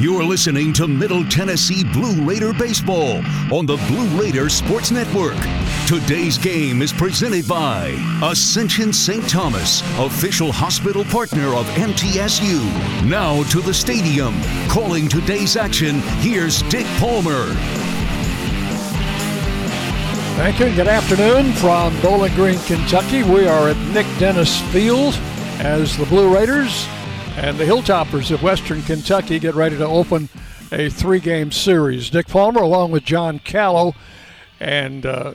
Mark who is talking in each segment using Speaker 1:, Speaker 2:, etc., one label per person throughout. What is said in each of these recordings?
Speaker 1: You're listening to Middle Tennessee Blue Raider Baseball on the Blue Raider Sports Network. Today's game is presented by Ascension St. Thomas, official hospital partner of MTSU. Now to the stadium. Calling today's action, here's Dick Palmer.
Speaker 2: Thank you. Good afternoon from Bowling Green, Kentucky. We are at Nick Denes Field as the Blue Raiders and the Hilltoppers of Western Kentucky get ready to open a three game series. Dick Palmer, along with John Callow, and uh,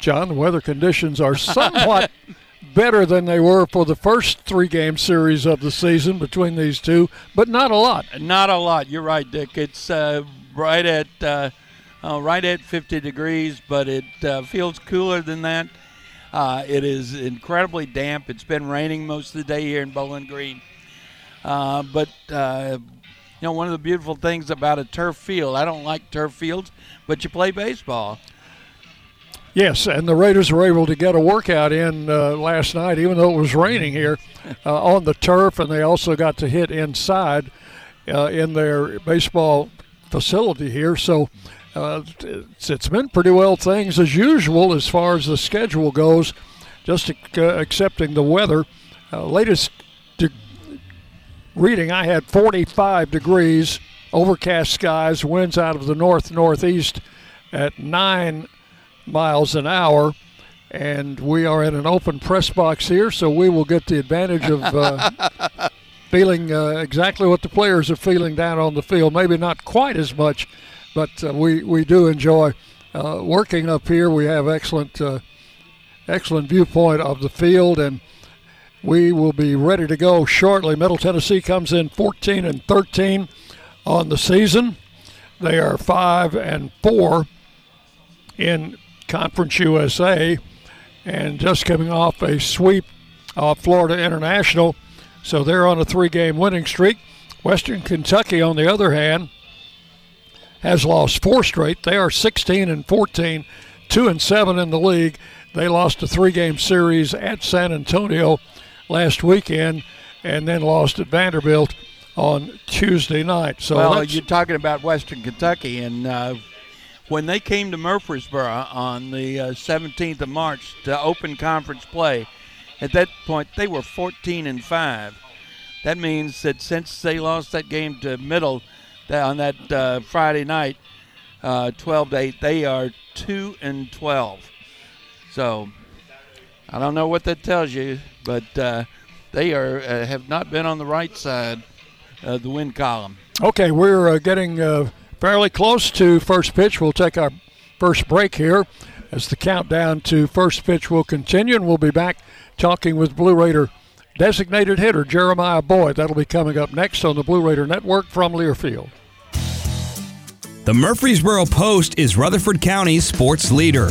Speaker 2: John, the weather conditions are somewhat better than they were for the first three game series of the season between these two, but not a lot.
Speaker 3: Not a lot. You're right, Dick. It's uh, right at uh, uh right at 50 degrees, but it uh, feels cooler than that. Uh, it is incredibly damp. It's been raining most of the day here in Bowling Green. Uh, but uh, you know, one of the beautiful things about a turf field, I don't like turf fields, but you play baseball.
Speaker 2: Yes, and the Raiders were able to get a workout in uh, last night, even though it was raining here, uh, on the turf, and they also got to hit inside uh, in their baseball facility here. So uh, it's, it's been pretty well things as usual as far as the schedule goes, just accepting the weather. latest reading, I had 45 degrees, overcast skies, winds out of the north northeast at nine miles an hour. And we are in an open press box here, so we will get the advantage of uh, feeling uh, exactly what the players are feeling down on the field. Maybe not quite as much, but uh, we, we do enjoy uh, working up here. We have excellent uh, excellent viewpoint of the field and we will be ready to go shortly. Middle Tennessee comes in 14 and 13 on the season. They are 5 and 4 in Conference USA and just coming off a sweep of Florida International. So they're on a three game winning streak. Western Kentucky, on the other hand, has lost four straight. They are 16 and 14, 2 and 7 in the league. They lost a three game series at San Antonio last weekend and then lost at Vanderbilt on Tuesday night. So
Speaker 3: well, you're talking about Western Kentucky, and uh, when they came to Murfreesboro on the uh, 17th of March to open conference play, at that point they were 14 and five. That means that since they lost that game to Middle on that uh, Friday night, uh, 12 to 8, they are two and 12. So I don't know what that tells you but uh, they are uh, have not been on the right side of the win column.
Speaker 2: Okay, we're uh, getting uh, fairly close to first pitch. We'll take our first break here as the countdown to first pitch will continue, and we'll be back talking with Blue Raider designated hitter Jeremiah Boyd. That'll be coming up next on the Blue Raider Network from Learfield.
Speaker 4: The Murfreesboro Post is Rutherford County's sports leader.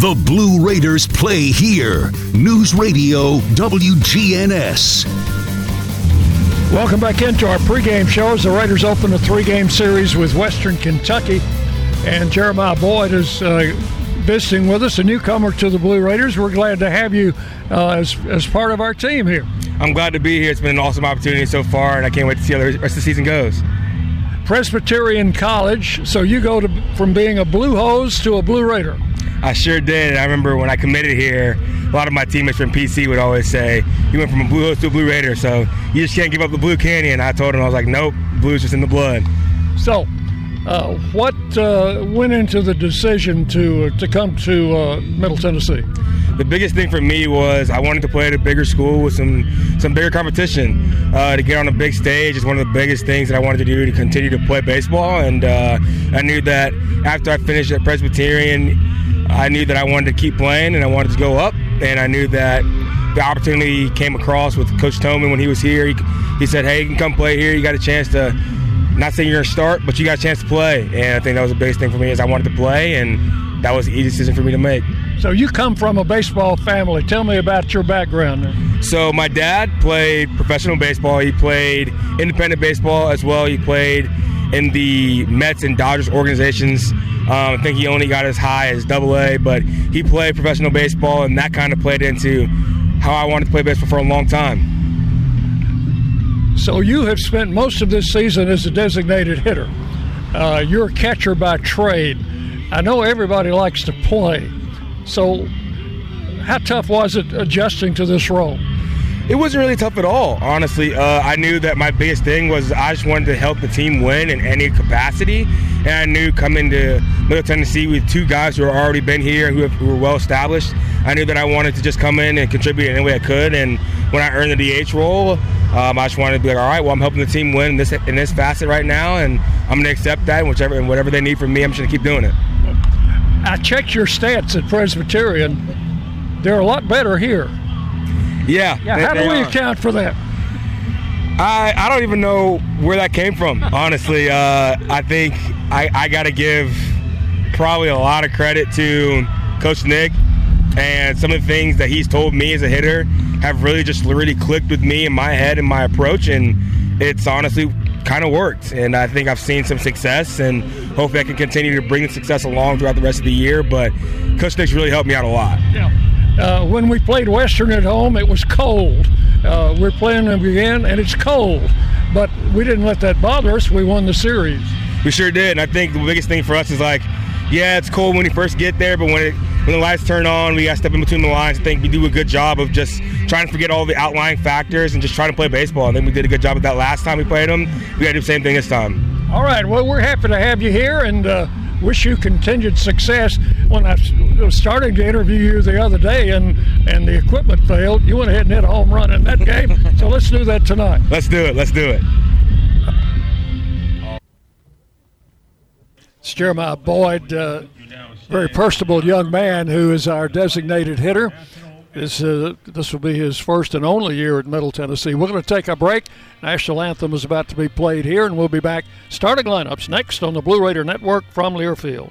Speaker 1: The Blue Raiders play here. News Radio WGNS.
Speaker 2: Welcome back into our pregame show as the Raiders open a three-game series with Western Kentucky, and Jeremiah Boyd is uh, visiting with us, a newcomer to the Blue Raiders. We're glad to have you uh, as as part of our team here.
Speaker 5: I'm glad to be here. It's been an awesome opportunity so far, and I can't wait to see how the rest of the season goes.
Speaker 2: Presbyterian College. So you go to from being a Blue Hose to a Blue Raider.
Speaker 5: I sure did. I remember when I committed here, a lot of my teammates from PC would always say, "You went from a Blue to a Blue Raider, so you just can't give up the Blue Canyon." I told them I was like, "Nope, Blue's just in the blood."
Speaker 2: So, uh, what uh, went into the decision to uh, to come to uh, Middle Tennessee?
Speaker 5: The biggest thing for me was I wanted to play at a bigger school with some some bigger competition. Uh, to get on a big stage is one of the biggest things that I wanted to do to continue to play baseball, and uh, I knew that after I finished at Presbyterian. I knew that I wanted to keep playing and I wanted to go up, and I knew that the opportunity came across with Coach Toman when he was here. He, he said, "Hey, you can come play here. You got a chance to." Not saying you're gonna start, but you got a chance to play, and I think that was the biggest thing for me is I wanted to play, and that was the easiest decision for me to make.
Speaker 2: So you come from a baseball family. Tell me about your background. There.
Speaker 5: So my dad played professional baseball. He played independent baseball as well. He played in the Mets and Dodgers organizations. Um, I think he only got as high as Double A, but he played professional baseball, and that kind of played into how I wanted to play baseball for a long time.
Speaker 2: So you have spent most of this season as a designated hitter. Uh, you're a catcher by trade. I know everybody likes to play. So, how tough was it adjusting to this role?
Speaker 5: It wasn't really tough at all, honestly. Uh, I knew that my biggest thing was I just wanted to help the team win in any capacity. And I knew coming to Middle Tennessee with two guys who had already been here, who, have, who were well established, I knew that I wanted to just come in and contribute in any way I could. And when I earned the DH role, um, I just wanted to be like, all right, well, I'm helping the team win in this in this facet right now, and I'm going to accept that. And whichever and whatever they need from me, I'm just going to keep doing it.
Speaker 2: I checked your stats at Presbyterian. They're a lot better here.
Speaker 5: Yeah.
Speaker 2: Yeah. How do we are. account for that?
Speaker 5: I, I don't even know where that came from, honestly. Uh, I think I, I got to give probably a lot of credit to Coach Nick and some of the things that he's told me as a hitter have really just really clicked with me in my head and my approach, and it's honestly kind of worked. And I think I've seen some success, and hopefully I can continue to bring the success along throughout the rest of the year. But Coach Nick's really helped me out a lot.
Speaker 2: Yeah. Uh, when we played Western at home, it was cold. Uh, we're playing them again, and it's cold. But we didn't let that bother us. We won the series.
Speaker 5: We sure did. And I think the biggest thing for us is like, yeah, it's cold when you first get there, but when it when the lights turn on, we got to step in between the lines. I think we do a good job of just trying to forget all the outlying factors and just trying to play baseball. I think we did a good job of that last time we played them. We got to do the same thing this time.
Speaker 2: All right. Well, we're happy to have you here, and. Uh, wish you continued success. When I started to interview you the other day and, and the equipment failed, you went ahead and hit a home run in that game. so let's do that tonight.
Speaker 5: Let's do it. Let's do it.
Speaker 2: It's Jeremiah Boyd, uh, very personable young man who is our designated hitter. This, uh, this will be his first and only year at Middle Tennessee. We're going to take a break. National anthem is about to be played here, and we'll be back starting lineups next on the Blue Raider Network from Learfield.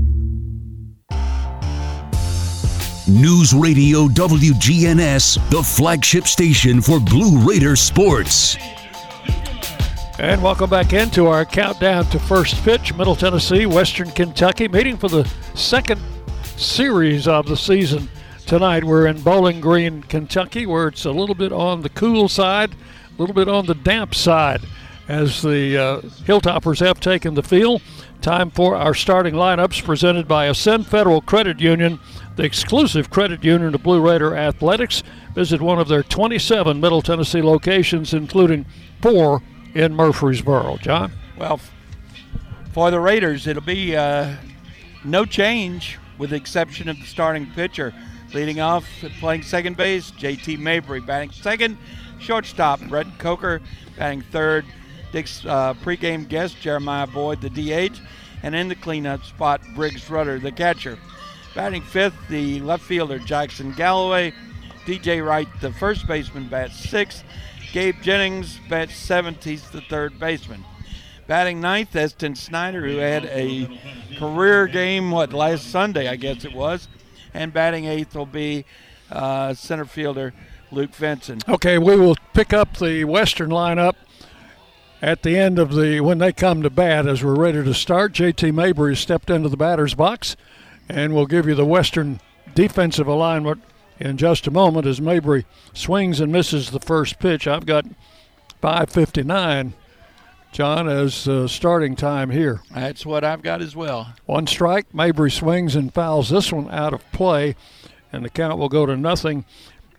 Speaker 1: News Radio WGNS, the flagship station for Blue Raider sports.
Speaker 2: And welcome back into our countdown to first pitch. Middle Tennessee, Western Kentucky, meeting for the second series of the season tonight. We're in Bowling Green, Kentucky, where it's a little bit on the cool side, a little bit on the damp side, as the uh, Hilltoppers have taken the field. Time for our starting lineups presented by Ascend Federal Credit Union the exclusive credit union of Blue Raider Athletics. Visit one of their 27 Middle Tennessee locations, including four in Murfreesboro. John?
Speaker 3: Well, for the Raiders, it'll be uh, no change with the exception of the starting pitcher. Leading off, playing second base, JT Mabry. Batting second, shortstop, Brett Coker. Batting third, Dick's uh, pregame guest, Jeremiah Boyd, the DH. And in the cleanup spot, Briggs Rudder, the catcher. Batting fifth, the left fielder Jackson Galloway. DJ Wright, the first baseman, bats sixth. Gabe Jennings bats seventh. He's the third baseman. Batting ninth, Eston Snyder, who had a career game, what, last Sunday, I guess it was. And batting eighth will be uh, center fielder Luke Vinson.
Speaker 2: Okay, we will pick up the Western lineup at the end of the when they come to bat as we're ready to start. JT Mabry stepped into the batter's box and we'll give you the Western defensive alignment in just a moment as Mabry swings and misses the first pitch. I've got 559, John, as uh, starting time here.
Speaker 3: That's what I've got as well.
Speaker 2: One strike. Mabry swings and fouls this one out of play, and the count will go to nothing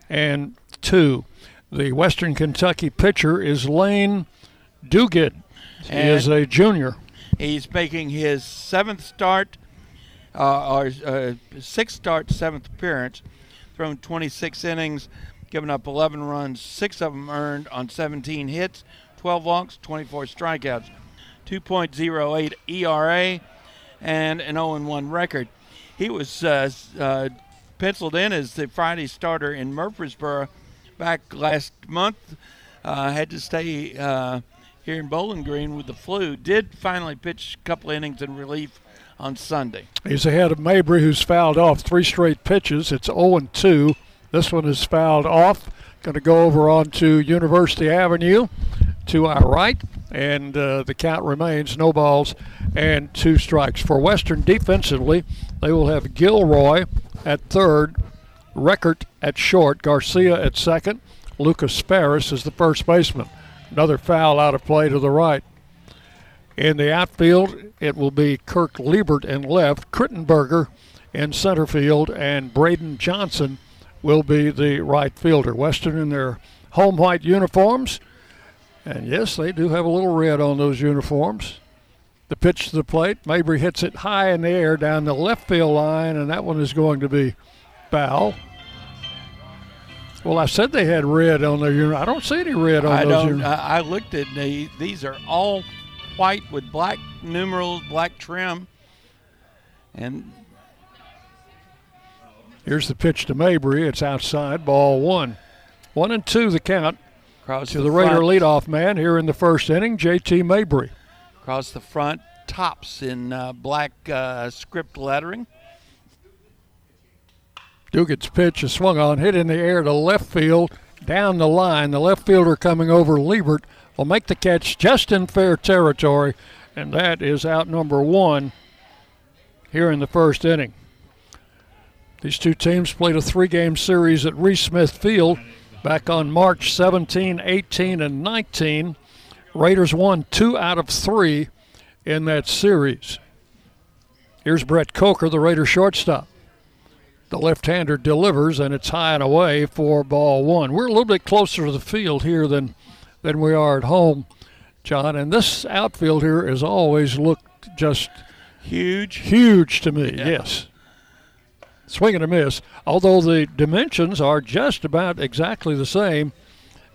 Speaker 2: and two. The Western Kentucky pitcher is Lane Duguid. He and is a junior.
Speaker 3: He's making his seventh start uh, or uh, sixth start, seventh appearance, thrown 26 innings, given up 11 runs, six of them earned on 17 hits, 12 walks, 24 strikeouts, 2.08 ERA, and an 0-1 record. He was uh, uh, penciled in as the Friday starter in Murfreesboro back last month. Uh, had to stay uh, here in Bowling Green with the flu. Did finally pitch a couple innings in relief on Sunday.
Speaker 2: He's ahead of Mabry, who's fouled off three straight pitches. It's 0 2. This one is fouled off. Going to go over onto University Avenue to our right, and uh, the count remains no balls and two strikes. For Western defensively, they will have Gilroy at third, Record at short, Garcia at second, Lucas Ferris is the first baseman. Another foul out of play to the right. In the outfield, it will be Kirk Liebert in left, Crittenberger in center field, and Braden Johnson will be the right fielder. Western in their home white uniforms. And yes, they do have a little red on those uniforms. The pitch to the plate, Mabry hits it high in the air down the left field line, and that one is going to be foul. Well, I said they had red on their uniform. I don't see any red on
Speaker 3: I
Speaker 2: those
Speaker 3: don't.
Speaker 2: uniforms.
Speaker 3: I I looked at the, these are all white with black numerals, black trim, and
Speaker 2: Here's the pitch to Mabry. It's outside, ball one. One and two the count
Speaker 3: across
Speaker 2: to
Speaker 3: the,
Speaker 2: the Raider
Speaker 3: front,
Speaker 2: leadoff man here in the first inning, JT Mabry.
Speaker 3: across the front, tops in uh, black uh, script lettering.
Speaker 2: Dugan's pitch is swung on, hit in the air to left field, down the line. The left fielder coming over, Liebert, will make the catch just in fair territory, and that is out number one here in the first inning. These two teams played a three game series at Reese Smith Field back on March 17, 18, and 19. Raiders won two out of three in that series. Here's Brett Coker, the Raider shortstop. The left hander delivers, and it's high and away for ball one. We're a little bit closer to the field here than, than we are at home, John. And this outfield here has always looked just
Speaker 3: Huge.
Speaker 2: huge to me, yes. Swing and a miss, although the dimensions are just about exactly the same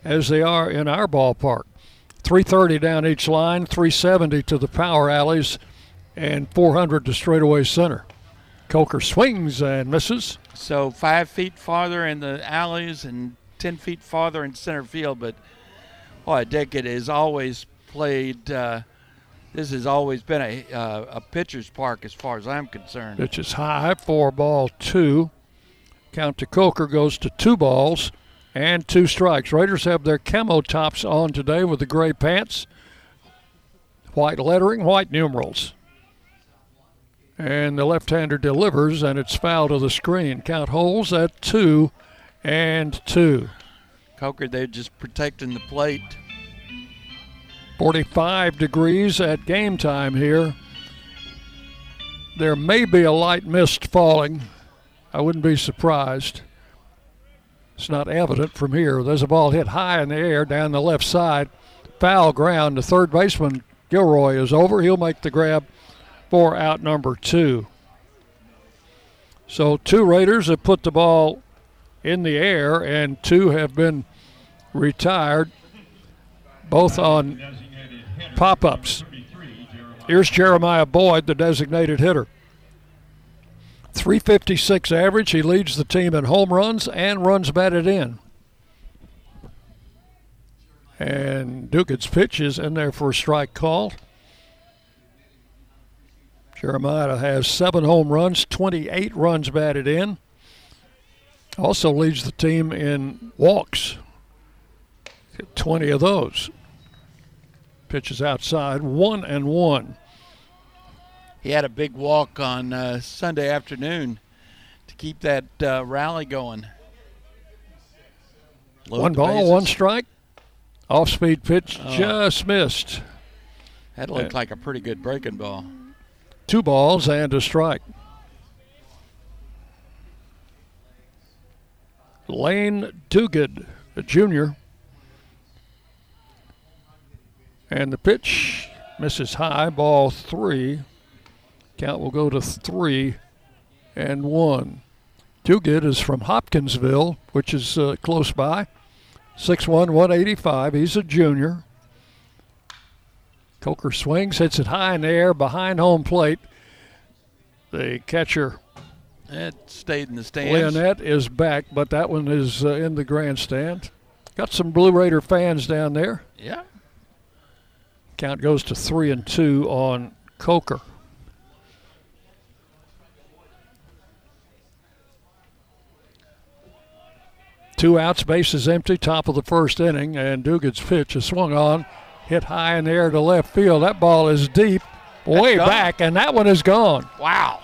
Speaker 2: as they are in our ballpark. 330 down each line, 370 to the power alleys, and 400 to straightaway center. Coker swings and misses.
Speaker 3: So five feet farther in the alleys and ten feet farther in center field. But boy, Dickett has always played. Uh, this has always been a uh, a pitcher's park as far as I'm concerned.
Speaker 2: Pitch is high four ball two. Count to Coker goes to two balls and two strikes. Raiders have their camo tops on today with the gray pants, white lettering, white numerals. And the left hander delivers, and it's foul to the screen. Count holes at two and two.
Speaker 3: Coker, they're just protecting the plate.
Speaker 2: 45 degrees at game time here. There may be a light mist falling. I wouldn't be surprised. It's not evident from here. There's a ball hit high in the air down the left side. Foul ground. The third baseman, Gilroy, is over. He'll make the grab for out number two. So two Raiders have put the ball in the air, and two have been retired, both on pop ups. Here's Jeremiah Boyd, the designated hitter. 356 average. He leads the team in home runs and runs batted in. And Dugan's pitch is in there for a strike call. Jeremiah has seven home runs, 28 runs batted in. Also leads the team in walks, 20 of those. Pitches outside, one and one.
Speaker 3: He had a big walk on uh, Sunday afternoon to keep that uh, rally going. Load
Speaker 2: one ball,
Speaker 3: bases.
Speaker 2: one strike. Off speed pitch
Speaker 3: Oh.
Speaker 2: just missed.
Speaker 3: That looked like a pretty good breaking ball.
Speaker 2: Two balls and a strike. Lane Duguid, a junior. And the pitch misses high, ball three. Count will go to three and one. Duguid is from Hopkinsville, which is uh, close by. 6'1, 185. He's a junior. Coker swings, hits it high in the air behind home plate. The catcher,
Speaker 3: It stayed in the stands.
Speaker 2: Leonette, is back, but that one is uh, in the grandstand. Got some Blue Raider fans down there.
Speaker 3: Yeah.
Speaker 2: Count goes to three and two on Coker. Two outs, bases empty, top of the first inning, and Dugan's pitch is swung on, hit high in the air to left field. That ball is deep, way
Speaker 3: gone.
Speaker 2: back, and that one is gone.
Speaker 3: Wow.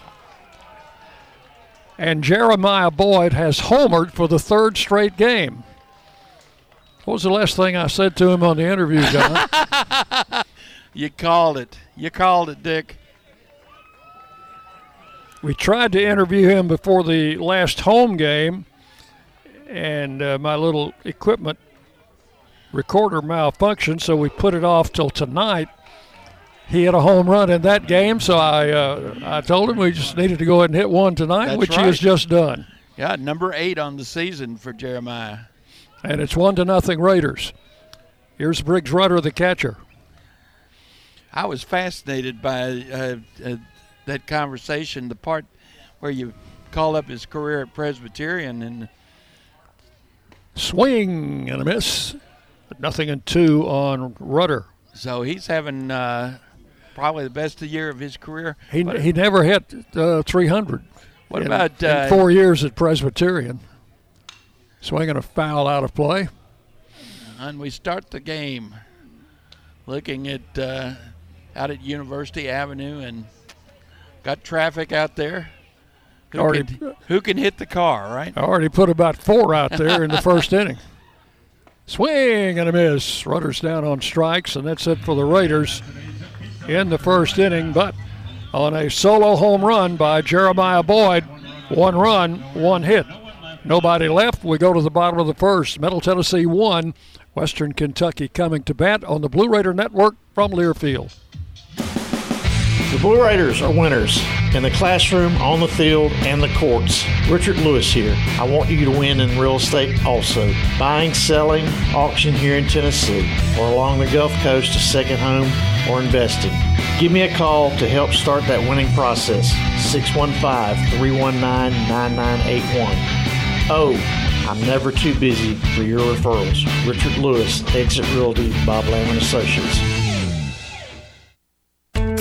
Speaker 2: And Jeremiah Boyd has homered for the third straight game. What was the last thing I said to him on the interview, John?
Speaker 3: you called it. You called it, Dick.
Speaker 2: We tried to interview him before the last home game, and uh, my little equipment recorder malfunctioned, so we put it off till tonight. He had a home run in that game, so I uh, I told him we just needed to go ahead and hit one tonight,
Speaker 3: That's
Speaker 2: which
Speaker 3: right.
Speaker 2: he has just done.
Speaker 3: Yeah, number eight on the season for Jeremiah.
Speaker 2: And it's one to nothing Raiders. Here's Briggs Rudder, the catcher.
Speaker 3: I was fascinated by uh, uh, that conversation, the part where you call up his career at Presbyterian and
Speaker 2: Swing and a miss. Nothing in two on Rudder.
Speaker 3: so he's having uh, probably the best year of his career.
Speaker 2: He, he never hit uh, 300.
Speaker 3: What
Speaker 2: in-
Speaker 3: about,
Speaker 2: in
Speaker 3: uh,
Speaker 2: four years at Presbyterian? Swinging a foul out of play.
Speaker 3: And we start the game looking at uh, out at University Avenue and got traffic out there. Who,
Speaker 2: Already-
Speaker 3: can, who can hit the car, right?
Speaker 2: I already put about four out there in the first inning. Swing and a miss. Rudder's down on strikes, and that's it for the Raiders in the first inning. But on a solo home run by Jeremiah Boyd, one run, one hit. Nobody left. We go to the bottom of the first. Middle Tennessee one, Western Kentucky coming to bat on the Blue Raider Network from Learfield.
Speaker 6: The Blue Raiders are winners in the classroom, on the field, and the courts. Richard Lewis here. I want you to win in real estate also. Buying, selling, auction here in Tennessee, or along the Gulf Coast, a second home, or investing. Give me a call to help start that winning process. 615 319 9981. Oh, I'm never too busy for your referrals. Richard Lewis, Exit Realty, Bob Lamb Associates.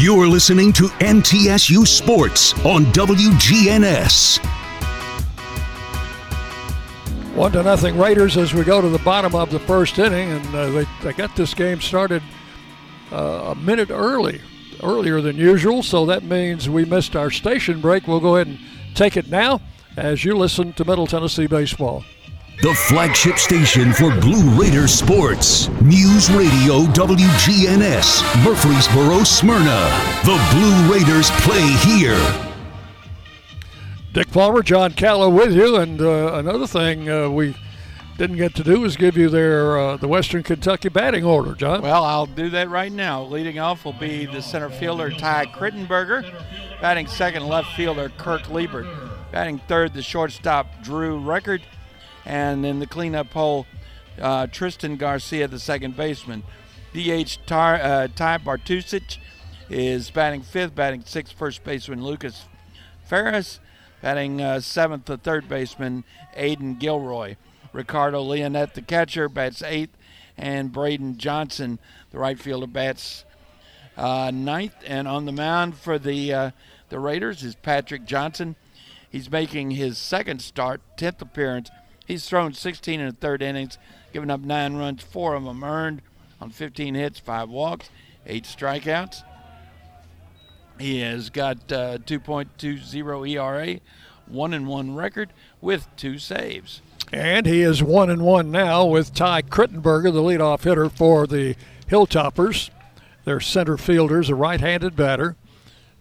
Speaker 1: You're listening to MTSU Sports on WGNS.
Speaker 2: One to nothing Raiders as we go to the bottom of the first inning, and uh, they, they got this game started uh, a minute early, earlier than usual. So that means we missed our station break. We'll go ahead and take it now as you listen to Middle Tennessee baseball.
Speaker 1: The flagship station for Blue Raider sports. News Radio WGNS, Murfreesboro, Smyrna. The Blue Raiders play here.
Speaker 2: Dick Palmer, John Callow with you, and uh, another thing uh, we didn't get to do was give you their uh, the Western Kentucky batting order, John.
Speaker 3: Well, I'll do that right now. Leading off will be the center fielder Ty Crittenberger. Batting second, left fielder Kirk Liebert. Batting third, the shortstop Drew Record. And in the cleanup hole, uh, Tristan Garcia, the second baseman. DH Tar, uh, Ty Bartusic is batting fifth, batting sixth, first baseman Lucas Ferris. Batting uh, seventh, the third baseman Aiden Gilroy. Ricardo Leonette, the catcher, bats eighth, and Braden Johnson, the right fielder, bats uh, ninth. And on the mound for the uh, the Raiders is Patrick Johnson. He's making his second start, tenth appearance. He's thrown 16 in the third innings, giving up nine runs, four of them earned on 15 hits, five walks, eight strikeouts. He has got uh, 2.20 ERA, one and one record with two saves.
Speaker 2: And he is one and one now with Ty Crittenberger, the leadoff hitter for the Hilltoppers. Their center fielder's a right-handed batter.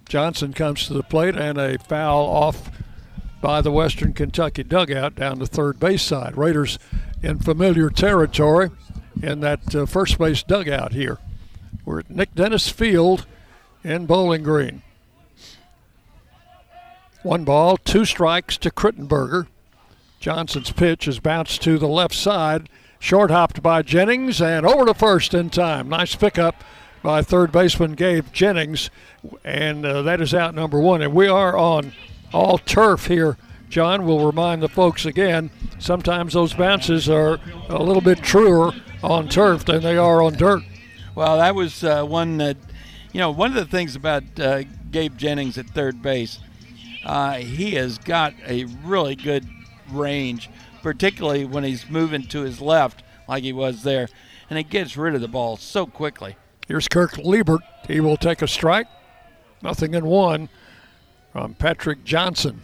Speaker 2: Johnson comes to the plate and a foul off by the Western Kentucky dugout down the third base side. Raiders in familiar territory in that uh, first base dugout here. We're at Nick Denes Field in Bowling Green. One ball, two strikes to Crittenberger. Johnson's pitch is bounced to the left side, short hopped by Jennings, and over to first in time. Nice pickup by third baseman Gabe Jennings, and uh, that is out number one. And we are on all turf here. John will remind the folks again. Sometimes those bounces are a little bit truer on turf than they are on dirt.
Speaker 3: Well, that was uh, one that, you know, one of the things about uh, Gabe Jennings at third base, uh, he has got a really good range, particularly when he's moving to his left like he was there, and he gets rid of the ball so quickly.
Speaker 2: Here's Kirk Liebert. He will take a strike. Nothing in one from Patrick Johnson.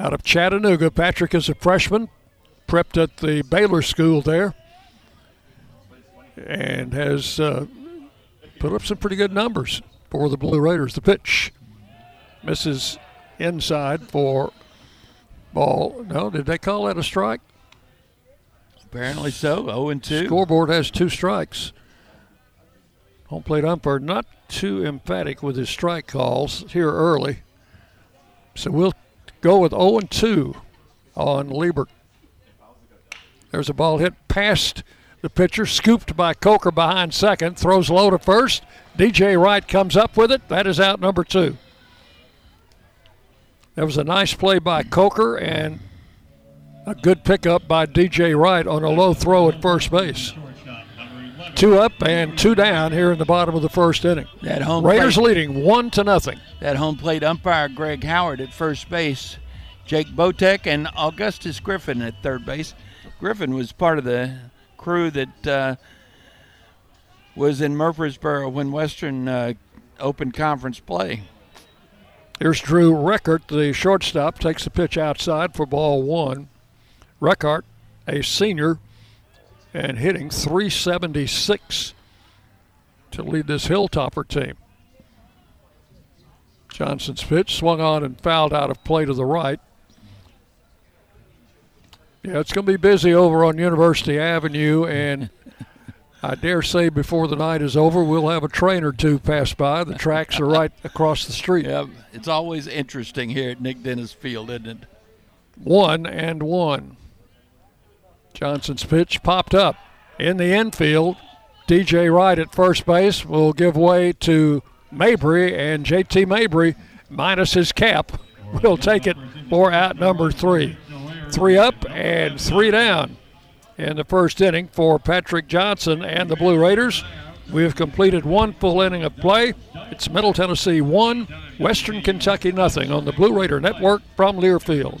Speaker 2: Out of Chattanooga, Patrick is a freshman, prepped at the Baylor School there, and has uh, put up some pretty good numbers for the Blue Raiders. The pitch misses inside for ball. No, did they call that a strike?
Speaker 3: Apparently so. 0 and 2.
Speaker 2: Scoreboard has two strikes. Home plate umpire not too emphatic with his strike calls here early. So we'll go with 0 and 2 on Liebert. There's a ball hit past the pitcher, scooped by Coker behind second, throws low to first. DJ Wright comes up with it. That is out number two. That was a nice play by Coker and a good pickup by DJ Wright on a low throw at first base. Two up and two down here in the bottom of the first inning.
Speaker 3: That home
Speaker 2: Raiders
Speaker 3: plate,
Speaker 2: leading one to nothing.
Speaker 3: That home plate umpire Greg Howard at first base, Jake Botek and Augustus Griffin at third base. Griffin was part of the crew that uh, was in Murfreesboro when Western uh, opened conference play.
Speaker 2: Here's Drew Reckert, the shortstop, takes the pitch outside for ball one. Reckart, a senior, and hitting 376 to lead this Hilltopper team. Johnson's pitch swung on and fouled out of play to the right. Yeah, it's going to be busy over on University Avenue, and I dare say before the night is over, we'll have a train or two pass by. The tracks are right across the street.
Speaker 3: Yeah, it's always interesting here at Nick Denes Field, isn't it?
Speaker 2: One and one. Johnson's pitch popped up in the infield. DJ Wright at first base will give way to Mabry, and JT Mabry, minus his cap, will take it for out number three. Three up and three down in the first inning for Patrick Johnson and the Blue Raiders. We have completed one full inning of play. It's Middle Tennessee one, Western Kentucky nothing on the Blue Raider Network from Learfield.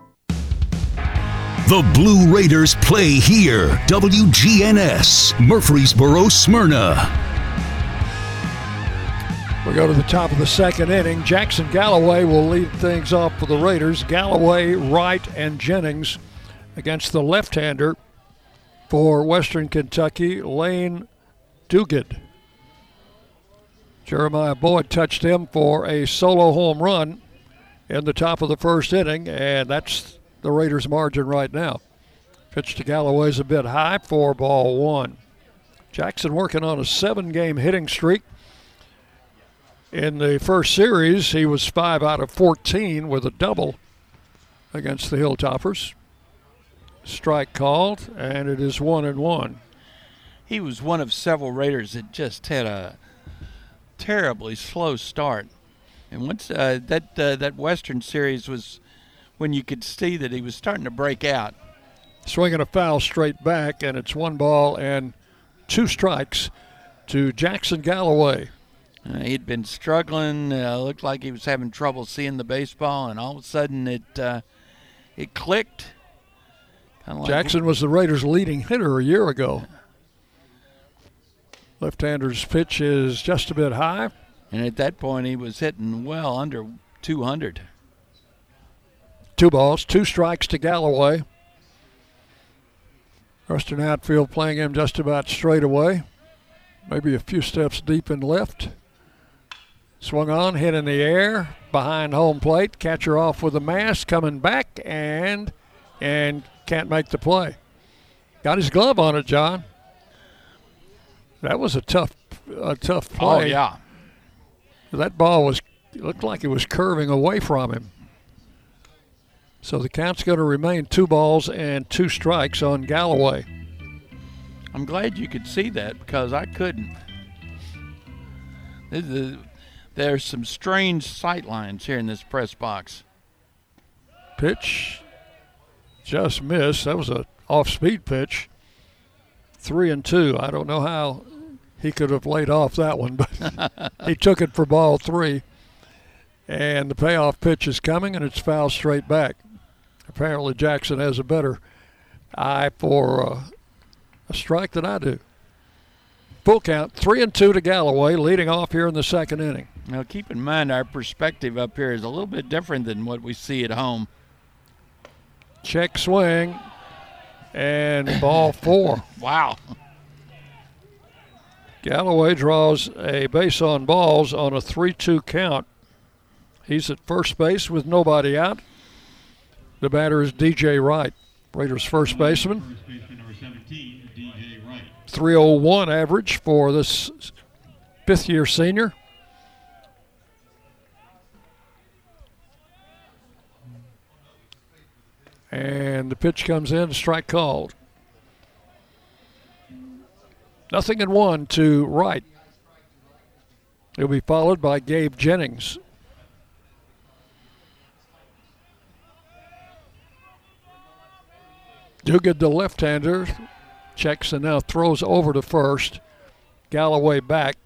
Speaker 1: The Blue Raiders play here. WGNS, Murfreesboro, Smyrna.
Speaker 2: We go to the top of the second inning. Jackson Galloway will lead things off for the Raiders. Galloway, Wright, and Jennings against the left hander for Western Kentucky, Lane Duguid. Jeremiah Boyd touched him for a solo home run in the top of the first inning, and that's the Raiders' margin right now. Pitch to Galloway's a bit high four ball one. Jackson working on a seven game hitting streak. In the first series, he was 5 out of 14 with a double against the Hilltoppers. Strike called, and it is 1 and 1.
Speaker 3: He was one of several Raiders that just had a terribly slow start. And once uh, that uh, that Western series was when you could see that he was starting to break out.
Speaker 2: Swinging a foul straight back, and it's one ball and two strikes to Jackson Galloway.
Speaker 3: Uh, he'd been struggling. Uh, looked like he was having trouble seeing the baseball, and all of a sudden it uh, it clicked.
Speaker 2: Like Jackson was the Raiders' leading hitter a year ago. Left-hander's pitch is just a bit high.
Speaker 3: And at that point, he was hitting well under 200.
Speaker 2: Two balls, two strikes to Galloway. Western outfield playing him just about straight away. Maybe a few steps deep in left. Swung on, hit in the air, behind home plate. Catcher off with a mask, coming back, and and can't make the play. Got his glove on it, John. That was a tough, a tough oh, play.
Speaker 3: Oh yeah.
Speaker 2: That ball was looked like it was curving away from him. So the count's going to remain two balls and two strikes on Galloway.
Speaker 3: I'm glad you could see that because I couldn't. There's some strange sight lines here in this press box.
Speaker 2: Pitch just missed. That was a off-speed pitch. Three and two. I don't know how he could have laid off that one, but he took it for ball three. And the payoff pitch is coming, and it's fouled straight back. Apparently, Jackson has a better eye for uh, a strike than I do. Full count, three and two to Galloway, leading off here in the second inning.
Speaker 3: Now, keep in mind our perspective up here is a little bit different than what we see at home.
Speaker 2: Check swing, and ball four.
Speaker 3: wow.
Speaker 2: Galloway draws a base on balls on a 3 2 count. He's at first base with nobody out. The batter is DJ Wright, Raiders first baseman. 301 average for this fifth year senior. And the pitch comes in, strike called. Nothing in one to Wright. It'll be followed by Gabe Jennings. Duguid, the left-hander, checks and now throws over to first. Galloway back.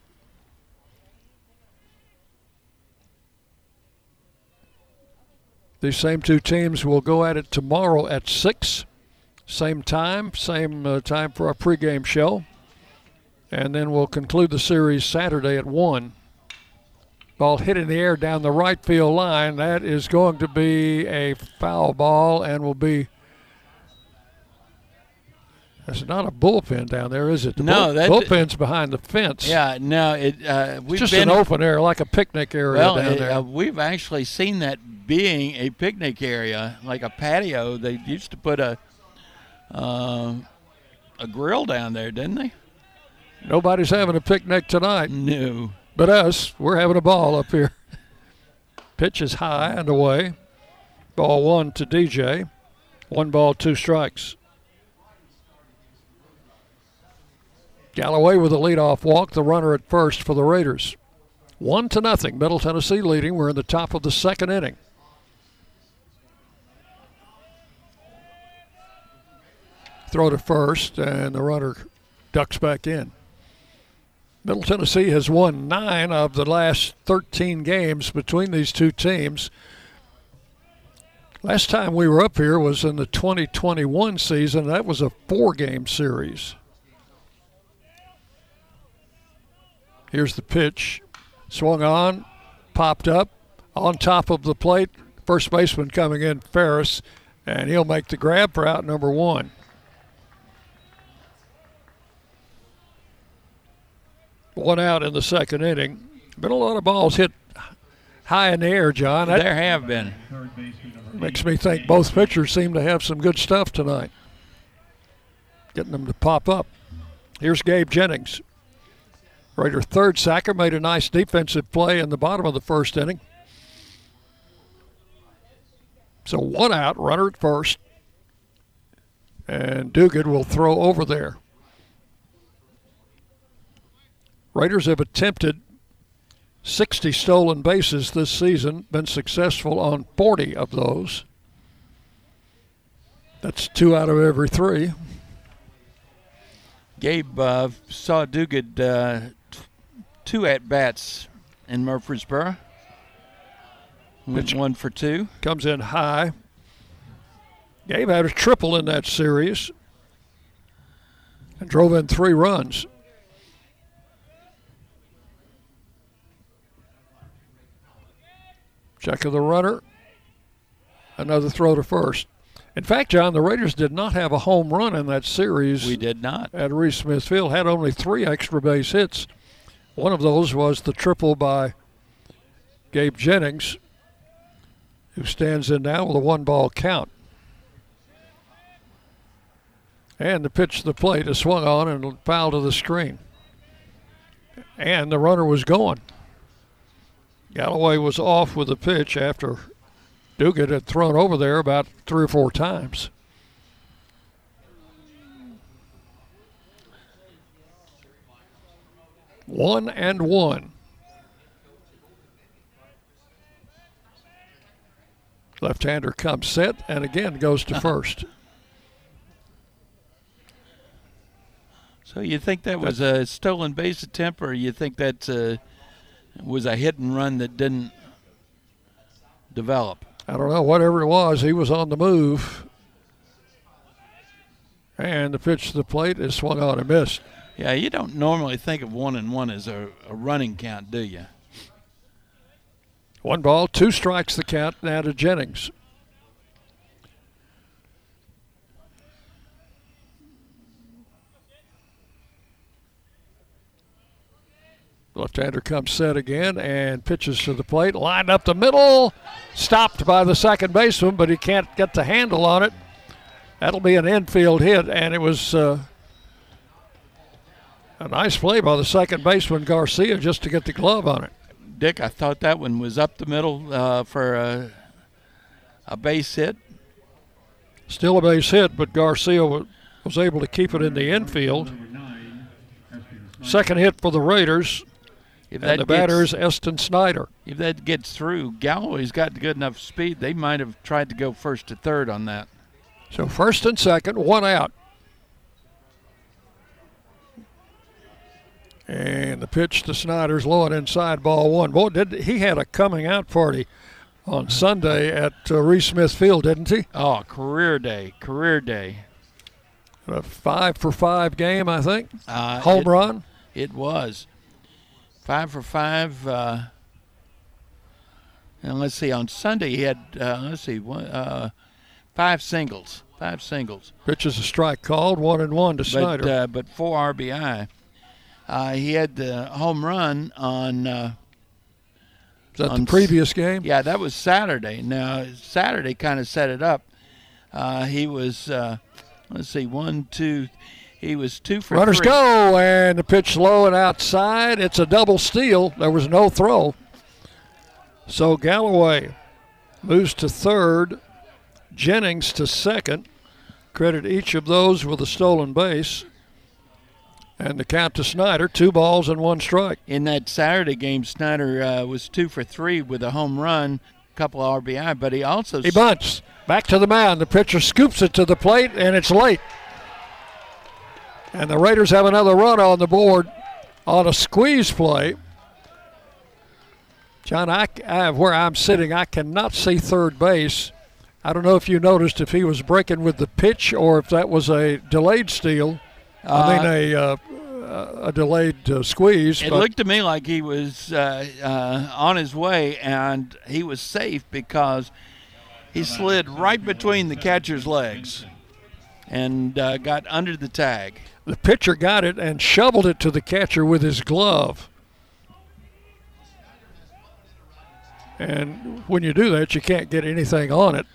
Speaker 2: These same two teams will go at it tomorrow at 6. Same time, same uh, time for our pregame show. And then we'll conclude the series Saturday at 1. Ball hit in the air down the right field line. That is going to be a foul ball and will be it's not a bullpen down there, is it? The
Speaker 3: no,
Speaker 2: bull,
Speaker 3: that
Speaker 2: bullpen's behind the fence.
Speaker 3: Yeah, no, it. Uh, we've
Speaker 2: it's just
Speaker 3: been,
Speaker 2: an open area, like a picnic area
Speaker 3: well,
Speaker 2: down
Speaker 3: it,
Speaker 2: there.
Speaker 3: Uh, we've actually seen that being a picnic area, like a patio. They used to put a uh, a grill down there, didn't they?
Speaker 2: Nobody's having a picnic tonight.
Speaker 3: No.
Speaker 2: But us, we're having a ball up here. Pitch is high and away. Ball one to DJ. One ball, two strikes. Galloway with a leadoff walk, the runner at first for the Raiders. One to nothing. Middle Tennessee leading. We're in the top of the second inning. Throw to first, and the runner ducks back in. Middle Tennessee has won nine of the last 13 games between these two teams. Last time we were up here was in the 2021 season. That was a four game series. Here's the pitch. Swung on, popped up, on top of the plate. First baseman coming in, Ferris, and he'll make the grab for out number one. One out in the second inning. Been a lot of balls hit high in the air, John.
Speaker 3: That there have been.
Speaker 2: Makes me think both pitchers seem to have some good stuff tonight. Getting them to pop up. Here's Gabe Jennings. Raider third sacker made a nice defensive play in the bottom of the first inning. So one out, runner at first. And Duguid will throw over there. Raiders have attempted 60 stolen bases this season, been successful on 40 of those. That's two out of every three.
Speaker 3: Gabe uh, saw Duguid uh, two at bats in Murfreesboro. Went one for two.
Speaker 2: Comes in high. Gabe had a triple in that series and drove in three runs. Check of the runner. Another throw to first. In fact, John, the Raiders did not have a home run in that series.
Speaker 3: We did not.
Speaker 2: At Reese Smith Field, had only three extra base hits. One of those was the triple by Gabe Jennings, who stands in now with a one ball count. And the pitch to the plate is swung on and fouled to the screen. And the runner was going. Galloway was off with the pitch after Dugan had thrown over there about three or four times. One and one. Left hander comes set and again goes to first.
Speaker 3: So you think that was a stolen base attempt, or you think that uh, was a hit and run that didn't develop?
Speaker 2: I don't know, whatever it was, he was on the move. And the pitch to the plate is swung on and missed.
Speaker 3: Yeah, you don't normally think of one and one as a, a running count, do you?
Speaker 2: One ball, two strikes the count now to Jennings. Left-hander comes set again and pitches to the plate, lined up the middle, stopped by the second baseman, but he can't get the handle on it. That'll be an infield hit, and it was uh, a nice play by the second baseman Garcia just to get the glove on it.
Speaker 3: Dick, I thought that one was up the middle uh, for a, a base hit.
Speaker 2: Still a base hit, but Garcia was, was able to keep it in the infield. Second hit for the Raiders.
Speaker 3: If
Speaker 2: and the batter is Eston Snyder.
Speaker 3: If that gets through, Galloway's got good enough speed. They might have tried to go first to third on that.
Speaker 2: So first and second, one out. And the pitch to Snyder's low and inside ball one. Boy, did he had a coming out party on Sunday at uh, Reese Smith Field, didn't he?
Speaker 3: Oh, career day, career day.
Speaker 2: A five for five game, I think.
Speaker 3: Uh,
Speaker 2: Home
Speaker 3: it,
Speaker 2: run.
Speaker 3: It was five for five. Uh, and let's see, on Sunday he had uh, let's see, one, uh, five singles, five singles.
Speaker 2: Pitches a strike called, one and one to
Speaker 3: but,
Speaker 2: Snyder.
Speaker 3: Uh, but four RBI. Uh, he had the home run on. Uh,
Speaker 2: Is that
Speaker 3: on
Speaker 2: the previous game?
Speaker 3: Yeah, that was Saturday. Now Saturday kind of set it up. Uh, he was let's see, one, two. He was two for
Speaker 2: Runners
Speaker 3: three.
Speaker 2: go, and the pitch low and outside. It's a double steal. There was no throw. So Galloway moves to third, Jennings to second. Credit each of those with a stolen base. And the count to Snyder, two balls and one strike.
Speaker 3: In that Saturday game, Snyder uh, was two for three with a home run, a couple of RBI, but he also
Speaker 2: he bunts back to the mound. The pitcher scoops it to the plate, and it's late. And the Raiders have another run on the board on a squeeze play. John, I, I, where I'm sitting, I cannot see third base. I don't know if you noticed if he was breaking with the pitch or if that was a delayed steal. Uh, I mean, a uh, a delayed uh, squeeze.
Speaker 3: It looked to me like he was uh, uh, on his way, and he was safe because he slid right between the catcher's legs and uh, got under the tag.
Speaker 2: The pitcher got it and shoveled it to the catcher with his glove. And when you do that, you can't get anything on it.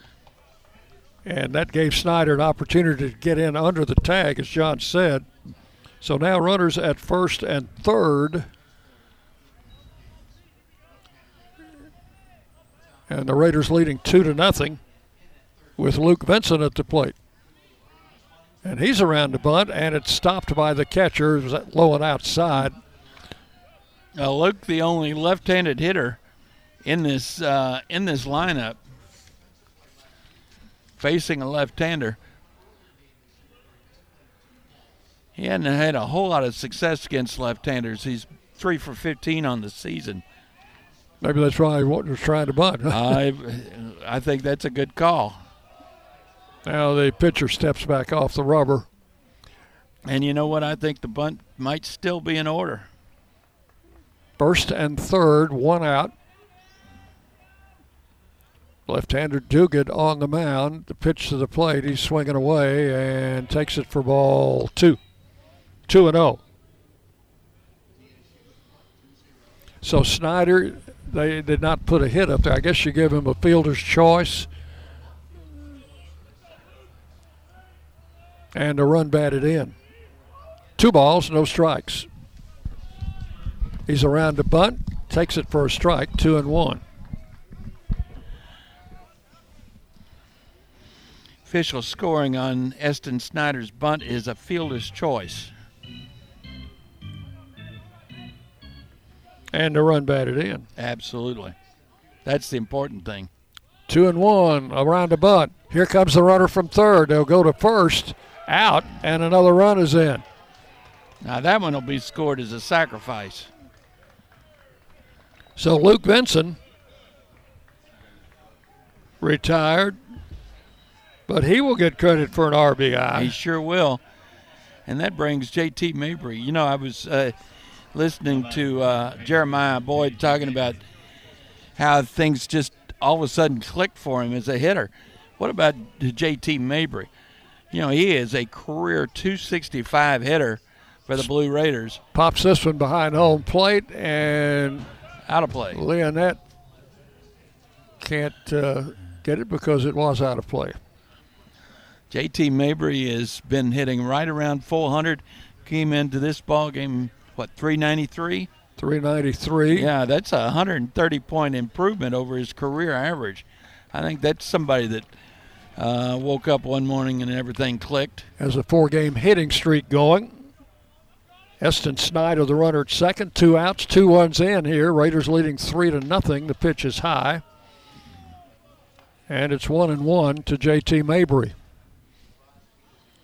Speaker 2: And that gave Snyder an opportunity to get in under the tag, as John said. So now runners at first and third. And the Raiders leading two to nothing with Luke Vincent at the plate. And he's around the bunt, and it's stopped by the catcher, low and outside.
Speaker 3: Uh, Luke, the only left-handed hitter in this uh, in this lineup, facing a left-hander. He hadn't had a whole lot of success against left-handers. He's three for 15 on the season.
Speaker 2: Maybe that's why he was trying to bunt.
Speaker 3: I, I think that's a good call.
Speaker 2: Now the pitcher steps back off the rubber.
Speaker 3: And you know what? I think the bunt might still be in order.
Speaker 2: First and third, one out. Left-hander Duguid on the mound. The pitch to the plate. He's swinging away and takes it for ball two. Two and zero. Oh. So Snyder, they did not put a hit up there. I guess you give him a fielder's choice. And a run batted in. Two balls, no strikes. He's around to bunt, takes it for a strike, two and one.
Speaker 3: Official scoring on Eston Snyder's bunt is a fielder's choice.
Speaker 2: And the run batted in.
Speaker 3: Absolutely. That's the important thing.
Speaker 2: Two and one around the bunt. Here comes the runner from third. They'll go to first, out, and another run is in.
Speaker 3: Now that one will be scored as a sacrifice.
Speaker 2: So Luke Benson retired, but he will get credit for an RBI.
Speaker 3: He sure will. And that brings JT Mabry. You know, I was uh, listening to uh, Jeremiah Boyd talking about how things just all of a sudden clicked for him as a hitter. What about JT Mabry? You know, he is a career 265 hitter for the Blue Raiders.
Speaker 2: Pops this one behind home plate and
Speaker 3: out of play.
Speaker 2: Leonette can't uh, get it because it was out of play.
Speaker 3: JT Mabry has been hitting right around 400. Came into this ball game, what, 393?
Speaker 2: 393.
Speaker 3: Yeah, that's a 130 point improvement over his career average. I think that's somebody that uh, woke up one morning and everything clicked.
Speaker 2: Has a four game hitting streak going. Eston Snyder, the runner at second, two outs, two ones in here. Raiders leading three to nothing. The pitch is high, and it's one and one to J.T. Mabry.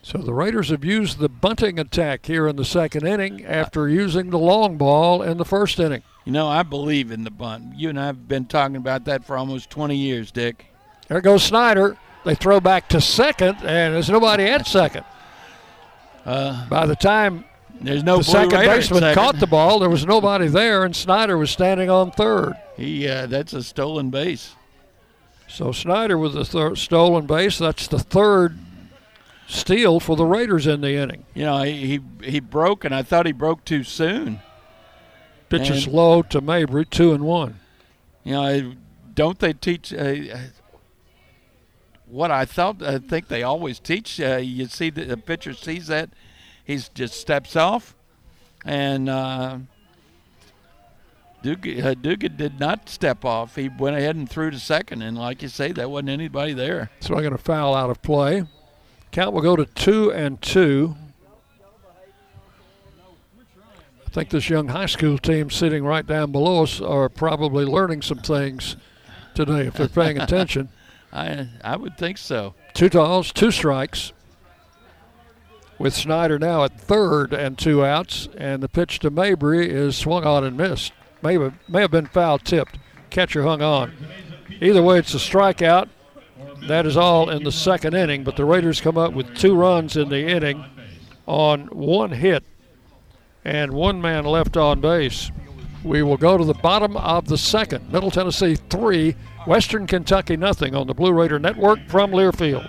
Speaker 2: So the Raiders have used the bunting attack here in the second inning after using the long ball in the first inning.
Speaker 3: You know, I believe in the bunt. You and I have been talking about that for almost 20 years, Dick.
Speaker 2: There goes Snyder. They throw back to second, and there's nobody at second. Uh, By the time
Speaker 3: there's no
Speaker 2: the second baseman
Speaker 3: second.
Speaker 2: caught the ball. There was nobody there, and Snyder was standing on third.
Speaker 3: He uh, that's a stolen base.
Speaker 2: So Snyder with the thir- stolen base. That's the third steal for the Raiders in the inning.
Speaker 3: You know, he he, he broke, and I thought he broke too soon.
Speaker 2: Pitch is low to Mabry, two and one.
Speaker 3: You know, don't they teach? Uh, what I thought, I think they always teach. Uh, you see that the pitcher sees that he just steps off, and uh, uh, did not step off. He went ahead and threw to second, and like you say, there wasn't anybody there.
Speaker 2: So I'm going to foul out of play. Count will go to two and two. I think this young high school team sitting right down below us are probably learning some things today if they're paying attention.
Speaker 3: I I would think so.
Speaker 2: Two balls, two strikes. With Snyder now at third and two outs, and the pitch to Mabry is swung on and missed. May have, may have been foul tipped. Catcher hung on. Either way, it's a strikeout. That is all in the second inning, but the Raiders come up with two runs in the inning on one hit and one man left on base. We will go to the bottom of the second. Middle Tennessee three, Western Kentucky nothing on the Blue Raider Network from Learfield.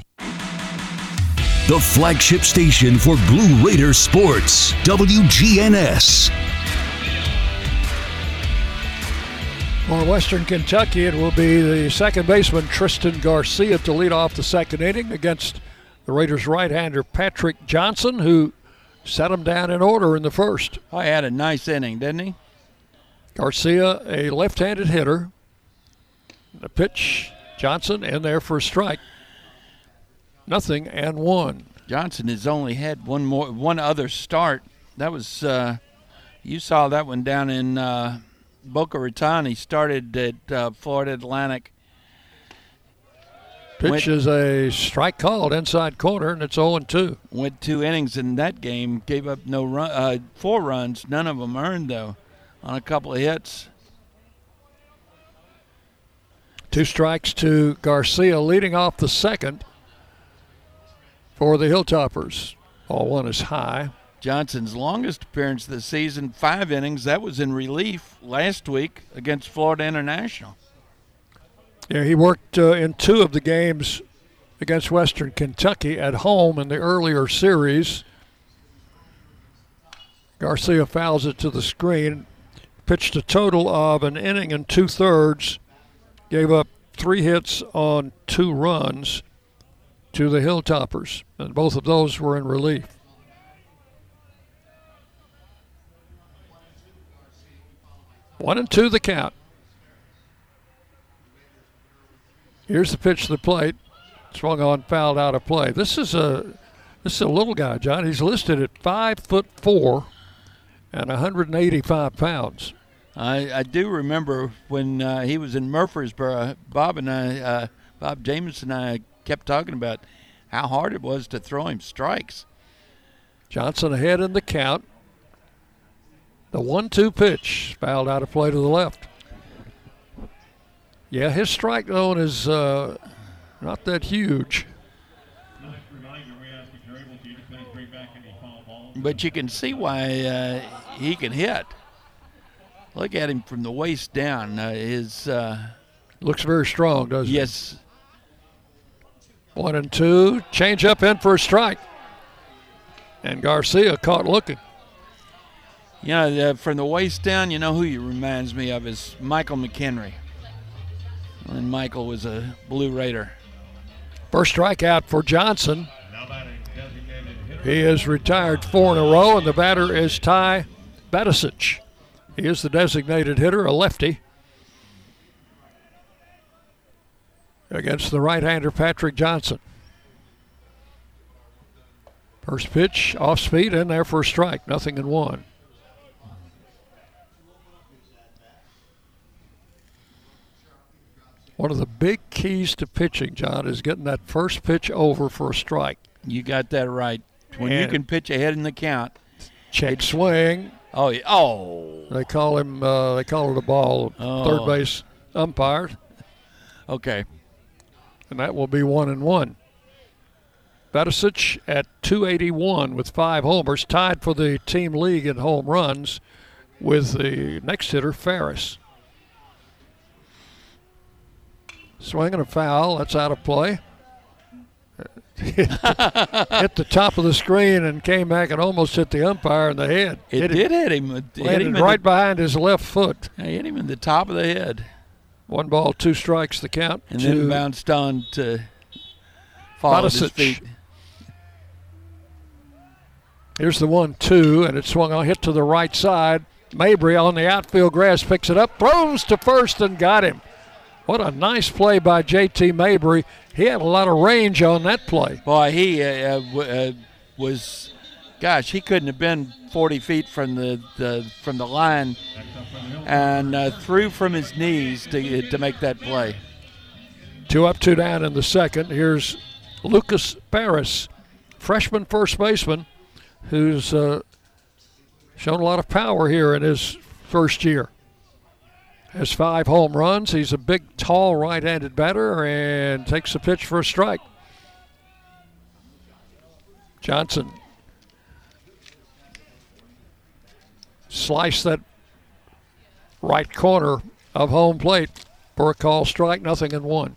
Speaker 1: The flagship station for Blue Raider sports, WGNS.
Speaker 2: For Western Kentucky, it will be the second baseman Tristan Garcia to lead off the second inning against the Raiders' right-hander Patrick Johnson, who set him down in order in the first.
Speaker 3: Oh, I had a nice inning, didn't he?
Speaker 2: Garcia, a left-handed hitter. The pitch, Johnson in there for a strike. Nothing and one.
Speaker 3: Johnson has only had one more, one other start. That was, uh, you saw that one down in uh, Boca Raton. He started at uh, Florida Atlantic.
Speaker 2: Pitch
Speaker 3: Went-
Speaker 2: is a strike called inside corner, and it's 0 2.
Speaker 3: Went two innings in that game. Gave up no run, uh, four runs. None of them earned though, on a couple of hits.
Speaker 2: Two strikes to Garcia, leading off the second for the Hilltoppers. Ball one is high.
Speaker 3: Johnson's longest appearance this season, five innings. That was in relief last week against Florida International.
Speaker 2: Yeah, he worked uh, in two of the games against Western Kentucky at home in the earlier series. Garcia fouls it to the screen. Pitched a total of an inning and two thirds. Gave up three hits on two runs to the Hilltoppers, and both of those were in relief. One and two the count. Here's the pitch to the plate. Swung on, fouled out of play. This is a this is a little guy, John. He's listed at five foot four and 185 pounds.
Speaker 3: I, I do remember when uh, he was in Murfreesboro, Bob and I, uh, Bob Jameson and I kept talking about how hard it was to throw him strikes.
Speaker 2: Johnson ahead in the count. The one-two pitch fouled out of play to the left. Yeah, his strike zone is uh, not that huge.
Speaker 3: But you can see why uh, he can hit. Look at him from the waist down. Uh, his uh,
Speaker 2: Looks very strong, doesn't
Speaker 3: yes?
Speaker 2: One and two. Change up in for a strike. And Garcia caught looking.
Speaker 3: you know, from the waist down. You know who he reminds me of is Michael McHenry. When Michael was a Blue Raider.
Speaker 2: First strikeout for Johnson. He is retired four in a row, and the batter is Ty Batisic. He is the designated hitter, a lefty. Against the right hander, Patrick Johnson. First pitch, off speed, in there for a strike. Nothing in one. One of the big keys to pitching, John, is getting that first pitch over for a strike.
Speaker 3: You got that right. When you can pitch ahead in the count.
Speaker 2: Check swing.
Speaker 3: Oh, oh.
Speaker 2: They call him. Uh, they call it a ball.
Speaker 3: Oh.
Speaker 2: Third base umpire,
Speaker 3: Okay.
Speaker 2: And that will be one and one. Batisic at 281 with five homers, tied for the team league in home runs with the next hitter Ferris. Swinging a foul, that's out of play. hit the top of the screen and came back and almost hit the umpire in the head.
Speaker 3: It
Speaker 2: hit
Speaker 3: did hit him. It hit him
Speaker 2: right
Speaker 3: the,
Speaker 2: behind his left foot.
Speaker 3: it hit him in the top of the head.
Speaker 2: One ball, two strikes, the count.
Speaker 3: And then bounced on to fall at his feet.
Speaker 2: Here's the one two, and it swung on, hit to the right side. Mabry on the outfield grass picks it up, throws to first, and got him. What a nice play by J.T. Mabry. He had a lot of range on that play.
Speaker 3: Boy, he uh, uh, uh, was, gosh, he couldn't have been 40 feet from the, the from the line, and uh, threw from his knees to to make that play.
Speaker 2: Two up, two down in the second. Here's Lucas Ferris, freshman first baseman, who's uh, shown a lot of power here in his first year. Has five home runs. He's a big, tall right handed batter and takes a pitch for a strike. Johnson sliced that right corner of home plate for a call strike, nothing in one.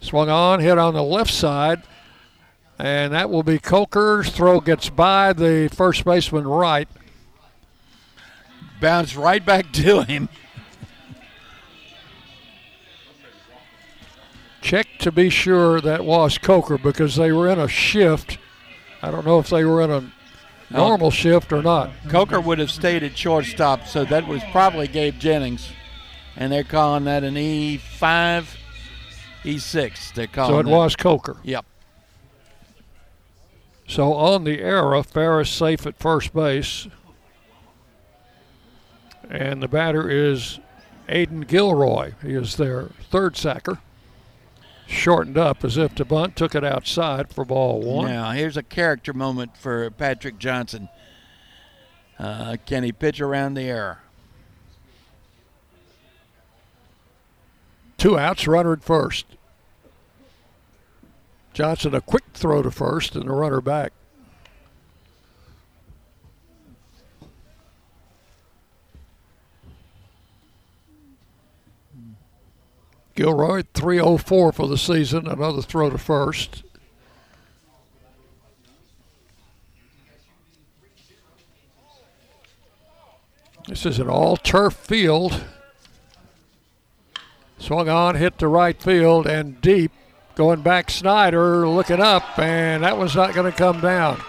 Speaker 2: Swung on, hit on the left side, and that will be Coker's throw gets by the first baseman right.
Speaker 3: Bounce right back to him.
Speaker 2: Check to be sure that was Coker because they were in a shift. I don't know if they were in a normal shift or not.
Speaker 3: Coker would have stayed at shortstop, so that was probably Gabe Jennings. And they're calling that an E5, E6. They're calling
Speaker 2: So it
Speaker 3: that.
Speaker 2: was Coker.
Speaker 3: Yep.
Speaker 2: So on the error, Ferris safe at first base. And the batter is Aiden Gilroy. He is their third sacker. Shortened up as if to bunt, took it outside for ball one.
Speaker 3: Now, here's a character moment for Patrick Johnson. Uh, can he pitch around the error?
Speaker 2: Two outs, runner at first. Johnson, a quick throw to first and the runner back. Gilroy, 304 for the season, another throw to first. This is an all turf field. Swung on, hit to right field and deep. Going back, Snyder looking up, and that one's not going to come down.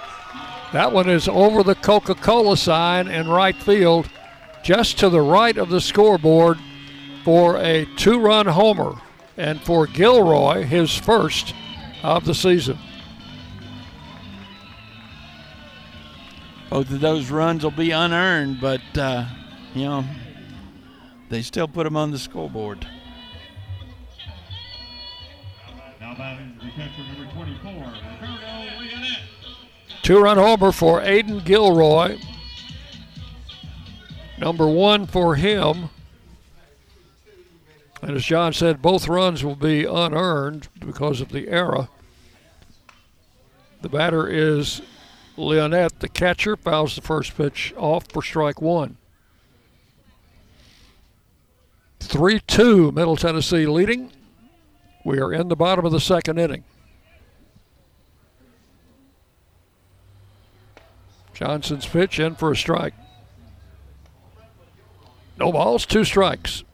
Speaker 2: That one is over the Coca Cola sign in right field, just to the right of the scoreboard for a two run homer. And for Gilroy, his first of the season.
Speaker 3: Both of those runs will be unearned, but, uh, you know, they still put them on the scoreboard.
Speaker 7: Now batting catcher number 24,
Speaker 2: Two run homer for Aiden Gilroy. Number one for him. And as John said, both runs will be unearned because of the error. The batter is Leonette. The catcher fouls the first pitch off for strike one. 3 2, Middle Tennessee leading. We are in the bottom of the second inning. Johnson's pitch in for a strike. No balls, two strikes.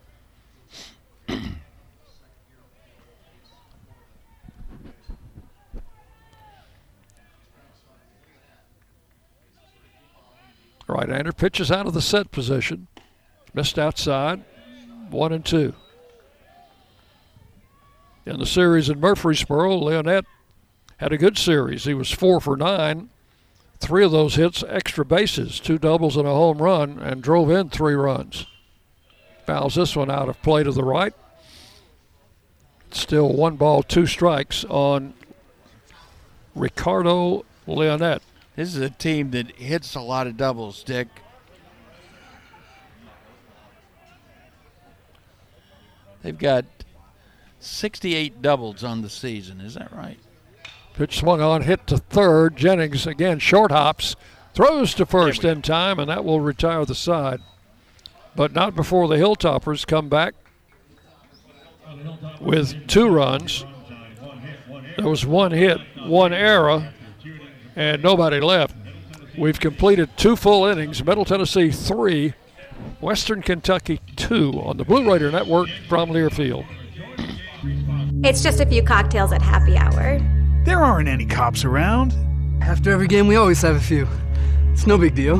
Speaker 2: Right-hander pitches out of the set position. Missed outside. One and two. In the series in Murfreesboro, Leonette had a good series. He was four for nine. Three of those hits extra bases, two doubles and a home run, and drove in three runs. Fouls this one out of play to the right. Still one ball, two strikes on Ricardo Leonette.
Speaker 3: This is a team that hits a lot of doubles, Dick. They've got 68 doubles on the season. Is that right?
Speaker 2: Pitch swung on, hit to third. Jennings again short hops, throws to first in time, and that will retire the side. But not before the Hilltoppers come back with two runs. There was one hit, one error, and nobody left. We've completed two full innings. Middle Tennessee three, Western Kentucky two on the Blue Raider Network from Learfield.
Speaker 8: It's just a few cocktails at happy hour.
Speaker 9: There aren't any cops around.
Speaker 10: After every game, we always have a few. It's no big deal.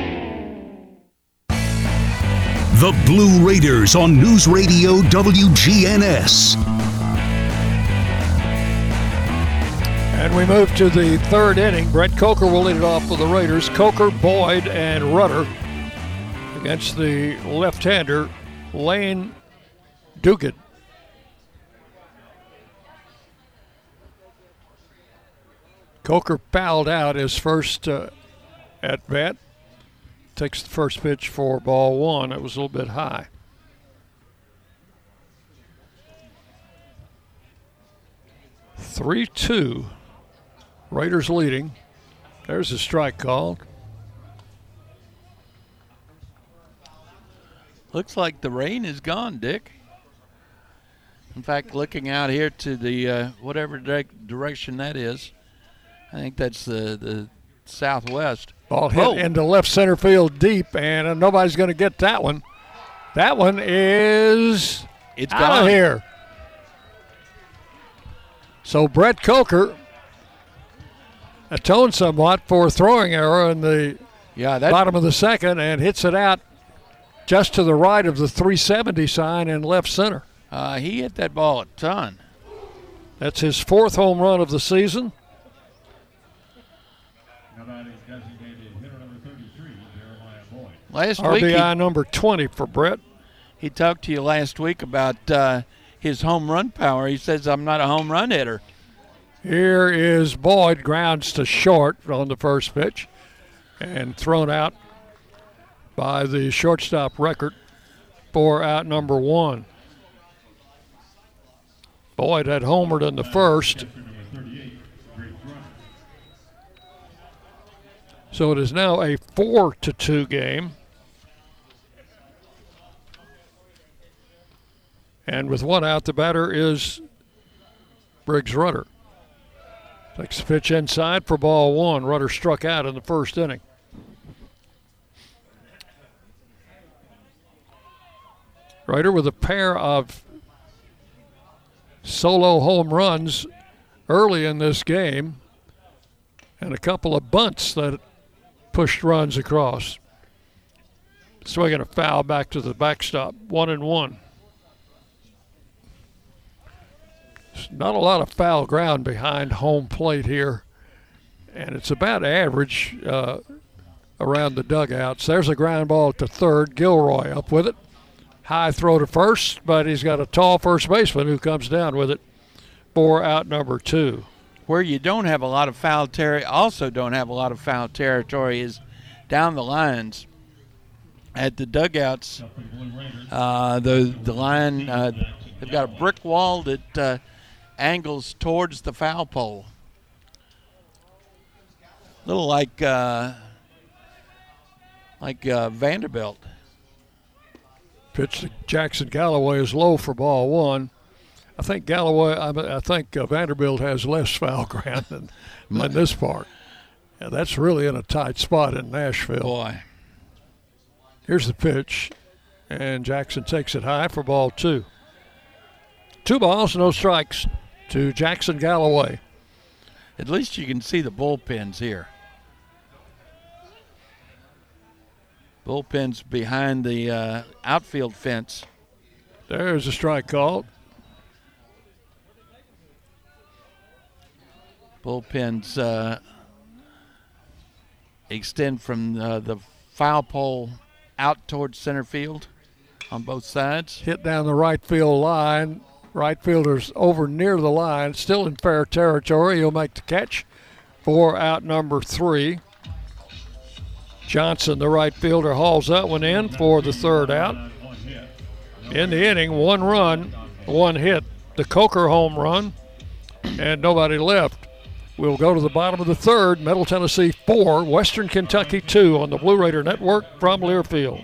Speaker 1: The Blue Raiders on News Radio WGNS.
Speaker 2: And we move to the third inning. Brett Coker will lead it off for the Raiders. Coker, Boyd, and Rudder against the left-hander Lane Dugan. Coker fouled out his first uh, at bat. Takes the first pitch for ball one. It was a little bit high. Three two. Raiders leading. There's a strike called.
Speaker 3: Looks like the rain is gone, Dick. In fact, looking out here to the uh, whatever direct direction that is, I think that's the the southwest.
Speaker 2: Ball hit
Speaker 3: Oh.
Speaker 2: into left center field deep, and uh, nobody's going to get that one. That one is
Speaker 3: It's
Speaker 2: out
Speaker 3: gone.
Speaker 2: of here. So Brett Coker atoned somewhat for throwing error in the
Speaker 3: Yeah, that
Speaker 2: bottom of the second and hits it out just to the right of the 370 sign in left center.
Speaker 3: uh, he hit that ball a ton.
Speaker 2: That's his fourth home run of the season.
Speaker 7: Now batting designated hitter number 33,
Speaker 3: Last week,
Speaker 2: RBI
Speaker 3: he,
Speaker 2: number 20 for Brett.
Speaker 3: he talked to you last week about uh, his home run power. He says, "I'm not a home run hitter."
Speaker 2: Here is Boyd, grounds to short on the first pitch and thrown out by the shortstop record for out number one. Boyd had homered in the first,
Speaker 7: Catcher number 38, Drake Runner.
Speaker 2: so it is now a four to two game. And with one out, the batter is Briggs Rudder. Takes the pitch inside for ball one. Rudder struck out in the first inning. Ryder with a pair of solo home runs early in this game and a couple of bunts that pushed runs across. Swinging a foul back to the backstop, one and one. Not a lot of foul ground behind home plate here, and it's about average uh, around the dugouts. There's a ground ball to third. Gilroy up with it. High throw to first, but he's got a tall first baseman who comes down with it for out number two.
Speaker 3: Where you don't have a lot of foul territory, also don't have a lot of foul territory, is down the lines at the dugouts. Uh, the the line uh, they've got a brick wall that uh, angles towards the foul pole. A little like uh, like uh, Vanderbilt.
Speaker 2: Pitch to Jackson Galloway is low for ball one. I think Galloway, I, I think uh, Vanderbilt has less foul ground than, than this part. Yeah, that's really in a tight spot in Nashville.
Speaker 3: Boy,
Speaker 2: Here's the pitch, and Jackson takes it high for ball two. Two balls, no strikes to Jackson Galloway.
Speaker 3: at least you can see the bullpens here. Bullpens behind the uh, outfield fence.
Speaker 2: There's a strike called.
Speaker 3: bullpens uh, extend from uh, the foul pole out towards center field on both sides.
Speaker 2: Hit down the right field line. Right fielder's over near the line, still in fair territory. He'll make the catch for out number three. Johnson, the right fielder, hauls that one in for the third out. In the inning, one run, one hit. The Coker home run, and nobody left. We'll go to the bottom of the third. Middle Tennessee four, Western Kentucky two on the Blue Raider Network from Learfield.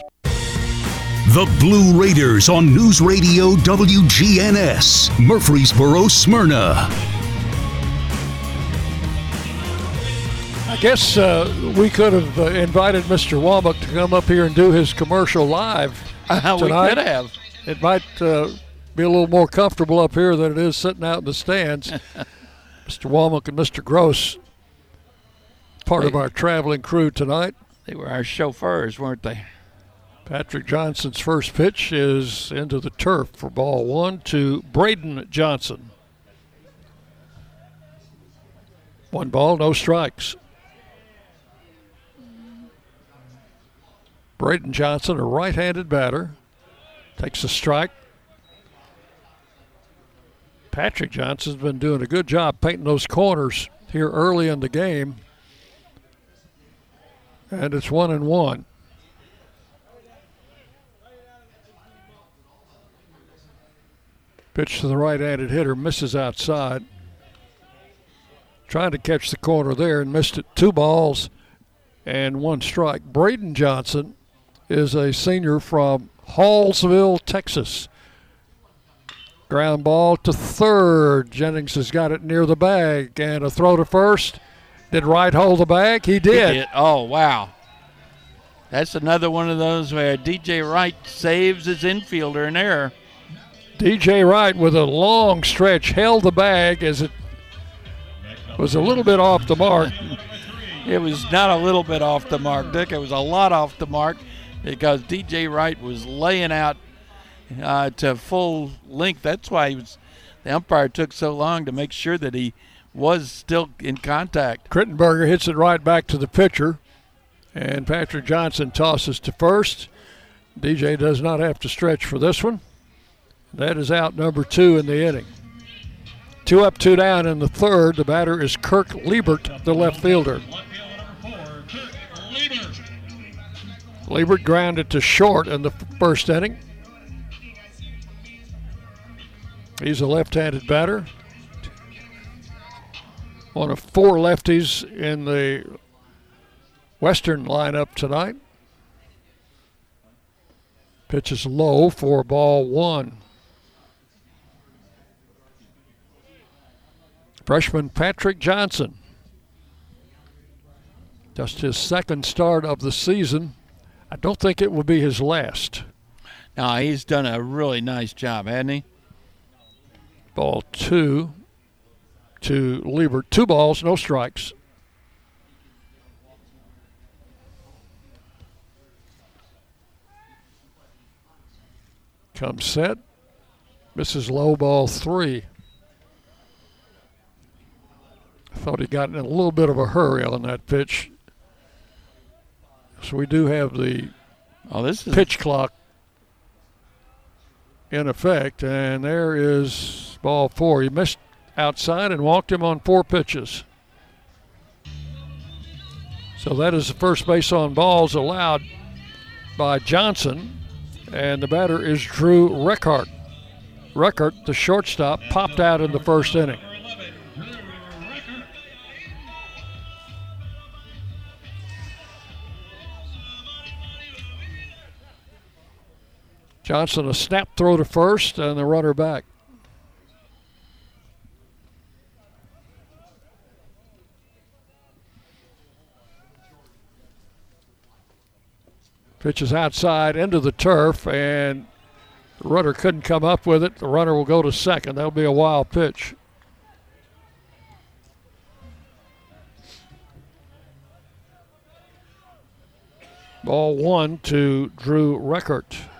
Speaker 1: The Blue Raiders on News Radio WGNS, Murfreesboro, Smyrna.
Speaker 2: I guess uh, we could have uh, invited Mr. Womack to come up here and do his commercial live
Speaker 3: Uh, we could have.
Speaker 2: It might uh, be a little more comfortable up here than it is sitting out in the stands. Mr. Womack and Mr. Gross, part of our traveling crew tonight.
Speaker 3: They were our chauffeurs, weren't they?
Speaker 2: Patrick Johnson's first pitch is into the turf for ball one to Braden Johnson. One ball, no strikes. Braden Johnson, a right handed batter, takes a strike. Patrick Johnson's been doing a good job painting those corners here early in the game. And it's one and one. Pitch to the right handed hitter, misses outside. Trying to catch the corner there and missed it. Two balls and one strike. Braden Johnson is a senior from Hallsville, Texas. Ground ball to third. Jennings has got it near the bag and a throw to first. Did Wright hold the bag? He did.
Speaker 3: He did. Oh, wow. That's another one of those where DJ Wright saves his infielder an error.
Speaker 2: DJ Wright with a long stretch held the bag as it was a little bit off the mark.
Speaker 3: It was not a little bit off the mark, Dick. It was a lot off the mark because DJ Wright was laying out uh, to full length. That's why he was. The umpire took so long to make sure that he was still in contact.
Speaker 2: Crittenberger hits it right back to the pitcher, and Patrick Johnson tosses to first. DJ does not have to stretch for this one. That is out number two in the inning. Two up, two down in the third. The batter is Kirk Liebert, the left fielder. Liebert grounded to short in the first inning. He's a left handed batter. One of four lefties in the Western lineup tonight. Pitch is low for ball one. Freshman Patrick Johnson. Just his second start of the season. I don't think it will be his last.
Speaker 3: No, he's done a really nice job, hasn't he?
Speaker 2: Ball two to Liebert. Two balls, no strikes. Comes set. Misses low ball three. I thought he got in a little bit of a hurry on that pitch. So we do have the
Speaker 3: oh, this is
Speaker 2: pitch clock in effect, and there is ball four. He missed outside and walked him on four pitches. So that is the first base on balls allowed by Johnson, and the batter is Drew Reckart. Reckart, the shortstop, popped out in the first inning. Johnson a snap throw to first and the runner back. Pitches outside into the turf, and the runner couldn't come up with it. The runner will go to second. That'll be a wild pitch. Ball one to Drew Reckert.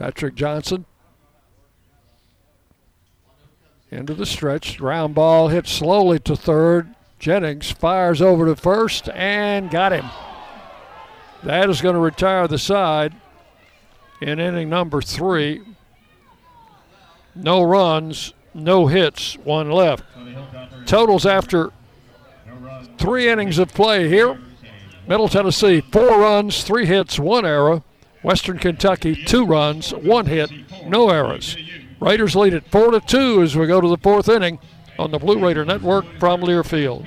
Speaker 2: Patrick Johnson into the stretch. Ground ball hits slowly to third. Jennings fires over to first and got him. That is going to retire the side in inning number three. No runs, no hits, one left. Totals after three innings of play here. Middle Tennessee, four runs, three hits, one error. Western Kentucky, two runs, one hit, no errors. Raiders lead it four to two as we go to the fourth inning on the Blue Raider Network from Learfield.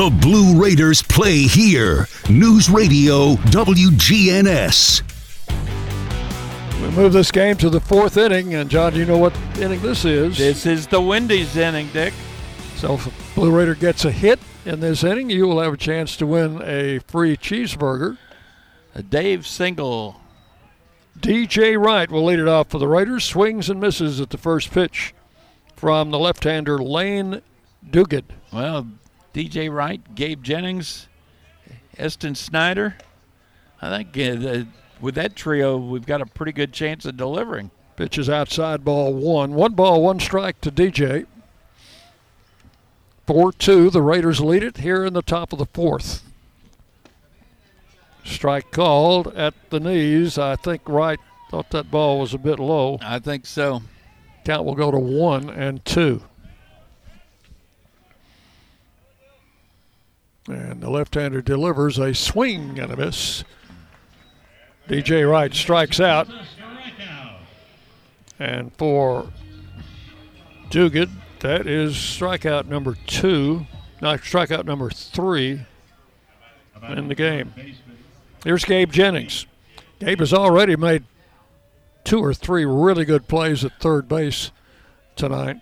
Speaker 1: The Blue Raiders play here. News Radio WGNS.
Speaker 2: We move this game to the fourth inning, and John, do you know what inning this is?
Speaker 3: This is the Wendy's inning, Dick.
Speaker 2: So if Blue Raider gets a hit in this inning, you will have a chance to win a free cheeseburger.
Speaker 3: A Dave single.
Speaker 2: DJ Wright will lead it off for the Raiders. Swings and misses at the first pitch from the left-hander Lane Duguid.
Speaker 3: Well, DJ Wright, Gabe Jennings, Eston Snyder. I think uh, with that trio, we've got a pretty good chance of delivering.
Speaker 2: Pitches outside ball one. One ball, one strike to DJ. 4 2. The Raiders lead it here in the top of the fourth. Strike called at the knees. I think Wright thought that ball was a bit low.
Speaker 3: I think so.
Speaker 2: Count will go to one and two. And the left hander delivers a swing and a miss. DJ Wright strikes out. And for Duguid, that is strikeout number two, not strikeout number three in the game. Here's Gabe Jennings. Gabe has already made two or three really good plays at third base tonight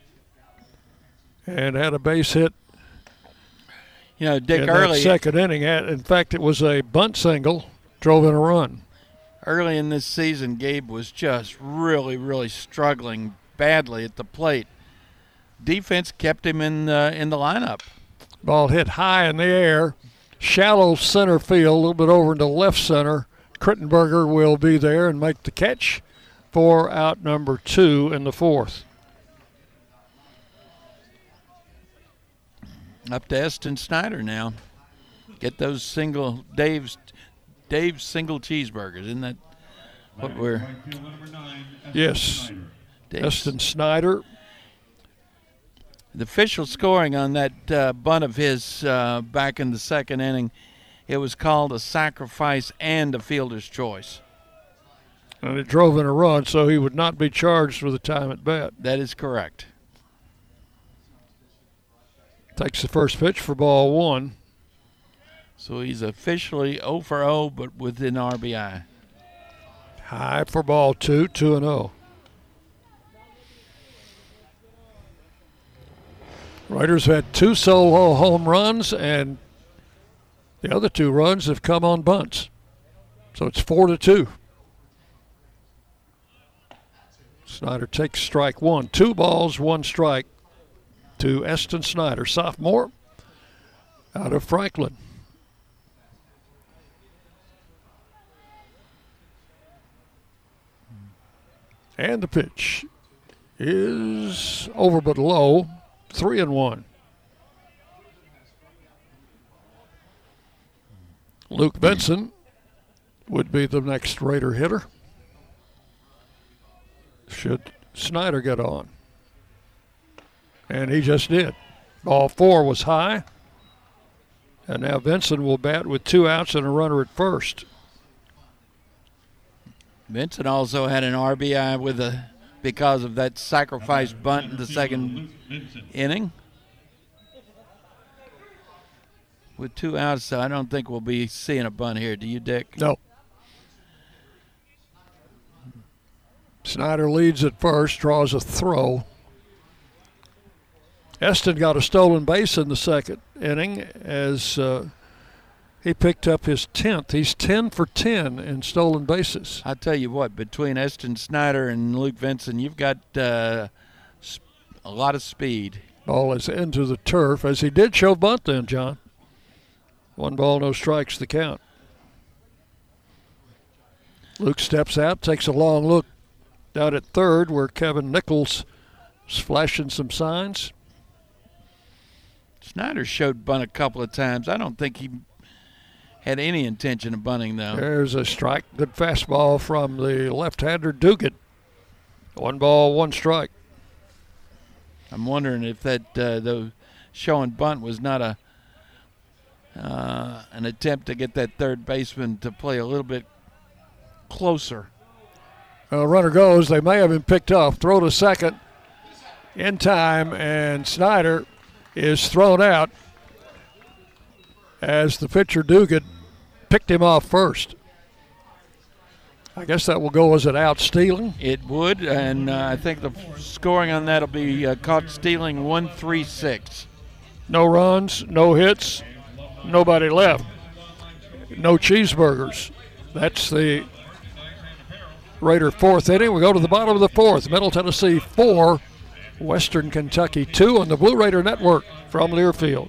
Speaker 2: and had a base hit
Speaker 3: you know, Dick
Speaker 2: in
Speaker 3: early
Speaker 2: second inning. In fact, it was a bunt single, drove in a run.
Speaker 3: Early in this season, Gabe was just really, really struggling badly at the plate. Defense kept him in uh, in the lineup.
Speaker 2: Ball hit high in the air, shallow center field, a little bit over into left center. Crittenberger will be there and make the catch for out number two in the fourth.
Speaker 3: Up to Eston Snyder now. Get those single Dave's Dave's single cheeseburgers. Isn't that what we're?
Speaker 2: Yes. Eston Snyder.
Speaker 3: The official scoring on that uh, bunt of his uh, back in the second inning, it was called a sacrifice and a fielder's choice.
Speaker 2: And it drove in a run, so he would not be charged with a time at bat.
Speaker 3: That is correct.
Speaker 2: Takes the first pitch for ball one.
Speaker 3: So he's officially 0 for 0, but with an RBI.
Speaker 2: High for ball two, 2 and 0. Raiders had two solo home runs, and the other two runs have come on bunts. So it's 4 to 2. Snyder takes strike one. Two balls, one strike to Eston Snyder, sophomore out of Franklin. And the pitch is over but low, three and one. Luke Benson would be the next Raider hitter. Should Snyder get on? And he just did. Ball four was high. And now Vincent will bat with two outs and a runner at first.
Speaker 3: Vincent also had an RBI with a because of that sacrifice bunt in the second inning. With two outs, so I don't think we'll be seeing a bunt here. Do you, Dick?
Speaker 2: No. Snyder leads at first, draws a throw. Eston got a stolen base in the second inning as uh, he picked up his 10th. He's 10 for 10 in stolen bases.
Speaker 3: I tell you what, between Eston Snyder and Luke Vinson, you've got uh, a lot of speed.
Speaker 2: Ball is into the turf, as he did show bunt then, John. One ball, no strikes, the count. Luke steps out, takes a long look down at third, where Kevin Nichols is flashing some signs.
Speaker 3: Snyder showed bunt a couple of times. I don't think he had any intention of bunting, though.
Speaker 2: There's a strike. Good fastball from the left-hander Dugan. One ball, one strike.
Speaker 3: I'm wondering if that uh, the showing bunt was not a uh, an attempt to get that third baseman to play a little bit closer.
Speaker 2: Uh, runner goes. They may have been picked off. Throw to second in time, and Snyder is thrown out as the pitcher Dugan picked him off first. I guess that will go as an out stealing.
Speaker 3: It would, and uh, I think the scoring on that will be uh, caught stealing 136.
Speaker 2: No runs, no hits, nobody left. No cheeseburgers. That's the Raider fourth inning. We go to the bottom of the fourth. Middle Tennessee four, Western Kentucky two on the Blue Raider Network from Learfield.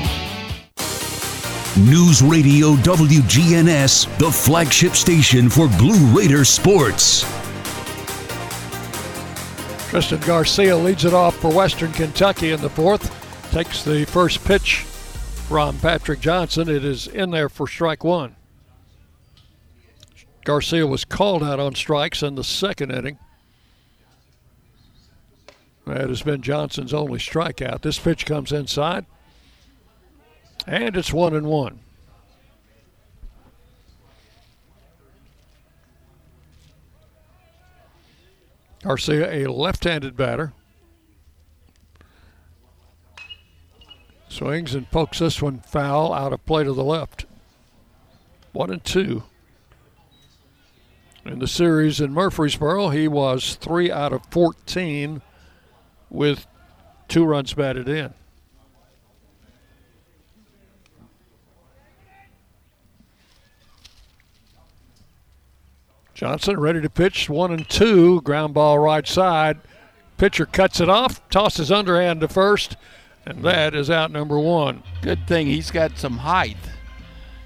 Speaker 1: News Radio WGNS, the flagship station for Blue Raider sports.
Speaker 2: Tristan Garcia leads it off for Western Kentucky in the fourth. Takes the first pitch from Patrick Johnson. It is in there for strike one. Garcia was called out on strikes in the second inning. That has been Johnson's only strikeout. This pitch comes inside. And it's one and one. Garcia, a left handed batter. Swings and pokes this one foul out of play to the left. One and two. In the series in Murfreesboro, he was three out of 14 with two runs batted in. Johnson ready to pitch one and two. Ground ball right side. Pitcher cuts it off, tosses underhand to first, and that is out number one.
Speaker 3: Good thing he's got some height,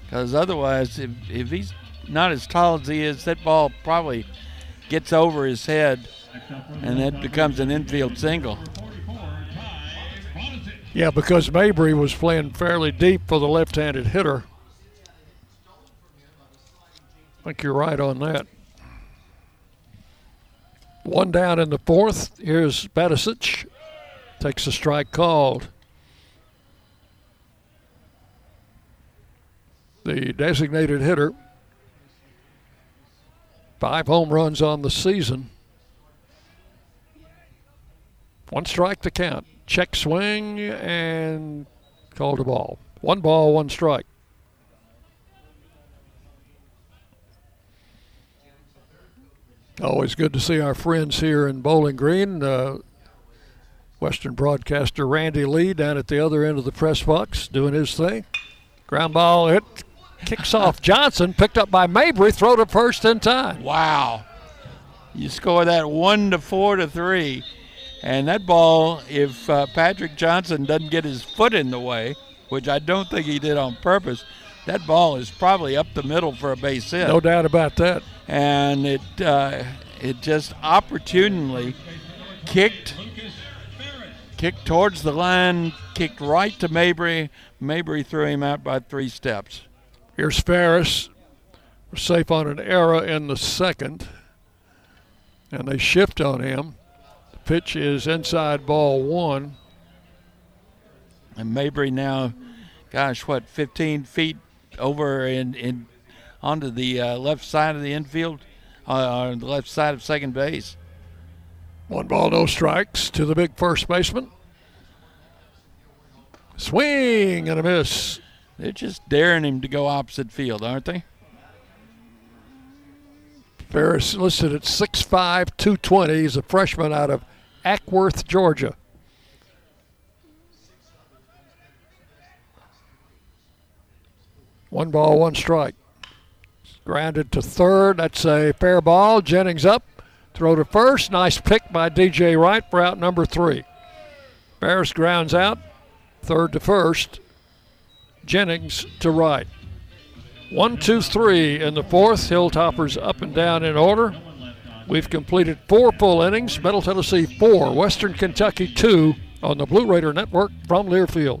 Speaker 3: because otherwise, if, if he's not as tall as he is, that ball probably gets over his head and that becomes an infield single.
Speaker 2: Yeah, because Mabry was playing fairly deep for the left-handed hitter. I think you're right on that. One down in the fourth. Here's Batisic. Takes a strike called. The designated hitter. Five home runs on the season. One strike to count. Check swing and called a ball. One ball, one strike. Always good to see our friends here in Bowling Green. Uh, Western broadcaster Randy Lee down at the other end of the press box doing his thing. Ground ball hit, kicks off. Johnson picked up by Mabry, throw to first in time.
Speaker 3: Wow. You score that one to four to three. And that ball, if uh, Patrick Johnson doesn't get his foot in the way, which I don't think he did on purpose, that ball is probably up the middle for a base hit.
Speaker 2: No doubt about that.
Speaker 3: And it uh, it just opportunely kicked kicked towards the line, kicked right to Mabry. Mabry threw him out by three steps.
Speaker 2: Here's Ferris. We're safe on an error in the second. And they shift on him. The pitch is inside ball one.
Speaker 3: And Mabry now, gosh, what, 15 feet over in, in onto the uh, left side of the infield, uh, on the left side of second base.
Speaker 2: One ball, no strikes to the big first baseman. Swing and a miss.
Speaker 3: They're just daring him to go opposite field, aren't they?
Speaker 2: Ferris listed at 6'5, 220. He's a freshman out of Acworth, Georgia. One ball, one strike. Grounded to third. That's a fair ball. Jennings up. Throw to first. Nice pick by DJ Wright for out number three. Ferris grounds out. Third to first. Jennings to Wright. One, two, three in the fourth. Hilltoppers up and down in order. We've completed four full innings. Middle Tennessee four, Western Kentucky two on the Blue Raider Network from Learfield.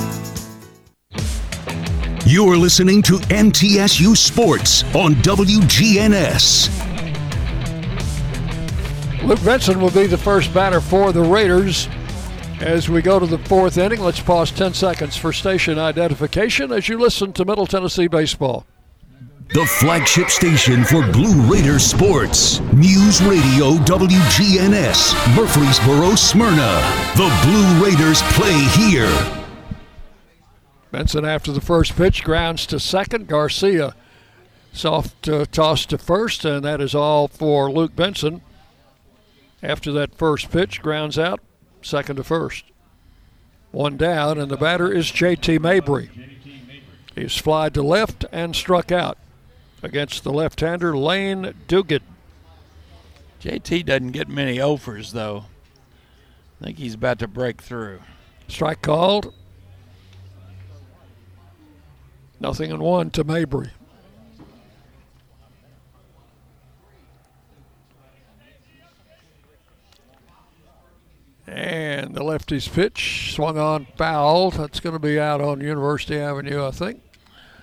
Speaker 1: You're listening to MTSU Sports on WGNS.
Speaker 2: Luke Benson will be the first batter for the Raiders. As we go to the fourth inning, let's pause 10 seconds for station identification as you listen to Middle Tennessee Baseball.
Speaker 1: The flagship station for Blue Raider sports. News Radio WGNS, Murfreesboro, Smyrna. The Blue Raiders play here.
Speaker 2: Benson, after the first pitch, grounds to second. Garcia, soft uh, toss to first, and that is all for Luke Benson. After that first pitch, grounds out, second to first. One down, and the batter is J.T. Mabry. He's flied to left and struck out against the left-hander Lane Dugan.
Speaker 3: JT doesn't get many offers though. I think he's about to break through.
Speaker 2: Strike called. Nothing and one to Mabry. And the lefty's pitch swung on foul. That's going to be out on University Avenue, I think.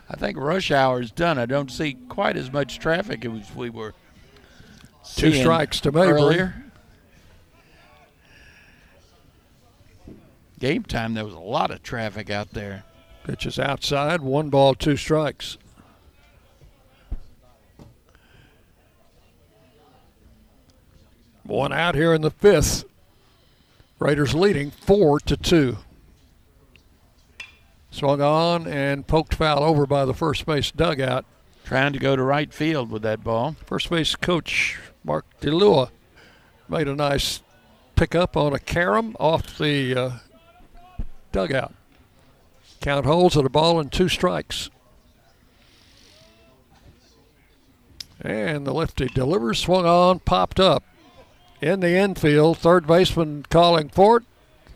Speaker 3: I think rush hour is done. I don't see quite as much traffic as we were.
Speaker 2: Two strikes to Mabry.
Speaker 3: Earlier. Game time, there was a lot of traffic out there.
Speaker 2: Pitch is outside, one ball, two strikes. One out here in the fifth. Raiders leading four to two. Swung on and poked foul over by the first base dugout.
Speaker 3: Trying to go to right field with that ball.
Speaker 2: First base coach Mark DeLua made a nice pickup on a carom off the uh, dugout. Count holds at a ball and two strikes. And the lefty delivers, swung on, popped up in the infield. Third baseman calling for it,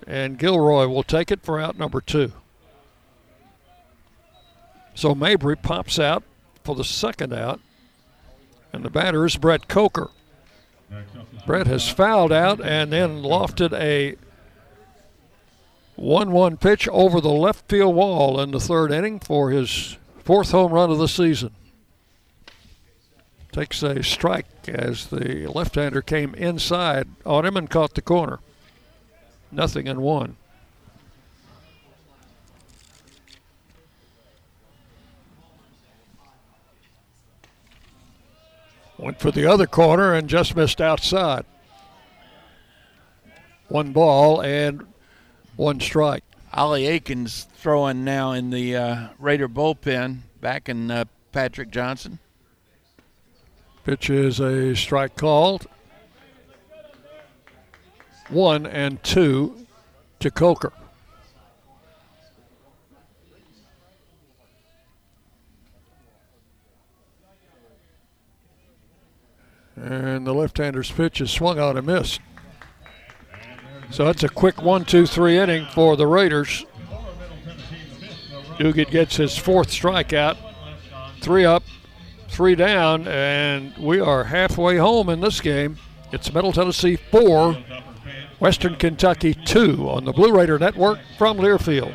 Speaker 2: and Gilroy will take it for out number two. So Mabry pops out for the second out, and the batter is Brett Coker. Brett has fouled out and then lofted a 1 1 pitch over the left field wall in the third inning for his fourth home run of the season. Takes a strike as the left hander came inside on him and caught the corner. Nothing in one. Went for the other corner and just missed outside. One ball and one strike.
Speaker 3: Ollie Aikens throwing now in the uh, Raider bullpen, back in uh, Patrick Johnson.
Speaker 2: Pitch is a strike called. One and two to Coker. And the left-hander's pitch is swung out and missed. So that's a quick one, two, three inning for the Raiders. Dugan gets his fourth strikeout. Three up, three down, and we are halfway home in this game. It's Middle Tennessee four, Western Kentucky two on the Blue Raider Network from Learfield.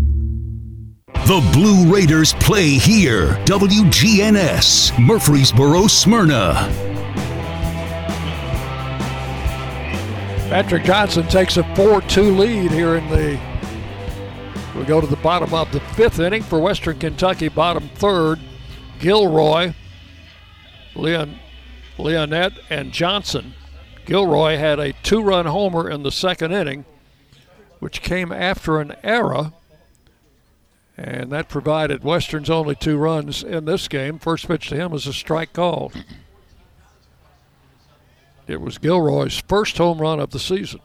Speaker 1: The Blue Raiders play here. WGNS, Murfreesboro, Smyrna.
Speaker 2: Patrick Johnson takes a 4 2 lead here in the. We go to the bottom of the fifth inning for Western Kentucky, bottom third. Gilroy, Leon, Leonette, and Johnson. Gilroy had a two run homer in the second inning, which came after an error and that provided Western's only two runs in this game. First pitch to him was a strike called. It was Gilroy's first home run of the season.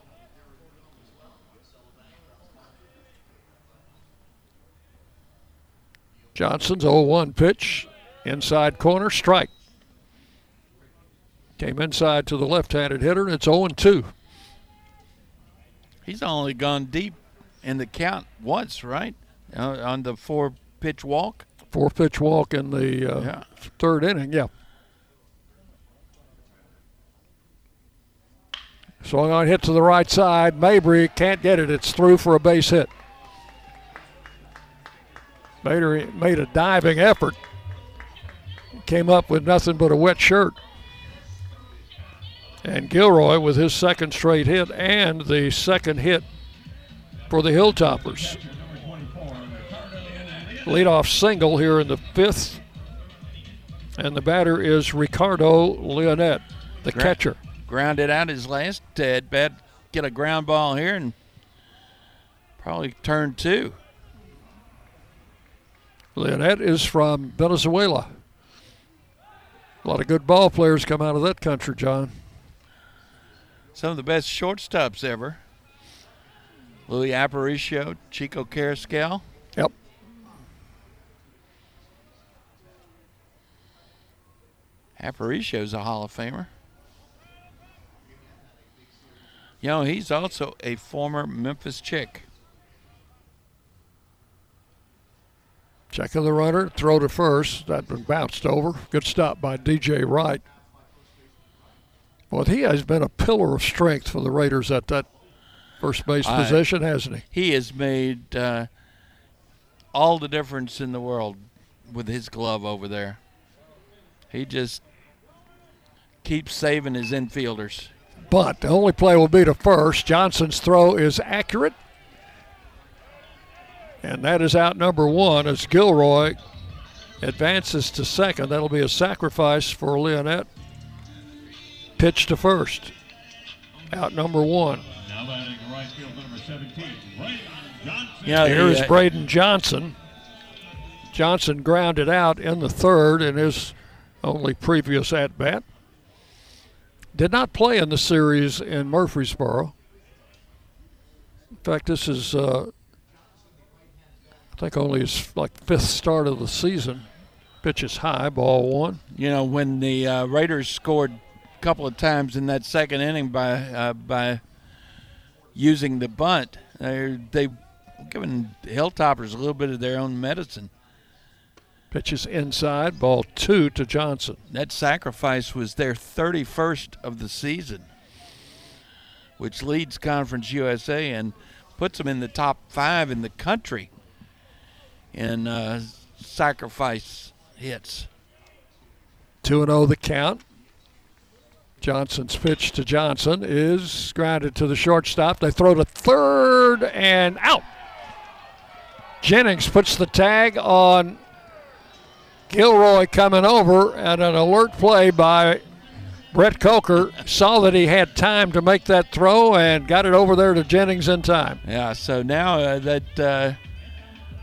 Speaker 2: Johnson's 0 1 pitch, inside corner, strike. Came inside to the left handed hitter, and it's 0 2.
Speaker 3: He's only gone deep in the count once, right? Uh, on the four pitch walk.
Speaker 2: Four pitch walk in the uh,
Speaker 3: yeah.
Speaker 2: third inning, yeah. Swung on hit to the right side. Mabry can't get it. It's through for a base hit. Mabry made a diving effort. Came up with nothing but a wet shirt. And Gilroy with his second straight hit and the second hit for the Hilltoppers leadoff single here in the fifth. And the batter is Ricardo Leonette, the
Speaker 3: Gra-
Speaker 2: catcher.
Speaker 3: Grounded out his last at bat. Get a ground ball here and Probably turn two.
Speaker 2: Leonette is from Venezuela. A lot of good ball players come out of that country, John.
Speaker 3: Some of the best shortstops ever. Luis Aparicio, Chico Carrasquel.
Speaker 2: Yep.
Speaker 3: Aparicio's a Hall of Famer. You know, he's also a former Memphis chick.
Speaker 2: Check Checking the runner, throw to first. That been bounced over. Good stop by DJ Wright. Well, he has been a pillar of strength for the Raiders at that first base
Speaker 3: I-
Speaker 2: position, hasn't he?
Speaker 3: He has made uh, all the difference in the world with his glove over there. He just keeps saving his infielders.
Speaker 2: But the only play will be to first. Johnson's throw is accurate. And that is out number one as Gilroy advances to second. That'll be a sacrifice for Leonette. Pitch to first. Out number one.
Speaker 7: Right field number 17, Johnson.
Speaker 3: Yeah,
Speaker 2: Here is
Speaker 3: uh,
Speaker 2: Braden Johnson. Johnson grounded out in the third in his only previous at bat. Did not play in the series in Murfreesboro. In fact, this is, uh, I think, only his like fifth start of the season. Pitches high, ball one.
Speaker 3: You know, when the uh, Raiders scored a couple of times in that second inning by uh, by using the bunt, they they giving Hilltoppers a little bit of their own medicine.
Speaker 2: Pitches inside, ball two to Johnson.
Speaker 3: That sacrifice was their 31st of the season, which leads Conference USA and puts them in the top five in the country in uh, sacrifice hits.
Speaker 2: 2 0 the count. Johnson's pitch to Johnson is grounded to the shortstop. They throw to third and out. Jennings puts the tag on Gilroy coming over, and an alert play by Brett Coker saw that he had time to make that throw and got it over there to Jennings in time.
Speaker 3: Yeah, so now uh, that uh,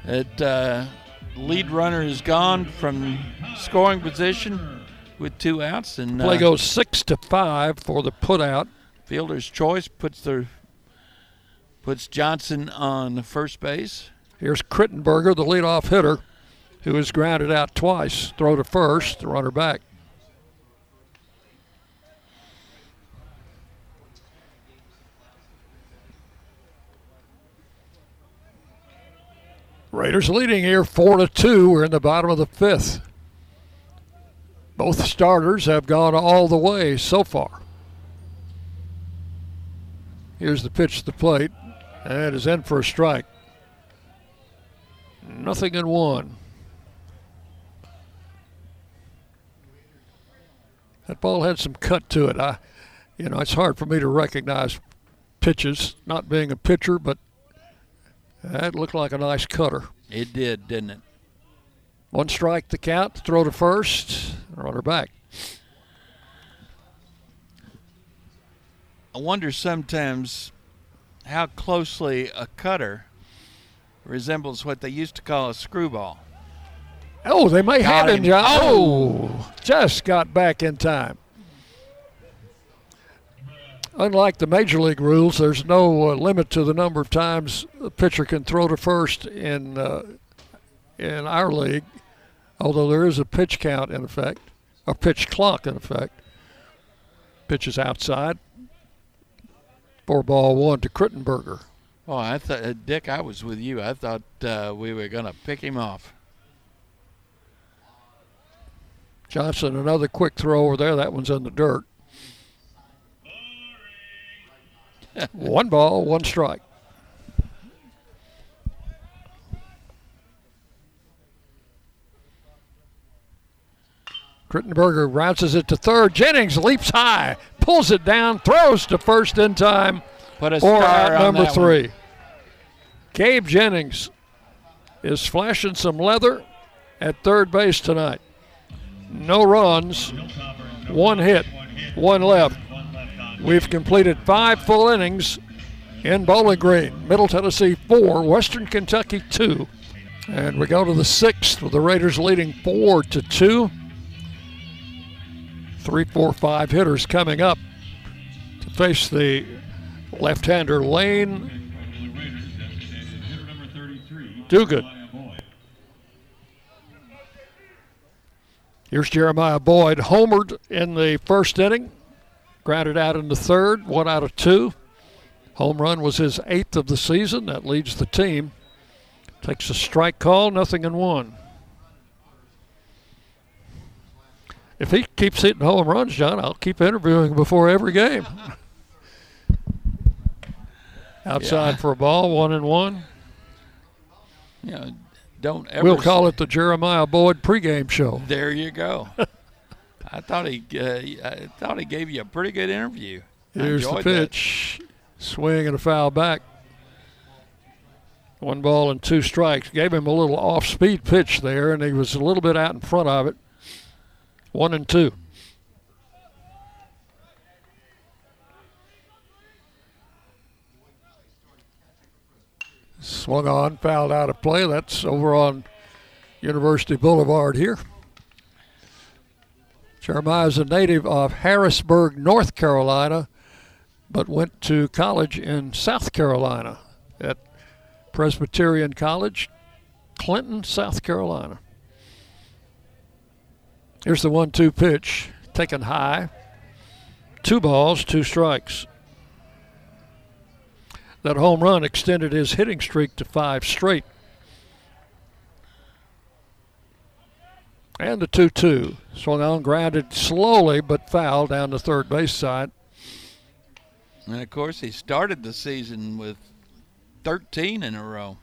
Speaker 3: that uh, lead runner is gone from scoring position with two outs, and
Speaker 2: Play
Speaker 3: uh,
Speaker 2: goes six to five for the putout.
Speaker 3: fielder's choice puts the puts Johnson on first base.
Speaker 2: Here's Crittenberger, the leadoff hitter, who is grounded out twice. Throw to first, the runner back. Raiders leading here four to two. We're in the bottom of the fifth. Both starters have gone all the way so far. Here's the pitch to the plate. And it is in for a strike. Nothing in one. That ball had some cut to it. I, you know, it's hard for me to recognize pitches, not being a pitcher, but that looked like a nice cutter.
Speaker 3: It did, didn't it?
Speaker 2: One strike the count, throw to first, runner back.
Speaker 3: I wonder sometimes how closely a cutter resembles what they used to call a screwball.
Speaker 2: Oh, they may
Speaker 3: Got
Speaker 2: have him. John. Oh, just got back in time. Unlike the major league rules, there's no uh, limit to the number of times a pitcher can throw to first in uh, in our league. Although there is a pitch count in effect, a pitch clock in effect. Pitches outside. Four ball one to Crittenberger.
Speaker 3: Oh, I thought, uh, Dick, I was with you. I thought uh, we were going to pick him off.
Speaker 2: Johnson, another quick throw over there. That one's in the dirt. one ball, one strike. Crittenberger bounces it to third. Jennings leaps high, pulls it down, throws to first in time
Speaker 3: Put a
Speaker 2: for
Speaker 3: star
Speaker 2: out number three.
Speaker 3: one.
Speaker 2: Gabe Jennings is flashing some leather at third base tonight. No runs, one hit, one left. We've completed five full innings in Bowling Green. Middle Tennessee 4, Western Kentucky 2. And we go to the sixth with the Raiders leading 4 to 2. Three, four, five hitters coming up to face the left hander Lane Duguid. Here's Jeremiah Boyd, homered in the first inning, grounded out in the third, one out of two. Home run was his eighth of the season. That leads the team. Takes a strike call, nothing in one. If he keeps hitting home runs, John, I'll keep interviewing before every game. Outside
Speaker 3: Yeah.
Speaker 2: for a ball, one and one.
Speaker 3: Know, don't ever.
Speaker 2: We'll call it the Jeremiah Boyd pregame show.
Speaker 3: There you go. I thought he, uh, I thought he gave you a pretty good interview.
Speaker 2: Here's the
Speaker 3: enjoyed that.
Speaker 2: pitch. Swing and a foul back. One ball and two strikes. Gave him a little off speed pitch there, and he was a little bit out in front of it. One and two. Swung on, fouled out of play. That's over on University Boulevard here. Jeremiah is a native of Harrisburg, North Carolina, but went to college in South Carolina at Presbyterian College, Clinton, South Carolina. Here's the one two pitch, taken high. Two balls, two strikes. That home run extended his hitting streak to five straight. And the 2 2. Swung on, grounded slowly, but foul down the third base side.
Speaker 3: And of course, he started the season with 13 in a row.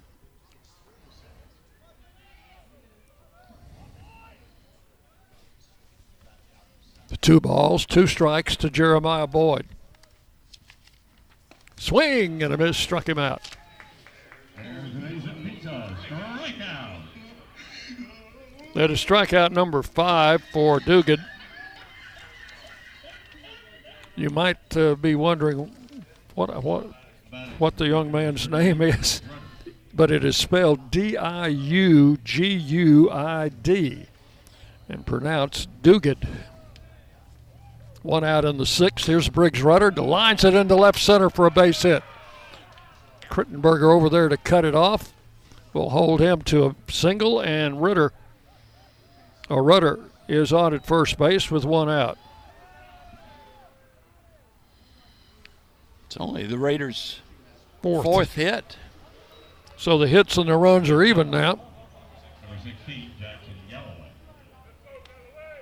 Speaker 2: The two balls, two strikes to Jeremiah Boyd. Swing and a miss struck him out. That is strikeout number five for Diuguid. You might uh, be wondering what what what the young man's name is, but it is spelled D-I-U-G-U-I-D and pronounced Duguid. One out in the sixth. Here's Briggs Rudder. Lines it into left center for a base hit. Crittenberger over there to cut it off. Will hold him to a single, and Ritter or Rudder is on at first base with one out.
Speaker 3: It's only the Raiders'
Speaker 2: Fourth.
Speaker 3: fourth hit.
Speaker 2: So the hits and the runs are even now.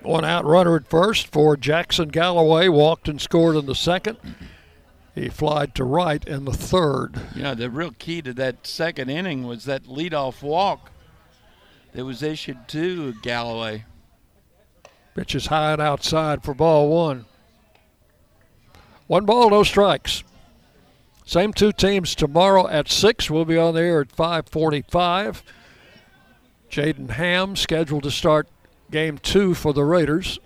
Speaker 2: One out runner at first for Jackson Galloway. Walked and scored in the second. He flied to right in the third.
Speaker 3: You know, the real key to that second inning was that leadoff walk that was issued to Galloway.
Speaker 2: Pitch is high and outside for ball one. One ball, no strikes. Same two teams tomorrow at six. We'll be on the air at 5:45. Jaden Hamm scheduled to start game two for the Raiders.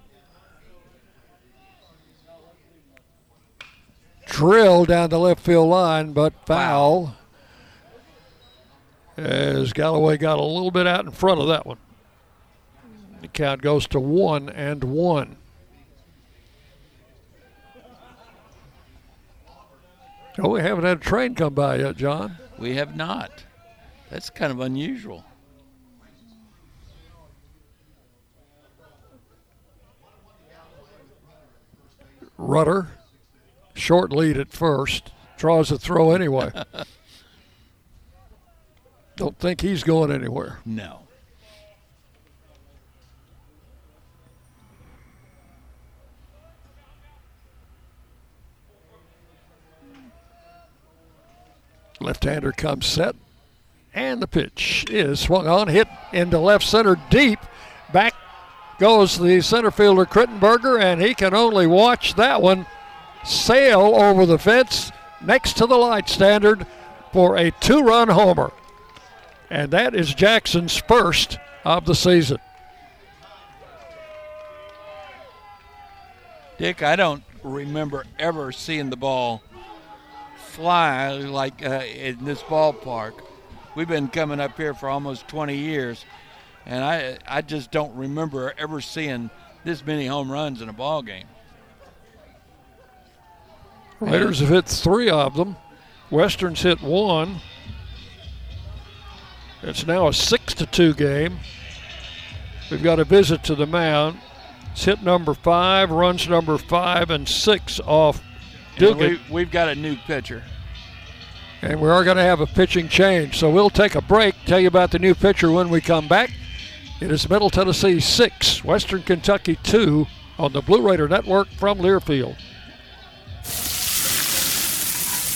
Speaker 2: Drill down the left field line, but foul. As Galloway got a little bit out in front of that one. The count goes to one and one. Oh, we haven't had a train come by yet, John.
Speaker 3: We have not. That's kind of unusual.
Speaker 2: Rudder, short lead at first, draws a throw anyway. Don't think he's going anywhere.
Speaker 3: No.
Speaker 2: Left-hander comes set, and the pitch is swung on, hit into left center deep. Back goes the center fielder Crittenberger, and he can only watch that one sail over the fence next to the light standard for a two-run homer. And that is Jackson's first of the season.
Speaker 3: Dick, I don't remember ever seeing the ball fly like uh, in this ballpark. We've been coming up here for almost 20 years, and I I just don't remember ever seeing this many home runs in a ball game.
Speaker 2: Raiders have hit three of them. Western's hit one. It's now a six to two game. We've got a visit to the mound. It's hit number five, runs number five and six off Diuguid.
Speaker 3: we, we've got a new pitcher.
Speaker 2: And we are going to have a pitching change. So we'll take a break, tell you about the new pitcher when we come back. It is Middle Tennessee 6, Western Kentucky 2 on the Blue Raider Network from Learfield.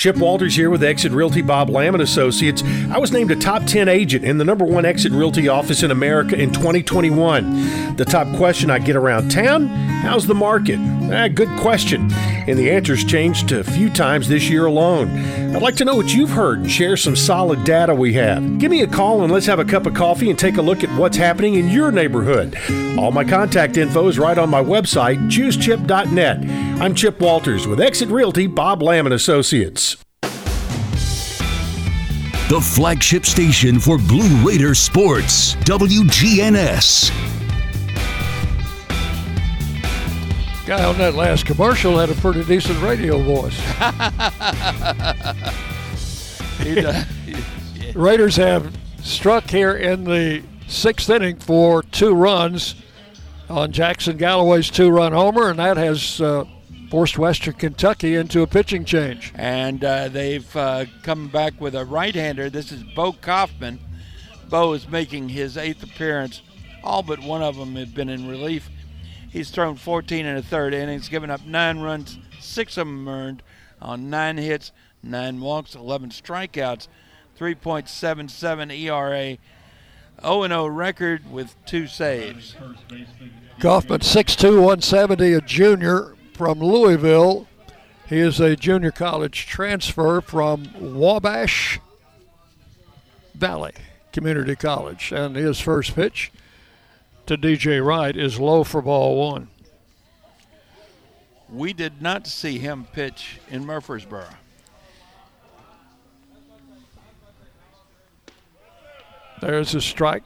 Speaker 11: Chip Walters here with Exit Realty Bob Lamb and Associates. I was named a top 10 agent in the number one Exit Realty office in America in 2021. The top question I get around town how's the market? Ah, good question. And the answer's changed a few times this year alone. I'd like to know what you've heard and share some solid data we have. Give me a call and let's have a cup of coffee and take a look at what's happening in your neighborhood. All my contact info is right on my website, choosechip.net. I'm Chip Walters with Exit Realty Bob Lam and Associates.
Speaker 1: The flagship station for Blue Raider sports, WGNS.
Speaker 2: Guy on that last commercial had a pretty decent radio voice. Raiders have struck here in the sixth inning for two runs on Jackson Galloway's two run homer, and that has uh, forced Western Kentucky into a pitching change.
Speaker 3: And uh, they've uh, come back with a right hander. This is Bo Kaufman. Bo is making his eighth appearance. All but one of them have been in relief. He's thrown 14 and a third innings, given up nine runs, six of them earned on nine hits, nine walks, 11 strikeouts, 3.77 ERA, 0 0 record with two saves.
Speaker 2: Kaufman, 6'2", 170, a junior from Louisville. He is a junior college transfer from Wabash Valley Community College. And his first pitch to DJ Wright is low for ball one.
Speaker 3: We did not see him pitch in Murfreesboro.
Speaker 2: There's a strike.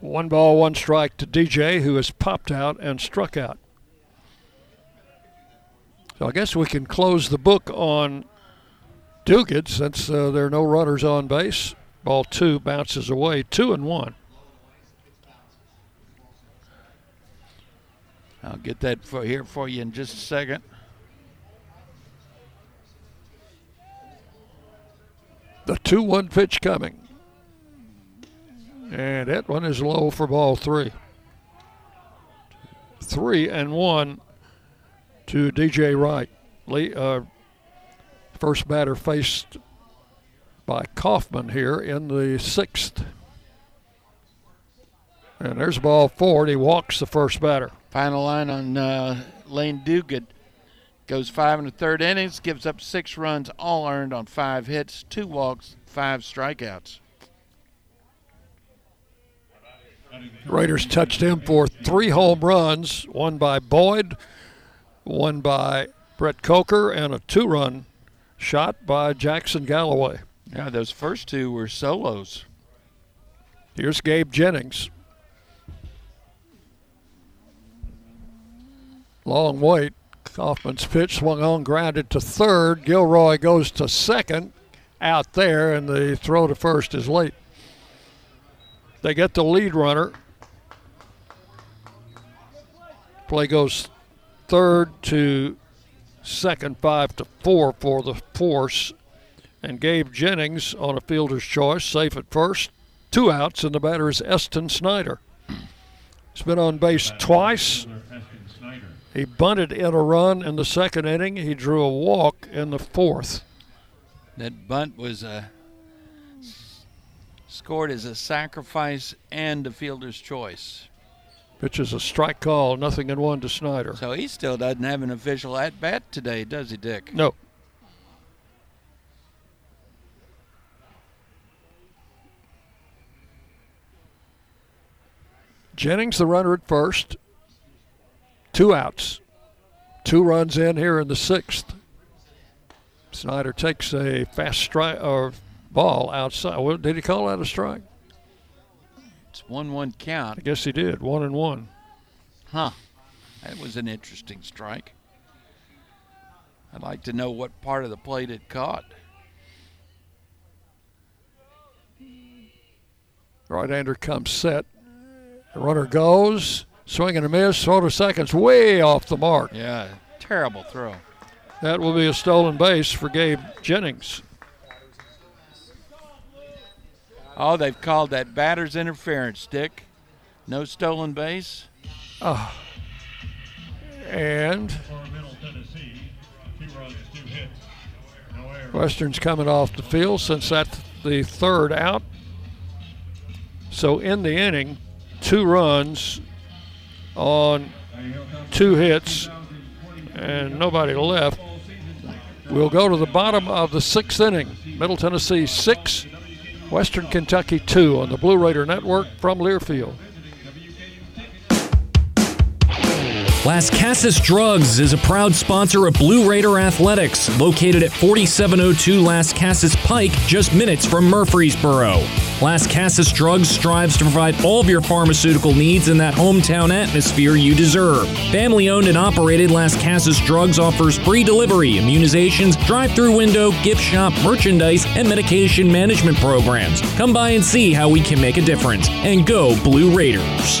Speaker 2: One ball, one strike to DJ, who has popped out and struck out. So I guess we can close the book on Diuguid since uh, there are no runners on base. Ball two bounces away, two and one.
Speaker 3: I'll get that for here for you in just a second.
Speaker 2: The 2 1 pitch coming. And that one is low for ball three. Three and one to DJ Wright. Lee, uh, first batter faced by Kaufman here in the sixth. And there's a ball four, and he walks the first batter.
Speaker 3: Final line on uh, Lane Diuguid goes five in the third innings, gives up six runs, all earned on five hits, two walks, five strikeouts.
Speaker 2: Raiders touched him for three home runs, one by Boyd, one by Brett Coker, and a two run shot by Jackson Galloway.
Speaker 3: Yeah, those first two were solos.
Speaker 2: Here's Gabe Jennings. Long wait. Kaufman's pitch swung on, grounded to third. Gilroy goes to second out there, and the throw to first is late. They get the lead runner. Play goes third to second, five to four for the force. And Gabe Jennings on a fielder's choice, safe at first. Two outs, and the batter is Eston Snyder. He's been on base twice He bunted in a run in the second inning. He drew a walk in the fourth.
Speaker 3: That bunt was uh, scored as a sacrifice and a fielder's choice.
Speaker 2: Which is a strike call, nothing in one to Snyder.
Speaker 3: So he still doesn't have an official at bat today, does he, Dick?
Speaker 2: No. Jennings, the runner at first. Two outs. Two runs in here in the sixth. Snyder takes a fast strike or ball outside. Well, did he call out a strike?
Speaker 3: It's one-one count.
Speaker 2: I guess he did. One and one.
Speaker 3: Huh. That was an interesting strike. I'd like to know what part of the plate it caught.
Speaker 2: Right-hander comes set. The runner goes, swing and a miss, throw to seconds, way off the mark.
Speaker 3: Yeah, terrible throw.
Speaker 2: That will be a stolen base for Gabe Jennings.
Speaker 3: Oh, they've called that batter's interference, Dick. No stolen base.
Speaker 2: Oh. And Western's coming off the field since that's the third out. So in the inning, two runs on two hits and nobody left. We'll go to the bottom of the sixth inning. Middle Tennessee six, Western Kentucky two on the Blue Raider Network from Learfield.
Speaker 12: Lascassas Drugs is a proud sponsor of Blue Raider Athletics, located at 4702 Lascassas Pike, just minutes from Murfreesboro. Lascassas Drugs strives to provide all of your pharmaceutical needs in that hometown atmosphere you deserve. Family owned and operated Lascassas Drugs offers free delivery, immunizations, drive through window, gift shop, merchandise, and medication management programs. Come by and see how we can make a difference. And go Blue Raiders.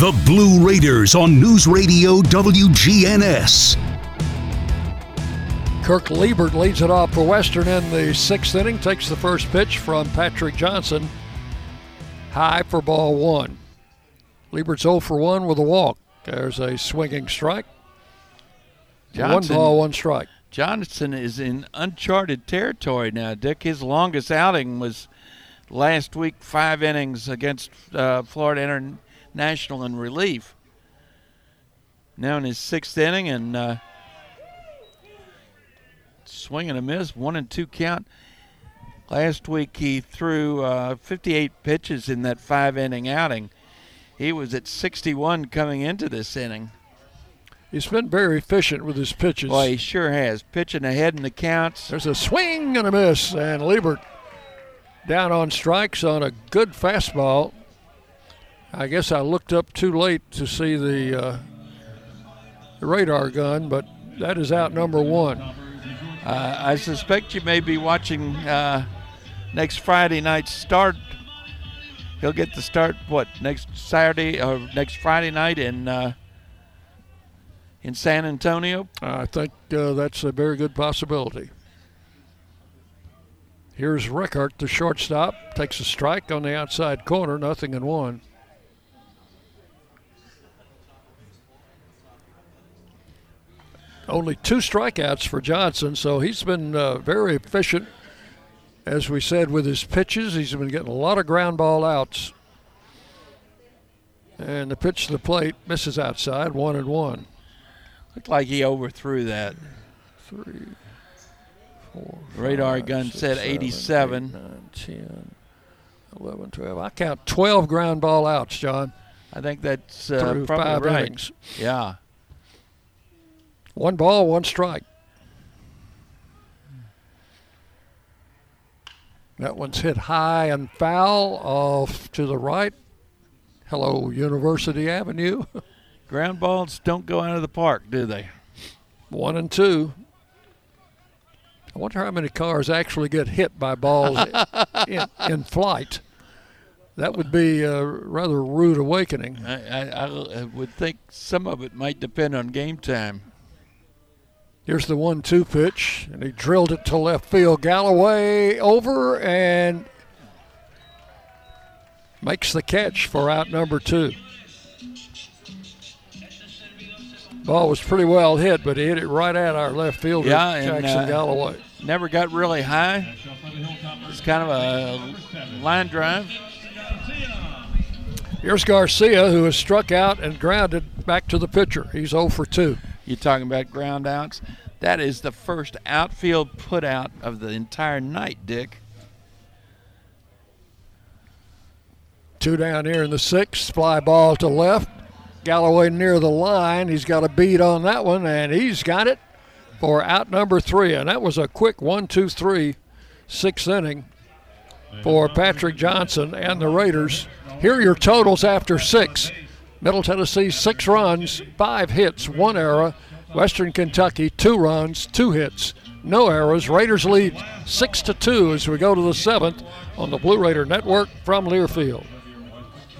Speaker 1: The Blue Raiders on News Radio WGNS.
Speaker 2: Kirk Liebert leads it off for Western in the sixth inning, takes the first pitch from Patrick Johnson. High for ball one. Liebert's 0 for 1 with a walk. There's a swinging strike.
Speaker 3: Johnson,
Speaker 2: one ball, one strike.
Speaker 3: Johnson is in uncharted territory now, Dick. His longest outing was last week, five innings against uh, Florida International national in relief. Now in his sixth inning and uh, swing and a miss, one and two count. Last week he threw uh, 58 pitches in that five inning outing. He was at 61 coming into this inning.
Speaker 2: He's been very efficient with his pitches.
Speaker 3: Well, he sure has. Pitching ahead in the counts.
Speaker 2: There's a swing and a miss, and Liebert down on strikes on a good fastball. I guess I looked up too late to see the, uh, the radar gun, but that is out number one.
Speaker 3: Uh, I suspect you may be watching uh, next Friday night's start. He'll get the start what next Saturday or next Friday night in uh, in San Antonio.
Speaker 2: I think uh, that's a very good possibility. Here's Rickert, the shortstop, takes a strike on the outside corner, nothing in one. Only two strikeouts for Johnson, so he's been uh, very efficient. As we said, with his pitches, he's been getting a lot of ground ball outs. And the pitch to the plate misses outside, one and one.
Speaker 3: Looked like he overthrew that.
Speaker 2: Three, four,
Speaker 3: Radar
Speaker 2: five,
Speaker 3: gun
Speaker 2: six,
Speaker 3: said
Speaker 2: seven,
Speaker 3: 87.
Speaker 2: eight, nine, 10, 11, 12. I count 12 ground ball outs, John.
Speaker 3: I think that's uh,
Speaker 2: Through five
Speaker 3: right.
Speaker 2: innings.
Speaker 3: Yeah.
Speaker 2: One ball, one strike. That one's hit high and foul off to the right. Hello, University Avenue.
Speaker 3: Ground balls don't go out of the park, do they?
Speaker 2: One and two. I wonder how many cars actually get hit by balls in, in, flight. That would be a rather rude awakening.
Speaker 3: I, I, I would think some of it might depend on game time.
Speaker 2: Here's the one-two pitch, and he drilled it to left field. Galloway over and makes the catch for out number two. Ball was pretty well hit, but he hit it right at our left fielder,
Speaker 3: yeah, and,
Speaker 2: Jackson
Speaker 3: uh,
Speaker 2: Galloway.
Speaker 3: Never got really high. It's kind of a line drive.
Speaker 2: Here's Garcia, who has struck out and grounded back to the pitcher. He's 0 for 2.
Speaker 3: You talking about ground outs? That is the first outfield put out of the entire night, Dick.
Speaker 2: Two down here in the sixth. Fly ball to left. Galloway near the line. He's got a beat on that one, and he's got it for out number three. And that was a quick one, two, three, sixth inning for Patrick Johnson and the Raiders. Here are your totals after six. Middle Tennessee, six runs, five hits, one error. Western Kentucky, two runs, two hits, no errors. Raiders lead six to two as we go to the seventh on the Blue Raider Network from Learfield.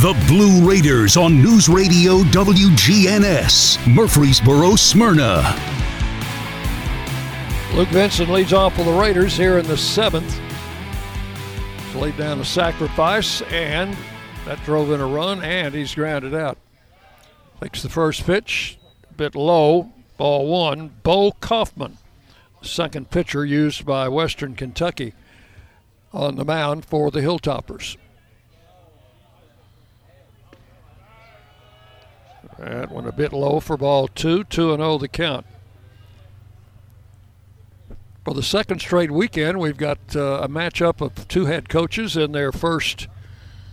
Speaker 1: The Blue Raiders on News Radio WGNS, Murfreesboro, Smyrna.
Speaker 2: Luke Vincent leads off for the Raiders here in the seventh. He's laid down a sacrifice, and that drove in a run, and he's grounded out. Takes the first pitch, a bit low, ball one. Bo Kaufman, second pitcher used by Western Kentucky on the mound for the Hilltoppers. That one a bit low for ball two, 2 and 0 the count. For the second straight weekend, we've got uh, a matchup of two head coaches in their first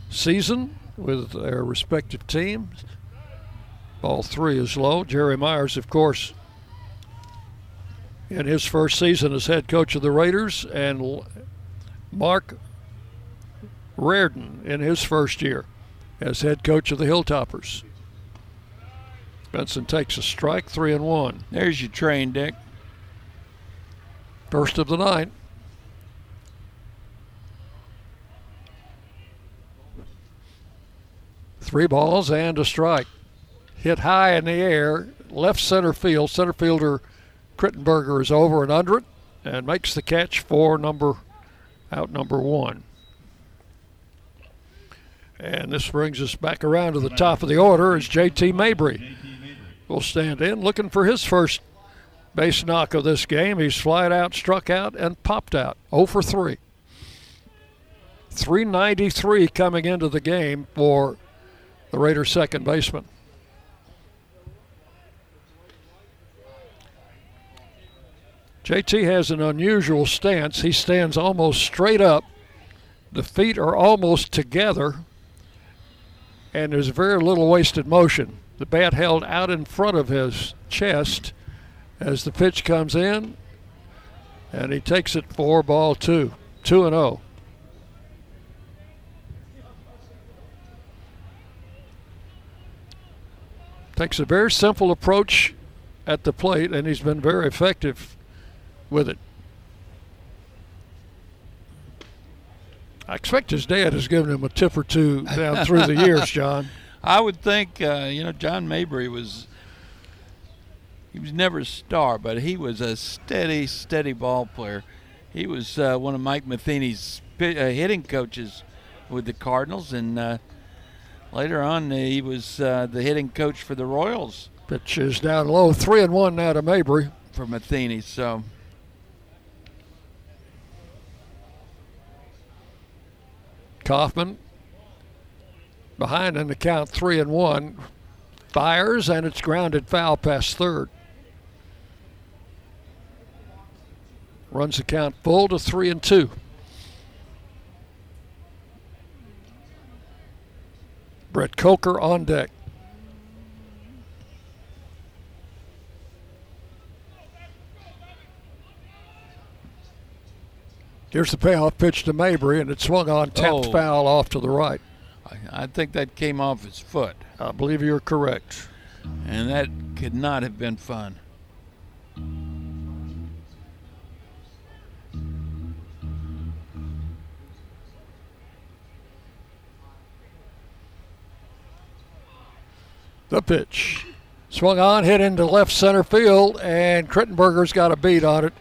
Speaker 2: season with their respective teams. Ball three is low. Jerry Myers, of course, in his first season as head coach of the Raiders, and Marc Rardin in his first year as head coach of the Hilltoppers. Benson takes a strike, three and one.
Speaker 3: There's your train, Dick.
Speaker 2: First of the night. Three balls and a strike. Hit high in the air, left center field. Center fielder Crittenberger is over and under it and makes the catch for number out number one. And this brings us back around to the top of the order as JT Mabry will stand in, looking for his first base knock of this game. He's flied out, struck out, and popped out. 0 for 3. 393 coming into the game for the Raiders' second baseman. JT has an unusual stance. He stands almost straight up. The feet are almost together, and there's very little wasted motion the bat held out in front of his chest as the pitch comes in, and he takes it for ball two, two and zero. Oh. Takes a very simple approach at the plate, and he's been very effective with it. I expect his dad has given him a tip or two down through the years, John.
Speaker 3: I would think, uh, you know, John Mabry was. He was never a star, but he was a steady, steady ball player. He was uh, one of Mike Matheny's uh, hitting coaches with the Cardinals, and uh, later on uh, he was uh, the hitting coach for the Royals
Speaker 2: Pitch is down low, three and one now to Mabry.
Speaker 3: for Matheny. So
Speaker 2: Kaufman behind in the count, three and one. Fires and it's grounded foul past third. Runs the count full to three and two. Brett Coker on deck. Here's the payoff pitch to Mabry, and it swung on, tapped
Speaker 3: Oh.
Speaker 2: foul off to the right.
Speaker 3: I, think that came off his foot,
Speaker 2: I believe you're correct.
Speaker 3: and that could not have been fun.
Speaker 2: The pitch. Swung on, hit into left center field, and Crittenberger's got a beat on it.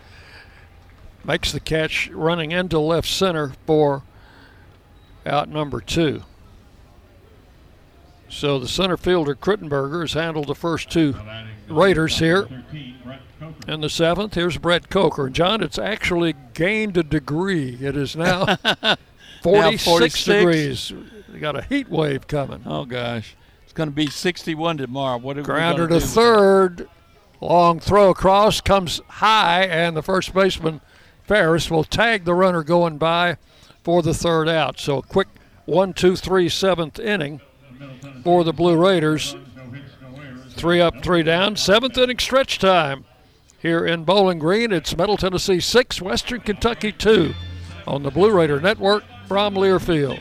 Speaker 2: Makes the catch running into left center for out number two. So the center fielder Crittenberger has handled the first two Raiders here. And the seventh, here's Brett Coker. John, it's actually gained a degree. It is now 46,
Speaker 3: 46.
Speaker 2: degrees. We got a heat wave coming.
Speaker 3: Oh gosh, it's going to be 61 tomorrow. What are we
Speaker 2: Grounder
Speaker 3: gonna
Speaker 2: to
Speaker 3: do?
Speaker 2: third. Long throw across comes high, and the first baseman Ferris will tag the runner going by for the third out. So a quick one, two, three, seventh inning for the Blue Raiders. Three up, three down. Seventh inning stretch time here in Bowling Green. It's Middle Tennessee six, Western Kentucky two on the Blue Raider Network from Learfield.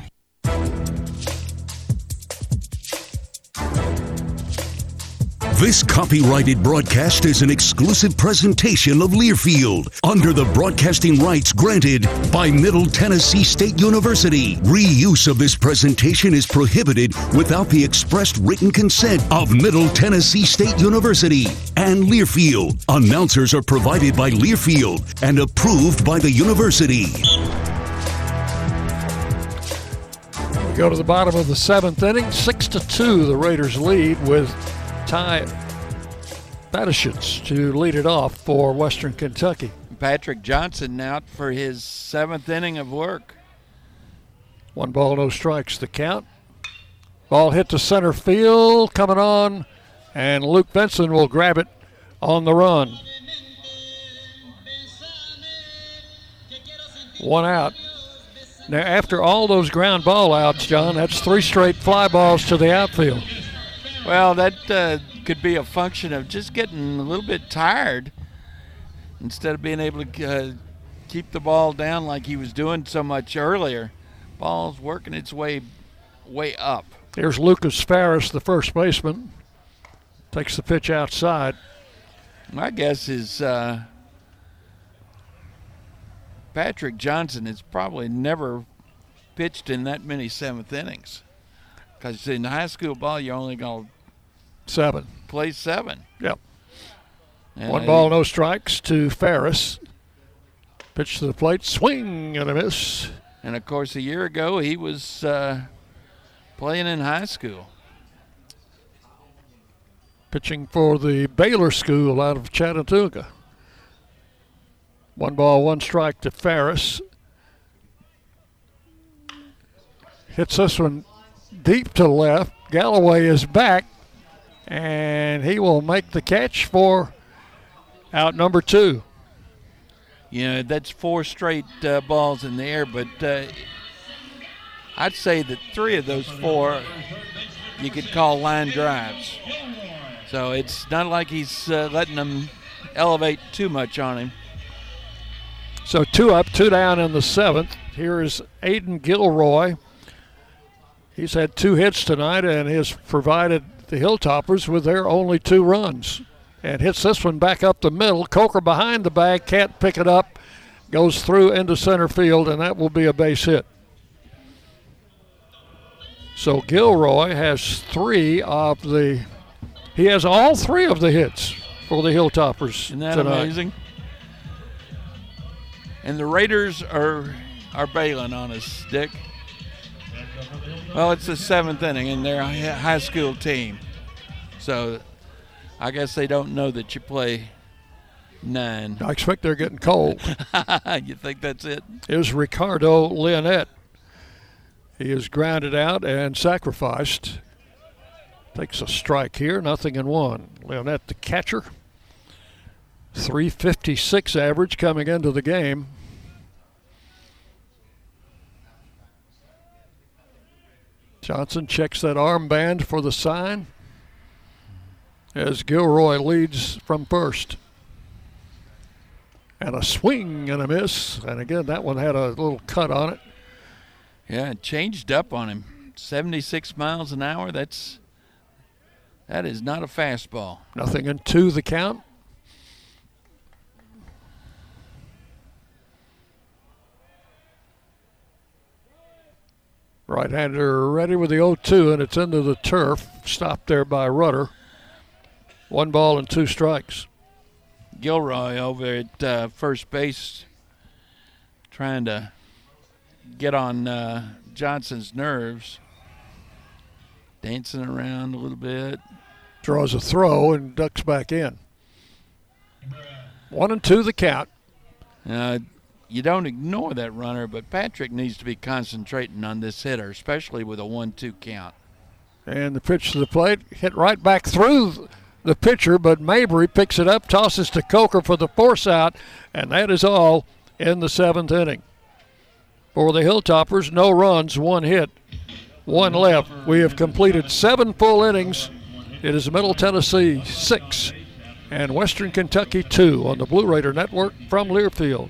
Speaker 1: This copyrighted broadcast is an exclusive presentation of Learfield under the broadcasting rights granted by Middle Tennessee State University. Reuse of this presentation is prohibited without the expressed written consent of Middle Tennessee State University and Learfield. Announcers are provided by Learfield and approved by the university.
Speaker 2: We go to the bottom of the seventh inning, six to two. The Raiders lead with Ty Batishitz to lead it off for Western Kentucky.
Speaker 3: Patrick Johnson out for his seventh inning of work.
Speaker 2: One ball, no strikes. The count. Ball hit to center field, coming on, and Luke Benson will grab it on the run. One out. Now, after all those ground ball outs, John, that's three straight fly balls to the outfield.
Speaker 3: Well, that uh, could be a function of just getting a little bit tired instead of being able to uh, keep the ball down like he was doing so much earlier. Ball's working its way way up.
Speaker 2: Here's Lucas Ferris, the first baseman. Takes the pitch outside.
Speaker 3: My guess is uh, Patrick Johnson has probably never pitched in that many seventh innings. Because in high school ball, you're only going to
Speaker 2: Seven.
Speaker 3: play seven.
Speaker 2: Yep.
Speaker 3: And
Speaker 2: One
Speaker 3: I-
Speaker 2: ball, no strikes to Ferris. Pitch to the plate, swing and a miss.
Speaker 3: And of course, a year ago, he was uh, playing in high school.
Speaker 2: Pitching for the Baylor School out of Chattanooga. One ball, one strike to Ferris. Hits this one deep to left. Galloway is back, and he will make the catch for out number two.
Speaker 3: You know, that's four straight uh, balls in the air, but uh, I'd say that three of those four you could call line drives. So it's not like he's uh, letting them elevate too much on him.
Speaker 2: So two up, two down in the seventh. Here is Aiden Gilroy. He's had two hits tonight and has provided the Hilltoppers with their only two runs. And hits this one back up the middle. Coker behind the bag, can't pick it up. Goes through into center field, and that will be a base hit. So Gilroy has three of the. He has all three of the hits for the Hilltoppers
Speaker 3: Isn't that
Speaker 2: tonight.
Speaker 3: amazing? And the Raiders are are bailing on us, Dick. Well, it's the seventh inning, and they're a high school team, so I guess they don't know that you play nine.
Speaker 2: I expect they're getting cold.
Speaker 3: you think that's it?
Speaker 2: is Ricardo Leonette. He is grounded out and sacrificed. Takes a strike here, nothing in one. Leonette, the catcher. 356 average coming into the game. Johnson checks that armband for the sign as Gilroy leads from first. And a swing and a miss. And again, that one had a little cut on it.
Speaker 3: Yeah, it changed up on him. 76 miles an hour. That's that is not a fastball.
Speaker 2: Nothing in two the count. Right-hander ready with the 0-2, and it's into the turf. Stopped there by Rudder. One ball and two strikes.
Speaker 3: Gilroy over at uh, first base trying to get on uh, Johnson's nerves. Dancing around a little bit.
Speaker 2: Draws a throw and ducks back in. One and two the count.
Speaker 3: Uh, you don't ignore that runner, but Patrick needs to be concentrating on this hitter, especially with a one-two count.
Speaker 2: And the pitch to the plate hit right back through the pitcher, but Mabry picks it up, tosses to Coker for the force out, and that is all in the seventh inning. For the Hilltoppers, no runs, one hit, one left. We have completed seven full innings. It is Middle Tennessee six and Western Kentucky two on the Blue Raider Network from Learfield.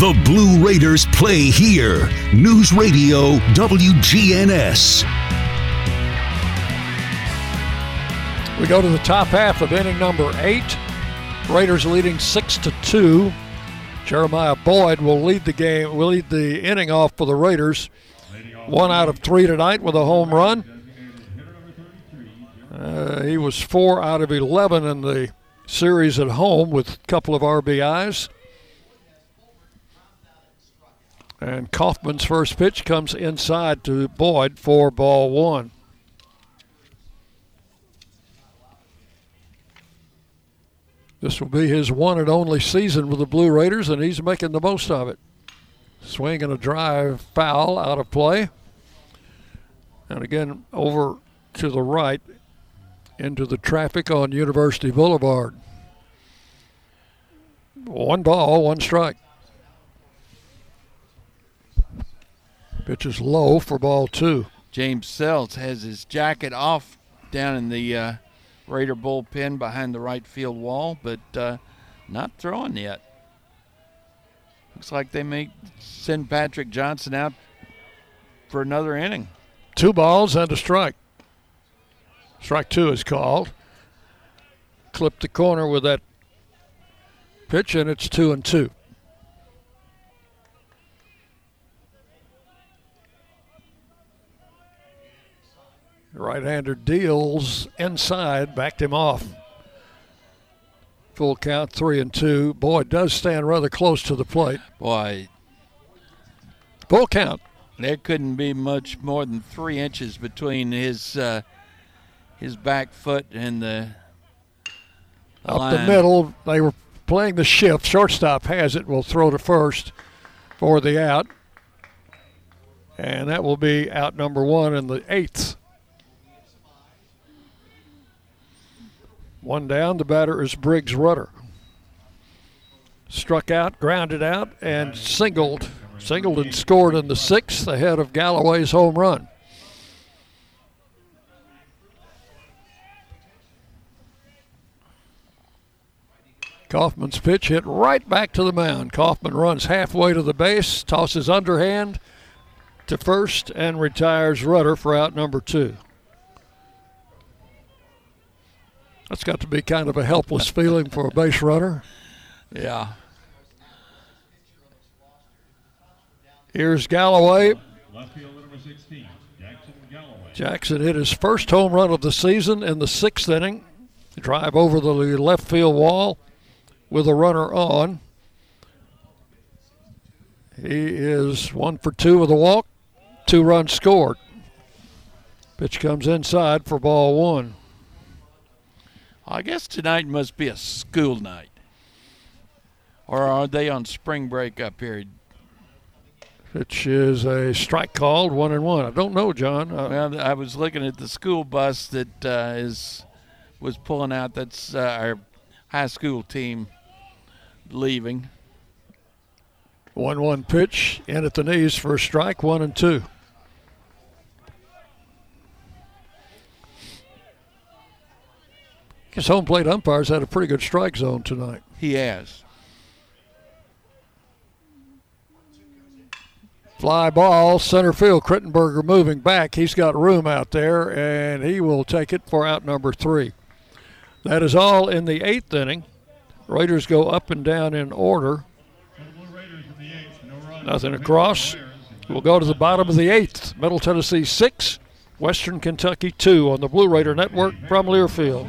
Speaker 1: The Blue Raiders play here. News Radio WGNS.
Speaker 2: We go to the top half of inning number eight. Raiders leading six to two. Jeremiah Boyd will lead the game, will lead the inning off for the Raiders. One out of three tonight with a home run. Uh, he was four out of 11 in the series at home with a couple of RBIs. And Kaufman's first pitch comes inside to Boyd for ball one. This will be his one and only season with the Blue Raiders, and he's making the most of it. Swing and a drive foul out of play. And again, over to the right into the traffic on University Boulevard. One ball, one strike. Pitch is low for ball two.
Speaker 3: James Sells has his jacket off down in the uh, Raider bullpen behind the right field wall, but uh, not throwing yet. Looks like they may send Patrick Johnson out for another inning.
Speaker 2: Two balls and a strike. Strike two is called. Clip the corner with that pitch, and it's two and two. Right hander deals inside, backed him off. Full count, three and two. Boy, it does stand rather close to the plate.
Speaker 3: Boy.
Speaker 2: Full count.
Speaker 3: There couldn't be much more than three inches between his uh, his back foot and the
Speaker 2: up
Speaker 3: line.
Speaker 2: the middle. They were playing the shift. Shortstop has it. Will throw to first for the out, and that will be out number one in the eighth. One down. The batter is Briggs Rudder. Struck out, grounded out, and singled. Singled and scored in the sixth ahead of Galloway's home run. Kaufman's pitch hit right back to the mound. Kaufman runs halfway to the base, tosses underhand to first, and retires Rudder for out number two. That's got to be kind of a helpless feeling for a base runner.
Speaker 3: Yeah.
Speaker 2: Here's Galloway.
Speaker 7: Left fielder number 16, Jackson Galloway.
Speaker 2: Jackson hit his first home run of the season in the sixth inning. Drive over the left field wall with a runner on. He is one for two with a walk, two runs scored. Pitch comes inside for ball one.
Speaker 3: I guess tonight must be a school night. Or are they on spring break up here?
Speaker 2: Pitch is a strike called, one and one. I don't know, John. Uh,
Speaker 3: well, I was looking at the school bus that uh, is was pulling out. That's uh, our high school team leaving.
Speaker 2: One one pitch in at the knees for a strike, one and two. His home plate umpires had a pretty good strike zone tonight.
Speaker 3: He has.
Speaker 2: Fly ball, center field. Crittenberger moving back. He's got room out there, and he will take it for out number three. That is all in the eighth inning. Raiders go up and down in order. Nothing across. We'll go to the bottom of the eighth. Middle Tennessee six, Western Kentucky two on the Blue Raider Network from Learfield.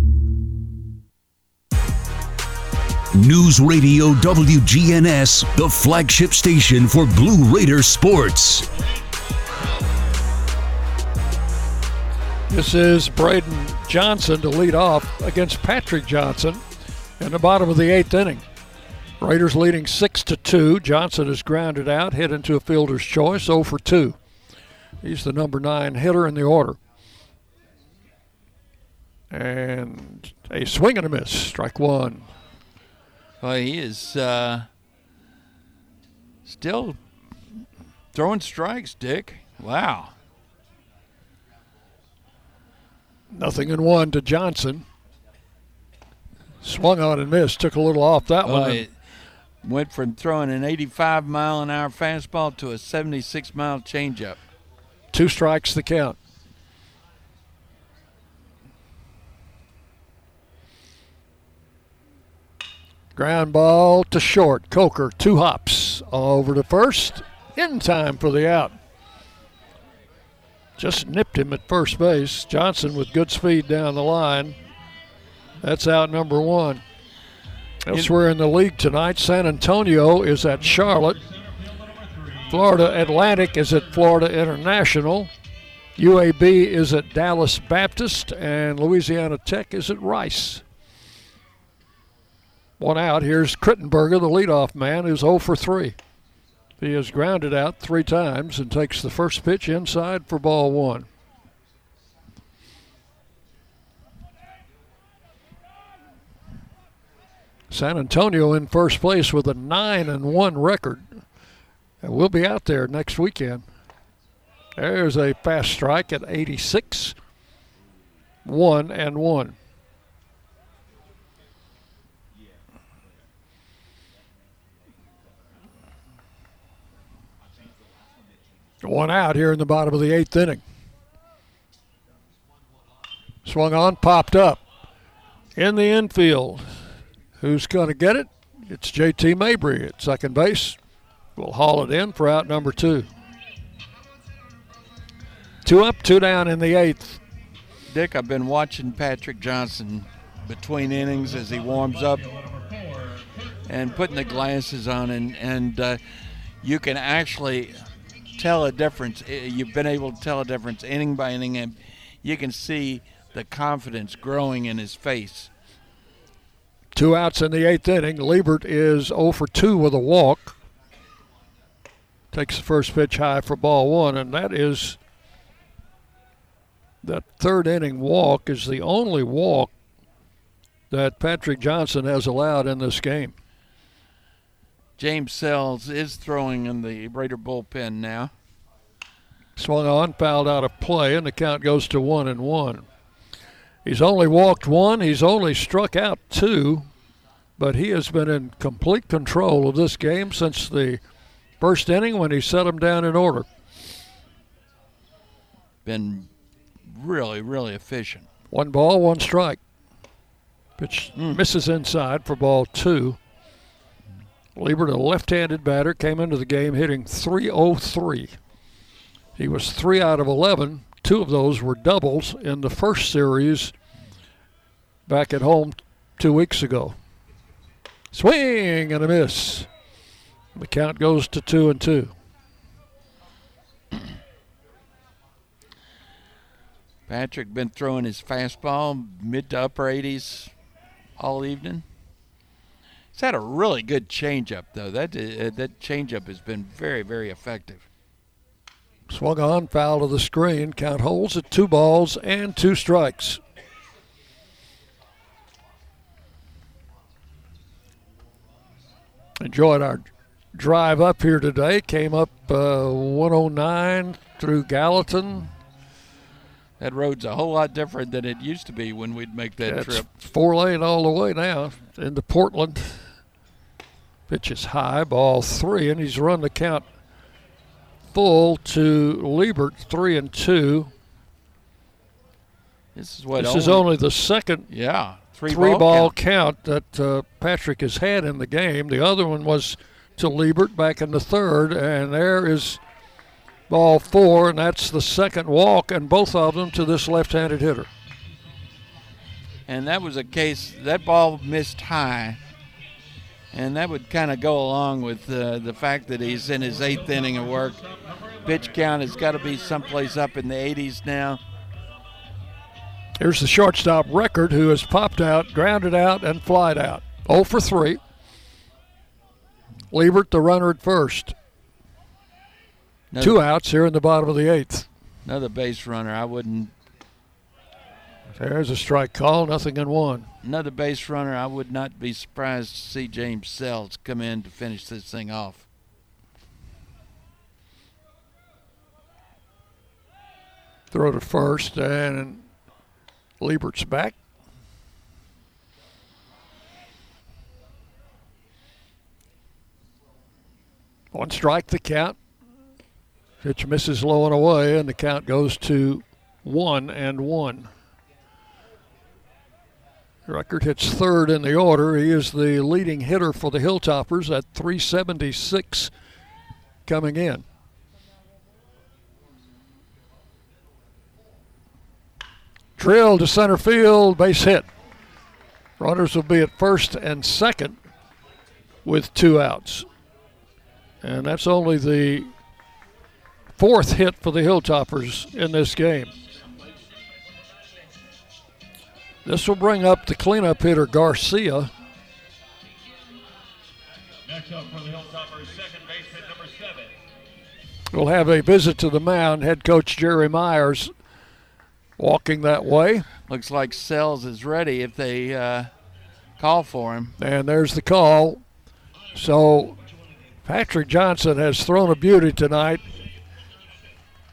Speaker 1: News Radio WGNS, the flagship station for Blue Raider sports.
Speaker 2: This is Braden Johnson to lead off against Patrick Johnson in the bottom of the eighth inning. Raiders leading six to two. Johnson is grounded out, hit into a fielder's choice, 0 for 2. He's the number nine hitter in the order. And a swing and a miss. Strike one.
Speaker 3: Well, he is uh, still throwing strikes, Dick. Wow.
Speaker 2: Nothing in one to Johnson. Swung on and missed. Took a little off that
Speaker 3: Well,
Speaker 2: one.
Speaker 3: it went from throwing an 85 mile an hour fastball to a 76 mile changeup.
Speaker 2: Two strikes the count. Ground ball to short. Coker, two hops over to first. In time for the out. Just nipped him at first base. Johnson with good speed down the line. That's out number one. Elsewhere in the league tonight, San Antonio is at Charlotte. Florida Atlantic is at Florida International. UAB is at Dallas Baptist, and Louisiana Tech is at Rice. One out. Here's Crittenberger, the leadoff man, who's 0 for 3. He is grounded out three times and takes the first pitch inside for ball one. San Antonio in first place with a 9 and 1 record. And we'll be out there next weekend. There's a fast strike at 86. 1 and 1. One out here in the bottom of the eighth inning. Swung on, popped up. In the infield. Who's going to get it? It's JT Mabry at second base. We'll haul it in for out number two. Two up, two down in the eighth.
Speaker 3: Dick, I've been watching Patrick Johnson between innings as he warms up and putting the glasses on, and, and uh, you can actually tell a difference. Uh, You've been able to tell a difference inning by inning, and you can see the confidence growing in his face.
Speaker 2: Two outs in the eighth inning. Liebert is 0 for 2 with a walk. Takes the first pitch high for ball one, and that is that third inning walk is the only walk that Patrick Johnson has allowed in this game.
Speaker 3: James Sells is throwing in the Raider bullpen now.
Speaker 2: Swung on, fouled out of play, and the count goes to one and one. He's only walked one, he's only struck out two, but he has been in complete control of this game since the first inning when he set them down in order.
Speaker 3: Been really, really efficient.
Speaker 2: One ball, one strike. Pitch hmm. misses inside for ball two. Liebert, a left handed batter, came into the game hitting 303. He was three out of 11. Two of those were doubles in the first series back at home two weeks ago. Swing and a miss. The count goes to two and two.
Speaker 3: Patrick been throwing his fastball mid to upper 80s all evening. He's had a really good changeup though. That uh, that changeup has been very very effective.
Speaker 2: Swung on, foul to the screen. Count holds at two balls and two strikes. Enjoyed our drive up here today. Came up uh, 109 through Gallatin.
Speaker 3: That road's a whole lot different than it used to be when we'd make that trip.
Speaker 2: four lane all the way now into Portland. Pitch is high, ball three, and he's run the count full to Liebert, three and two.
Speaker 3: This is what
Speaker 2: this is only the second
Speaker 3: yeah three,
Speaker 2: three
Speaker 3: ball,
Speaker 2: ball
Speaker 3: count.
Speaker 2: count, that uh, Patrick has had in the game. The other one was to Liebert back in the third, and there is ball four, and that's the second walk, and both of them to this left-handed hitter.
Speaker 3: and that was a case that ball missed high, and that would kind of go along with uh, the fact that he's in his eighth inning of work. Pitch count has got to be someplace up in the 80s now.
Speaker 2: Here's the shortstop record, who has popped out, grounded out, and flied out. 0 for 3. Liebert, the runner at first.
Speaker 3: Another-
Speaker 2: Two outs here in the bottom of the eighth.
Speaker 3: Another base runner. I wouldn't.
Speaker 2: There's a strike call, nothing in one.
Speaker 3: Another base runner. I would not be surprised to see James Sells come in to finish this thing off.
Speaker 2: Throw to first, and Liebert's back. One strike, the count. Pitch misses low and away, and the count goes to one and one. Record hits third in the order. He is the leading hitter for the Hilltoppers at 376 coming in. Drill to center field, base hit. Runners will be at first and second with two outs. And that's only the fourth hit for the Hilltoppers in this game. This will bring up the cleanup hitter Garcia.
Speaker 7: Next up for the Hilltoppers, second baseman number seven.
Speaker 2: We'll have a visit to the mound. Head coach Jerry Myers walking that way.
Speaker 3: Looks like Sells is ready if they uh, call for him.
Speaker 2: And there's the call. So Patrick Johnson has thrown a beauty tonight,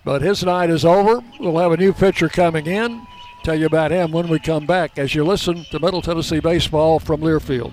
Speaker 2: but his night is over. We'll have a new pitcher coming in. Tell you about him when we come back as you listen to Middle Tennessee Baseball from Learfield.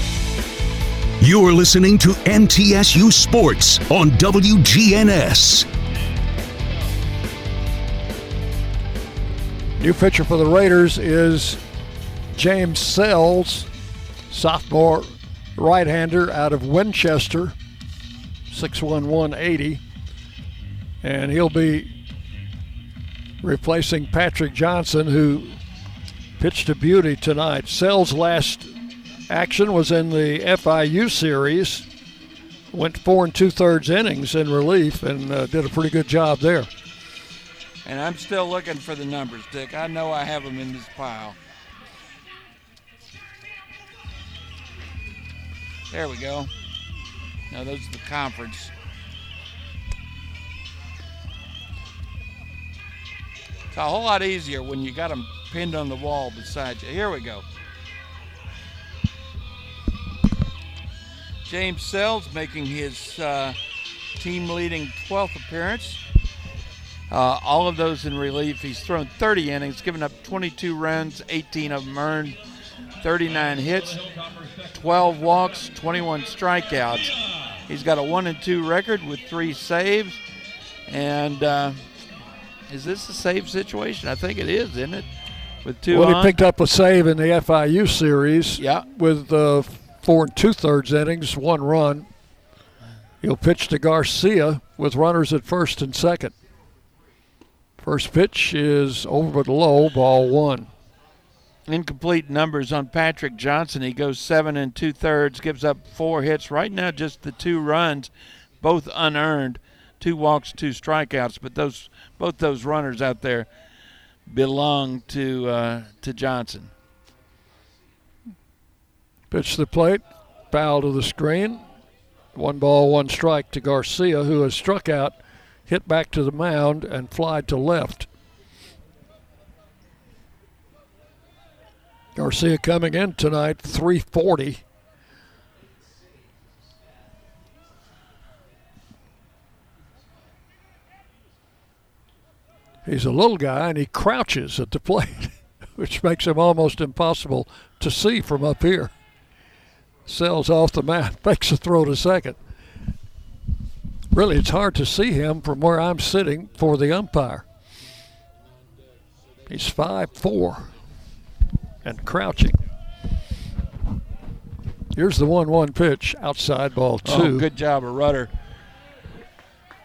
Speaker 1: You're listening to MTSU Sports on WGNS.
Speaker 2: New pitcher for the Raiders is James Sells, sophomore right hander out of Winchester, 6'1, 180. And he'll be replacing Patrick Johnson, who pitched a beauty tonight. Sells last action was in the FIU series. Went four and two thirds innings in relief and uh, did a pretty good job there.
Speaker 3: And I'm still looking for the numbers, Dick. I know I have them in this pile. There we go. Now those are the conference. It's a whole lot easier when you got them pinned on the wall beside you. Here we go. James Sells making his uh, team leading 12th appearance. Uh, all of those in relief. He's thrown 30 innings, given up 22 runs, 18 of them earned, 39 hits, 12 walks, 21 strikeouts. He's got a one and two record with three saves. And uh, is this a save situation? I think it is, isn't it? With two.
Speaker 2: Well,
Speaker 3: on?
Speaker 2: he picked up a save in the FIU series.
Speaker 3: Yeah.
Speaker 2: With uh, four and two thirds innings, one run. He'll pitch to Garcia with runners at first and second. First pitch is over but low, ball one.
Speaker 3: Incomplete numbers on Patrick Johnson. He goes seven and two thirds, gives up four hits. Right now, just the two runs, both unearned, two walks, two strikeouts. But those both those runners out there belong to uh, to Johnson.
Speaker 2: Pitch the plate, foul to the screen. One ball, one strike to Garcia, who has struck out, hit back to the mound, and flied to left. Garcia coming in tonight, 340. He's a little guy and he crouches at the plate, which makes him almost impossible to see from up here. Sells off the mat, makes a throw to second. Really, it's hard to see him from where I'm sitting for the umpire. He's five four and crouching. Here's the one-one pitch, outside ball oh, two.
Speaker 3: Oh, good job of Rudder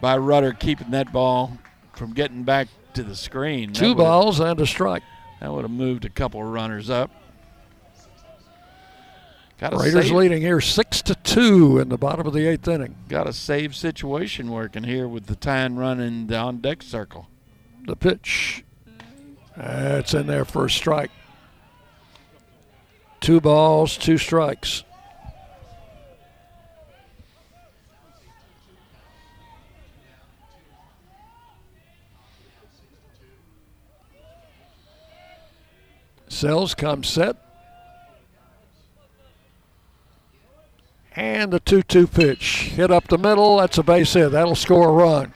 Speaker 3: by Rudder keeping that ball from getting back to the screen.
Speaker 2: Two balls and a strike.
Speaker 3: That would have moved a couple of runners up.
Speaker 2: Got Raiders save. leading here six to two in the bottom of the eighth inning.
Speaker 3: Got a save situation working here with the tying run in the on deck circle.
Speaker 2: The pitch. That's in there for a strike. Two balls, two strikes. Sells comes set. And the 2 2 pitch. Hit up the middle. That's a base hit. That'll score a run.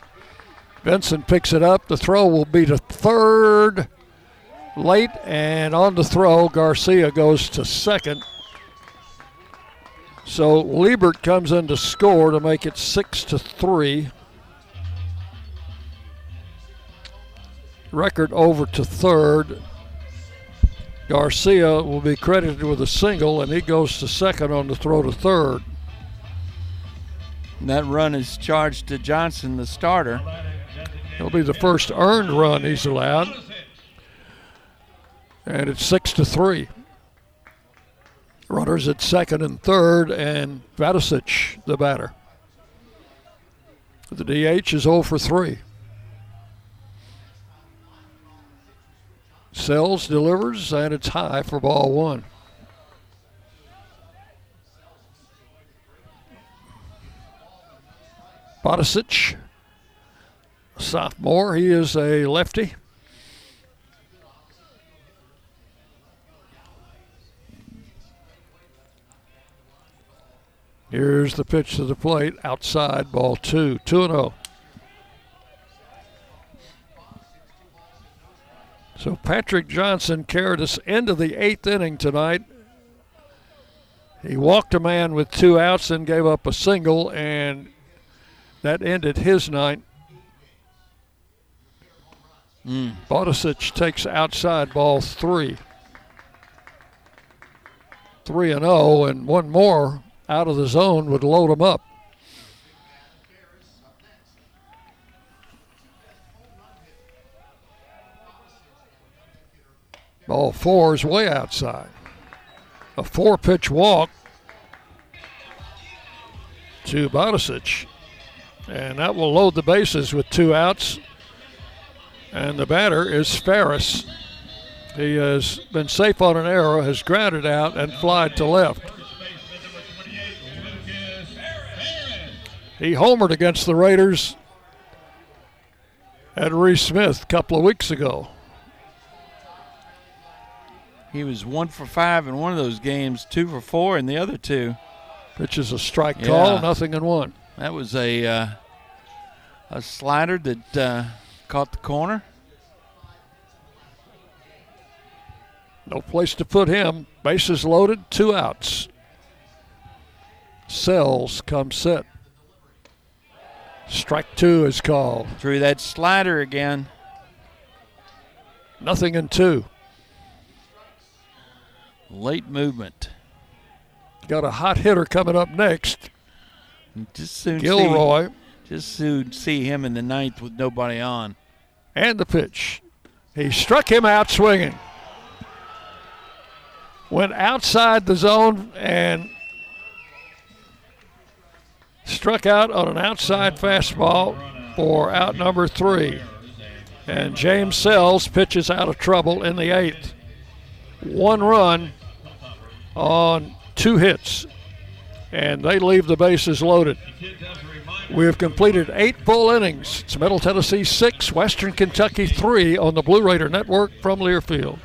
Speaker 2: Vincent picks it up. The throw will be to third late. And on the throw, Garcia goes to second. So Liebert comes in to score to make it 6 to 3. Record over to third. Garcia will be credited with a single, and he goes to second on the throw to third.
Speaker 3: And that run is charged to Johnson, the starter.
Speaker 2: It'll be the first earned run he's allowed. And it's six to three. Runners at second and third, and Vadicic, the batter. The DH is 0 for 3. Sells, delivers, and it's high for ball one. Bodicic, sophomore. He is a lefty. Here's the pitch to the plate, outside, ball two, 2 and 0. So Patrick Johnson carried us into the eighth inning tonight. He walked a man with two outs and gave up a single, and that ended his night.
Speaker 3: Mm.
Speaker 2: Bodicic takes outside ball three. 3 and 0, and one more out of the zone would load him up. Ball four is way outside. A four pitch walk to Bodicic. And that will load the bases with two outs. And the batter is Ferris. He has been safe on an error, has grounded out, and flied to left. He homered against the Raiders at Reese Smith a couple of weeks ago.
Speaker 3: He was one for five in one of those games, two for four in the other two.
Speaker 2: Which is a strike yeah. call, nothing in one.
Speaker 3: That was a uh, a slider that uh, caught the corner.
Speaker 2: No place to put him. Bases loaded, two outs. Sells comes set. Strike two is called.
Speaker 3: Through that slider again.
Speaker 2: Nothing in two.
Speaker 3: Late movement.
Speaker 2: Got a hot hitter coming up next.
Speaker 3: Just soon
Speaker 2: Gilroy.
Speaker 3: See, just soon see him in the ninth with nobody on.
Speaker 2: And the pitch. He struck him out swinging. Went outside the zone and struck out on an outside fastball for out number three. And James Sells pitches out of trouble in the eighth. One run on two hits, and they leave the bases loaded. We have completed eight full innings. It's Middle Tennessee six, Western Kentucky three on the Blue Raider Network from Learfield.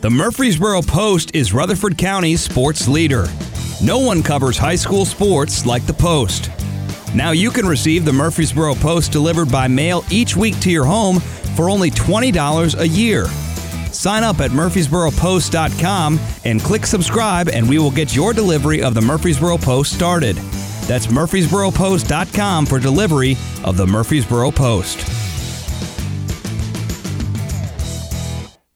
Speaker 13: the Murfreesboro Post is Rutherford County's sports leader. No one covers high school sports like the Post. Now you can receive the Murfreesboro Post delivered by mail each week to your home for only $20 a year. Sign up at murfreesboropost.com and click subscribe, and we will get your delivery of the Murfreesboro Post started. That's murfreesboropost.com for delivery of the Murfreesboro Post.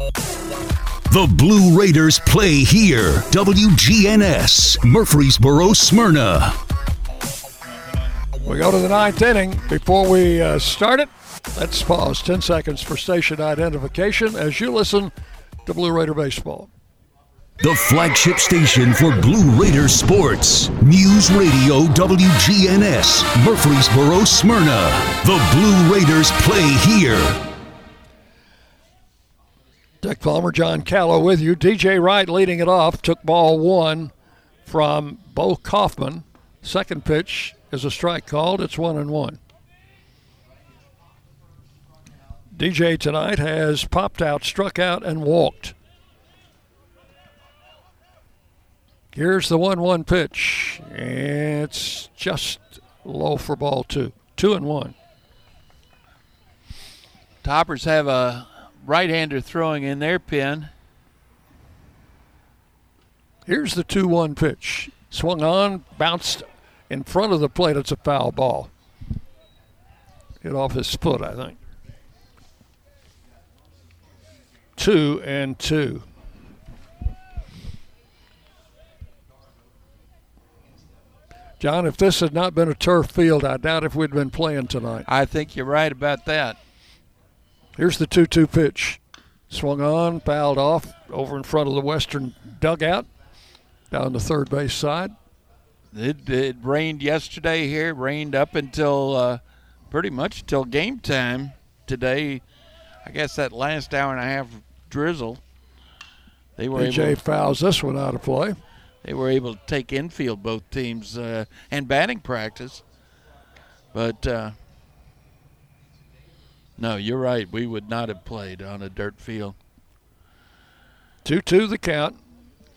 Speaker 1: The Blue Raiders play here. WGNS, Murfreesboro, Smyrna.
Speaker 2: We go to the ninth inning. Before we uh, start it, let's pause 10 seconds for station identification as you listen to Blue Raider Baseball.
Speaker 1: The flagship station for Blue Raider sports. News Radio WGNS, Murfreesboro, Smyrna. The Blue Raiders play here.
Speaker 2: Dick Palmer, John Callow with you. DJ Wright leading it off. Took ball one from Bo Kaufman. Second pitch is a strike called. It's one and one. DJ tonight has popped out, struck out, and walked. Here's the 1 1 pitch. It's just low for ball two. Two and one.
Speaker 3: Toppers have a right hander throwing in their pin.
Speaker 2: Here's the 2 1 pitch. Swung on, bounced in front of the plate. It's a foul ball. Hit off his foot, I think. Two and two. John, if this had not been a turf field, I doubt if we'd been playing tonight.
Speaker 3: I think you're right about that.
Speaker 2: Here's the 2 2 pitch. Swung on, fouled off over in front of the western dugout down the third base side.
Speaker 3: It, it rained yesterday here, rained up until uh, pretty much till game time today. I guess that last hour and a half drizzle. They were
Speaker 2: AJ
Speaker 3: able,
Speaker 2: fouls this one out of play.
Speaker 3: They were able to take infield both teams uh, and batting practice, but uh, no, you're right. We would not have played on a dirt field.
Speaker 2: 2 2 the count.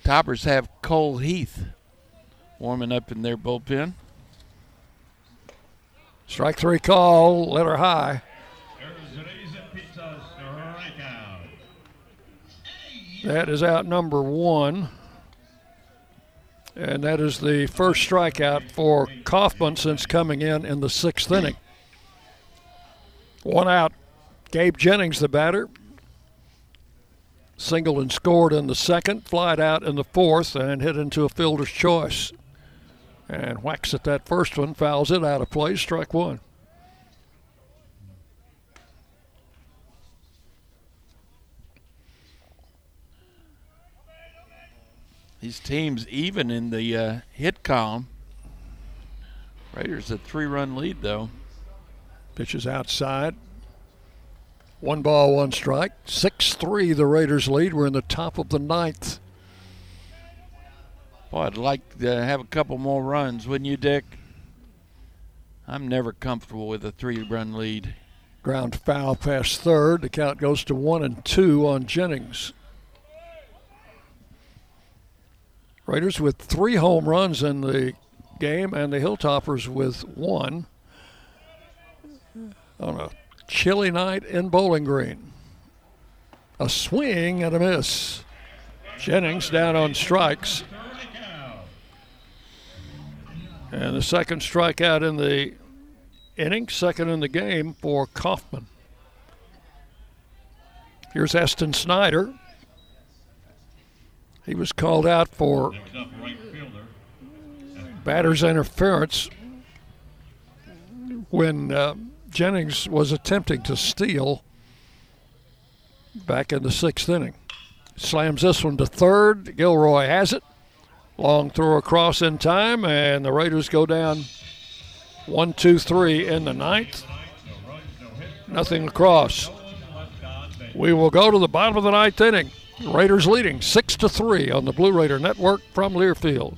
Speaker 3: Toppers have Cole Heath warming up in their bullpen.
Speaker 2: Strike three call, let her high. That is out number one. And that is the first strikeout for Kaufman since coming in in the sixth inning. One out. Gabe Jennings, the batter. Singled and scored in the second, flied out in the fourth, and hit into a fielder's choice. And whacks at that first one, fouls it out of play, strike one.
Speaker 3: These teams even in the uh, hit column. Raiders a three-run lead though.
Speaker 2: Pitches outside. One ball, one strike. 6 3, the Raiders lead. We're in the top of the ninth.
Speaker 3: Boy, I'd like to have a couple more runs, wouldn't you, Dick? I'm never comfortable with a three run lead.
Speaker 2: Ground foul past third. The count goes to one and two on Jennings. Raiders with three home runs in the game, and the Hilltoppers with one on a chilly night in Bowling Green. A swing and a miss. Jennings down on strikes. And the second strikeout in the inning, second in the game for Kaufman. Here's Eston Snyder. He was called out for batter's interference when uh, Jennings was attempting to steal back in the sixth inning. Slams this one to third. Gilroy has it. Long throw across in time, and the Raiders go down one, two, three in the ninth. Nothing across. We will go to the bottom of the ninth inning. Raiders leading six to three on the Blue Raider Network from Learfield.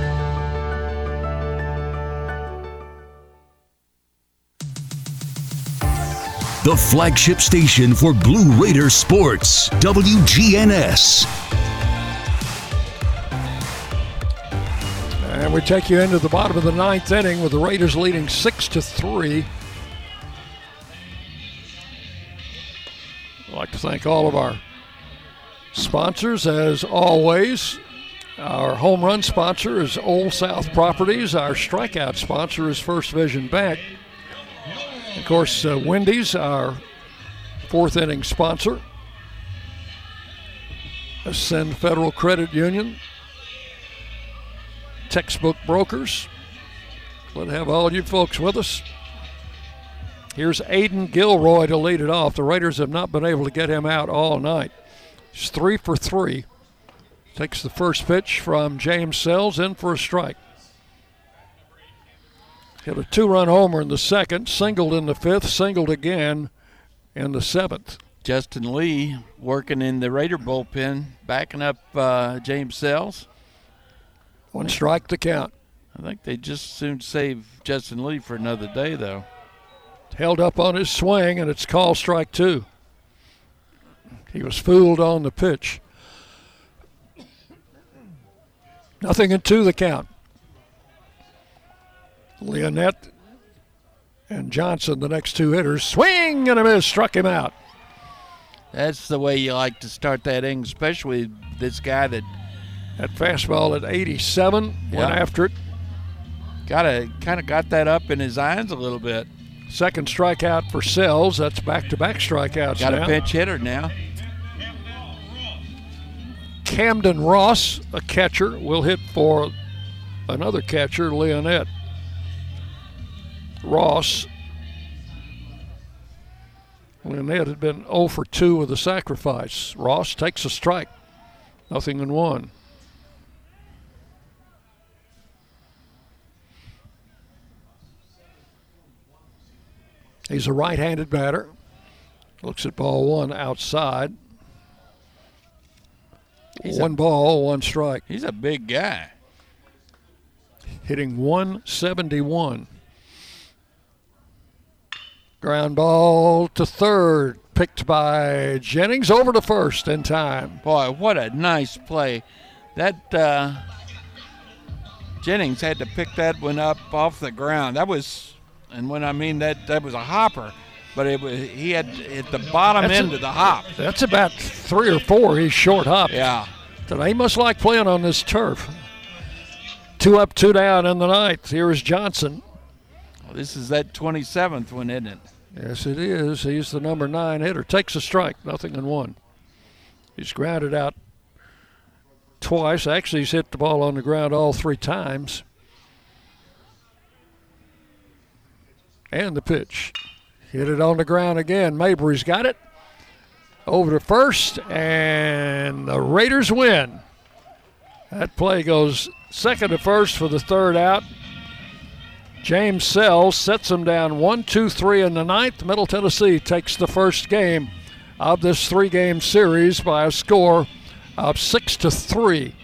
Speaker 1: The flagship station for Blue Raider sports, WGNS.
Speaker 2: And we take you into the bottom of the ninth inning with the Raiders leading six to three. I'd like to thank all of our sponsors as always. Our home run sponsor is Old South Properties. Our strikeout sponsor is First Vision Bank. Of course, uh, Wendy's, our fourth inning sponsor. Ascend Federal Credit Union. Textbook Brokers. Glad to have all you folks with us. Here's Aiden Gilroy to lead it off. The Raiders have not been able to get him out all night. He's three for three. Takes the first pitch from James Sells in for a strike. Hit a two run homer in the second, singled in the fifth, singled again in the seventh.
Speaker 3: Justin Lee working in the Raider bullpen, backing up uh, James Sells.
Speaker 2: One strike to count.
Speaker 3: I think they just soon save Justin Lee for another day, though.
Speaker 2: Held up on his swing, and it's called strike two. He was fooled on the pitch. Nothing in two the count. Leonette and Johnson, the next two hitters, swing and a miss, struck him out.
Speaker 3: That's the way you like to start that inning, especially this guy that.
Speaker 2: That fastball at 87
Speaker 3: Yeah.
Speaker 2: went after it.
Speaker 3: Got to kind of got that up in his eyes a little bit.
Speaker 2: Second strikeout for Sells. That's back-to-back strikeouts
Speaker 3: Got
Speaker 2: now.
Speaker 3: a pinch hitter now.
Speaker 2: Camden Ross, a catcher, will hit for another catcher, Leonette. Ross. Leonette had been 0 for 2 with a sacrifice. Ross takes a strike. Nothing in one. He's a right handed batter. Looks at ball one outside.
Speaker 3: He's a-
Speaker 2: one ball, one strike.
Speaker 3: He's a big guy.
Speaker 2: Hitting 171. Ground ball to third, picked by Jennings over to first in time.
Speaker 3: Boy, what a nice play. That uh, Jennings had to pick that one up off the ground. That was, and when I mean that, that was a hopper, but it was he had at the bottom
Speaker 2: That's
Speaker 3: end
Speaker 2: a-
Speaker 3: of the hop.
Speaker 2: That's about three or four. He's short hop.
Speaker 3: Yeah.
Speaker 2: So he must like playing on this turf. Two up, two down in the ninth. Here is Johnson.
Speaker 3: This is that 27th one, isn't it?
Speaker 2: Yes, it is. He's the number nine hitter. Takes a strike, nothing in one. He's grounded out twice. Actually, he's hit the ball on the ground all three times. And the pitch. Hit it on the ground again. Mabry's got it. Over to first, and the Raiders win. That play goes second to first for the third out. James Sells sets them down one, two, three in the ninth. Middle Tennessee takes the first game of this three-game series by a score of six to three.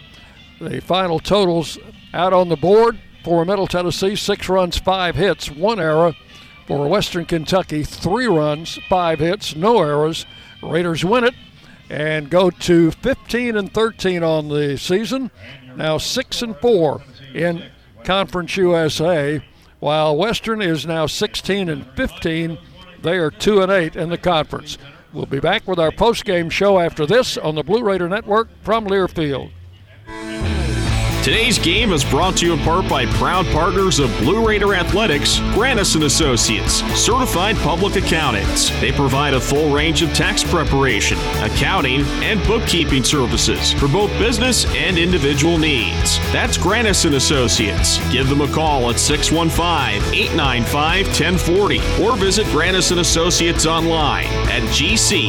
Speaker 2: The final totals out on the board for Middle Tennessee, six runs, five hits, one error. For Western Kentucky, three runs, five hits, no errors. Raiders win it and go to 15 and 13 on the season. Now six and four in Conference USA, while Western is now 16 and 15. They are two and eight in the conference. We'll be back with our post-game show after this on the Blue Raider Network from Learfield.
Speaker 12: Today's game is brought to you in part by proud partners of Blue Raider Athletics, Granis and Associates, certified public accountants. They provide a full range of tax preparation, accounting, and bookkeeping services for both business and individual needs. That's Granis and Associates. Give them a call at 615-895-1040 or visit Granis and Associates online at gcpas.com.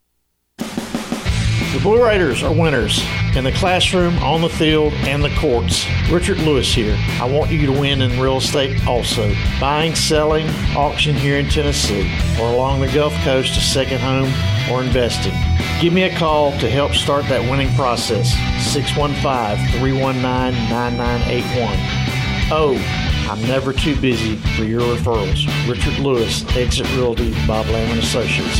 Speaker 6: The Blue Raiders are winners in the classroom, on the field, and the courts. Richard Lewis here. I want you to win in real estate also. Buying, selling, auction here in Tennessee, or along the Gulf Coast, a second home, or investing. Give me a call to help start that winning process. 615 319 9981. Oh, I'm never too busy for your referrals. Richard Lewis, Exit Realty, Bob Lamb Associates.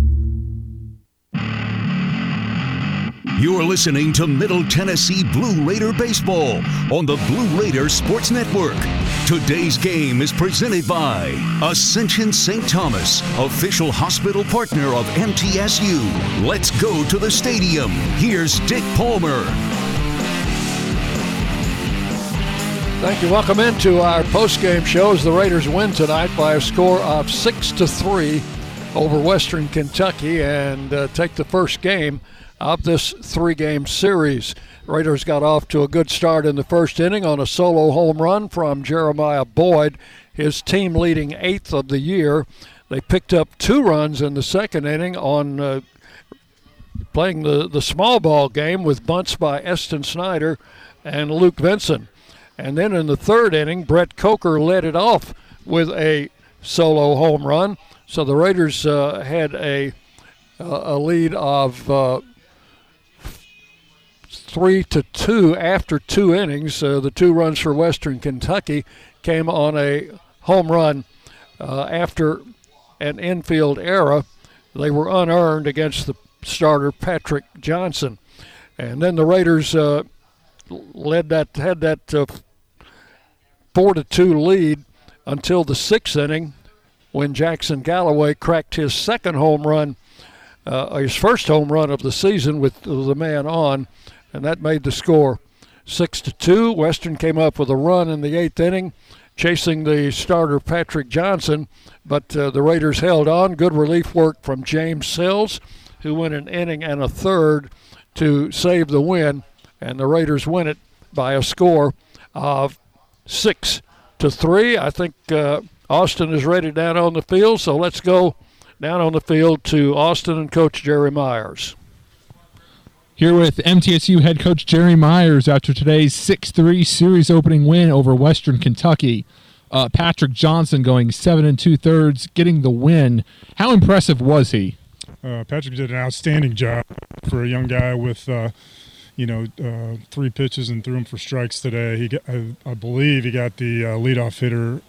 Speaker 1: You're listening to Middle Tennessee Blue Raider Baseball on the Blue Raider Sports Network. Today's game is presented by Ascension St. Thomas, official hospital partner of MTSU. Let's go to the stadium. Here's Dick Palmer.
Speaker 2: Thank you. Welcome into our post-game show as the Raiders win tonight by a score of six to three over Western Kentucky and uh, take the first game of this three-game series. Raiders got off to a good start in the first inning on a solo home run from Jeremiah Boyd, his team leading eighth of the year. They picked up two runs in the second inning on uh, playing the, the small ball game with bunts by Eston Snyder and Luke Vinson. And then in the third inning, Brett Coker led it off with a solo home run. So the Raiders uh, had a a lead of uh, three to two after two innings. Uh, the two runs for Western Kentucky came on a home run uh, after an infield error. They were unearned against the starter Patrick Johnson, and then the Raiders uh, led that had that uh, four to two lead until the sixth inning when Jackson Galloway cracked his second home run uh, his first home run of the season with the man on, and that made the score six to two. Western came up with a run in the eighth inning, chasing the starter Patrick Johnson, but uh, the Raiders held on. Good relief work from James Sills, who went an inning and a third to save the win, and the Raiders win it by a score of six to three. I think uh, Austin is ready down on the field, so let's go down on the field to Austin and Coach Jerry Myers.
Speaker 14: Here with MTSU head coach Jerry Myers after today's 6 3 series opening win over Western Kentucky. Uh, Patrick Johnson going seven and two thirds, getting the win. How impressive was he?
Speaker 15: Uh, Patrick did an outstanding job for a young guy with, uh, you know, uh, three pitches and threw him for strikes today. He, got, I, I, believe, he got the uh, leadoff hitter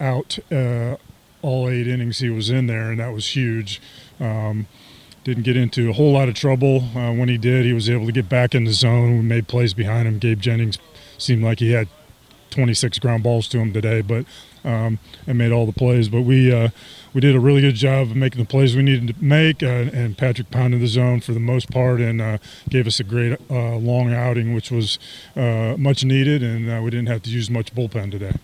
Speaker 15: out uh, all eight innings he was in there, and that was huge. Um, didn't get into a whole lot of trouble. Uh, when he did, he was able to get back in the zone. We made plays behind him. Gabe Jennings seemed like he had 26 ground balls to him today, but um, and made all the plays. But we uh, we did a really good job of making the plays we needed to make, uh, and Patrick pounded the zone for the most part, and uh, gave us a great uh, long outing, which was uh, much needed, and uh, we didn't have to use much bullpen today.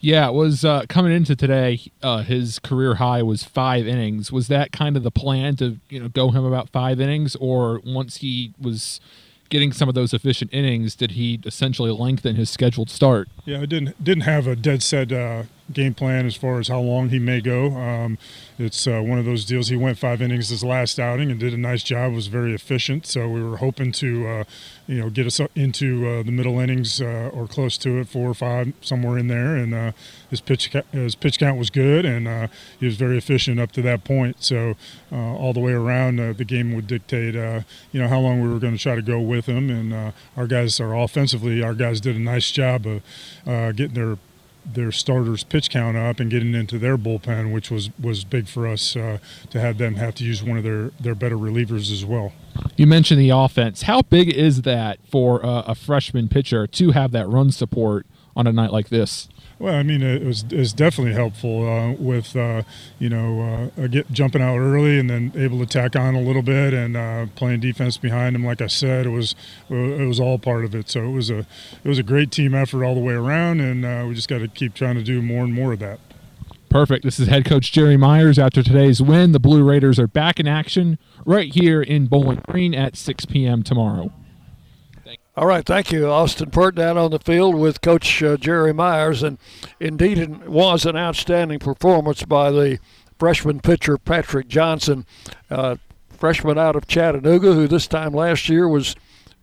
Speaker 14: Yeah, it was coming into today. his career high was five innings. Was that kind of the plan to you know go him about five innings, or once he was getting some of those efficient innings, did he essentially lengthen his scheduled start?
Speaker 15: Yeah, I didn't didn't have a dead set uh, game plan as far as how long he may go. Um, it's uh, one of those deals. He went five innings his last outing and did a nice job. Was very efficient. So we were hoping to, uh, you know, get us into uh, the middle innings uh, or close to it, four or five, somewhere in there. And uh, his pitch his pitch count was good, and he was very efficient up to that point. So all the way around, the game would dictate, you know, how long we were going to try to go with him. And our guys are offensively, our guys did a nice job of getting their their starters pitch count up and getting into their bullpen, which was was big for us uh, to have them have to use one of their their better relievers as well.
Speaker 14: You mentioned the offense. How big is that for uh, a freshman pitcher to have that run support on a night like this?
Speaker 15: Well, I mean, it was, it was definitely helpful uh, with uh, you know uh, get jumping out early and then able to tack on a little bit and uh, playing defense behind him. Like I said, it was it was all part of it. So it was a it was a great team effort all the way around, and uh, we just got to keep trying to do more and more of that.
Speaker 14: Perfect. This is head coach Jerry Myers. After today's win, the Blue Raiders are back in action right here in Bowling Green at 6 p.m. tomorrow.
Speaker 2: All right, thank you, Austin Pert, down on the field with Coach uh, Jerry Myers, and indeed it was an outstanding performance by the freshman pitcher Patrick Johnson, uh, freshman out of Chattanooga, who this time last year was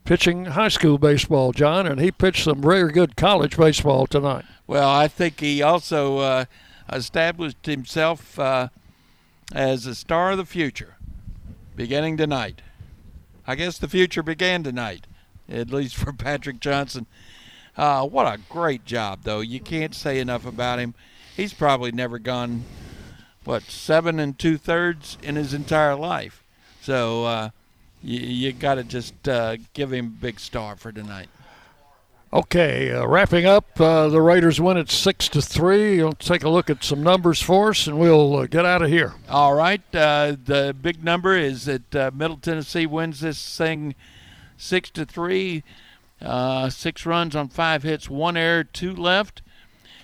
Speaker 2: pitching high school baseball, John, and he pitched some very good college baseball tonight.
Speaker 3: Well, I think he also uh, established himself uh, as a star of the future, beginning tonight. I guess the future began tonight at least for Patrick Johnson. Uh, what a great job, though. You can't say enough about him. He's probably never gone, what, seven and two thirds in his entire life. So uh, you, you got to just uh, give him a big star for tonight.
Speaker 2: Okay, uh, wrapping up, uh, the Raiders win at six to three. You'll take a look at some numbers for us, and we'll uh, get out of here.
Speaker 3: All right. Uh, the big number is that uh, Middle Tennessee wins this thing six to three. Uh, six runs on five hits, one error, two left.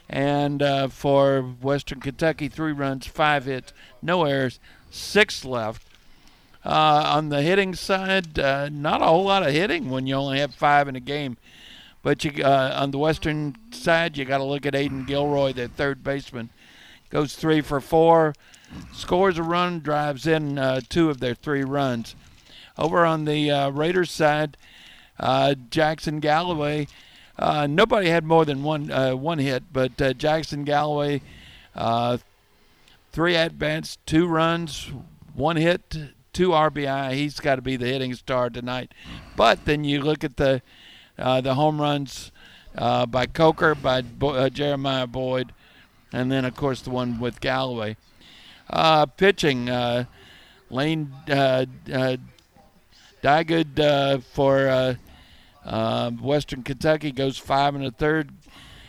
Speaker 3: And uh, for Western Kentucky, three runs, five hits, no errors, six left. Uh, on the hitting side, uh, not a whole lot of hitting when you only have five in a game. But you, uh, on the Western side, you got to look at Aiden Gilroy, the third baseman. Goes three for four, scores a run, drives in uh, two of their three runs. Over on the uh, Raiders side, uh, Jackson Galloway. Uh, nobody had more than one uh, one hit, but uh, Jackson Galloway, uh, three at bats, two runs, one hit, two RBI. He's got to be the hitting star tonight. But then you look at the the home runs by Coker, by Bo- Jeremiah Boyd, and then of course the one with Galloway. pitching, Lane Diuguid uh, for uh, uh, Western Kentucky goes five and a third.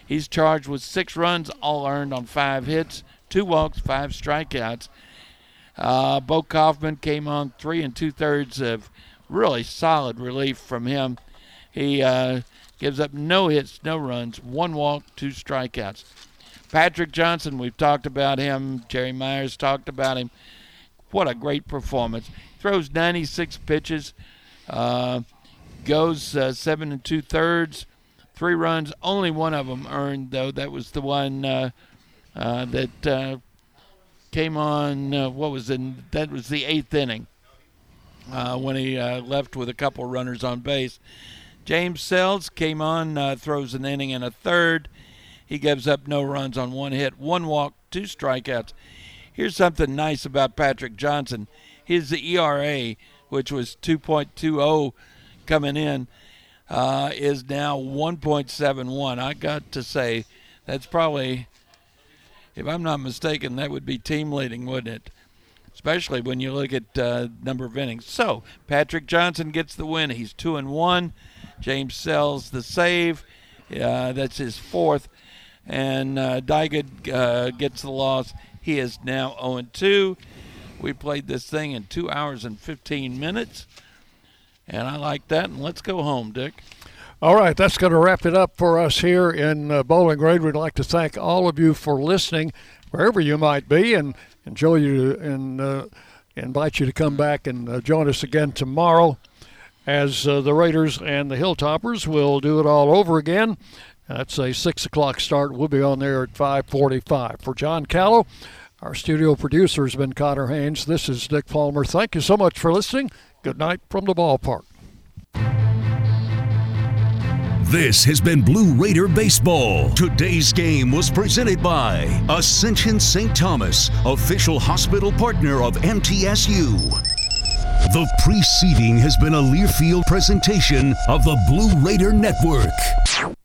Speaker 3: He's charged with six runs, all earned on five hits, two walks, five strikeouts. Uh, Bo Kaufman came on three and two thirds of really solid relief from him. He uh, gives up no hits, no runs, one walk, two strikeouts. Patrick Johnson, we've talked about him. Jerry Myers talked about him. What a great performance. Throws 96 pitches, uh, goes uh, seven and two thirds, three runs. Only one of them earned, though. That was the one uh, uh that uh, came on. What was in? That was the eighth inning when he left with a couple runners on base. James Sells came on, throws an inning and a third. He gives up no runs on one hit, one walk, two strikeouts. Here's something nice about Patrick Johnson. His ERA, which was 2.20 coming in, uh, is now 1.71. I got to say, that's probably, if I'm not mistaken, that would be team leading, wouldn't it? Especially when you look at uh, number of innings. So Patrick Johnson gets the win. He's two and one. James Sells the save. Uh, that's his fourth. And uh, uh, gets the loss. He is now 0 2. We played this thing in two hours and 15 minutes. And I like that. And let's go home, Dick.
Speaker 2: All right, that's going to wrap it up for us here in uh, Bowling Green. We'd like to thank all of you for listening, wherever you might be, and enjoy you and uh, invite you to come back and uh, join us again tomorrow as uh, the Raiders and the Hilltoppers will do it all over again. That's a six o'clock start. We'll be on there at 5:45. For John Callow, our studio producer has been Connor Haynes. This is Dick Palmer. Thank you so much for listening. Good night from the ballpark.
Speaker 1: This has been Blue Raider Baseball. Today's game was presented by Ascension St. Thomas, official hospital partner of MTSU. The preceding has been a Learfield presentation of the Blue Raider Network.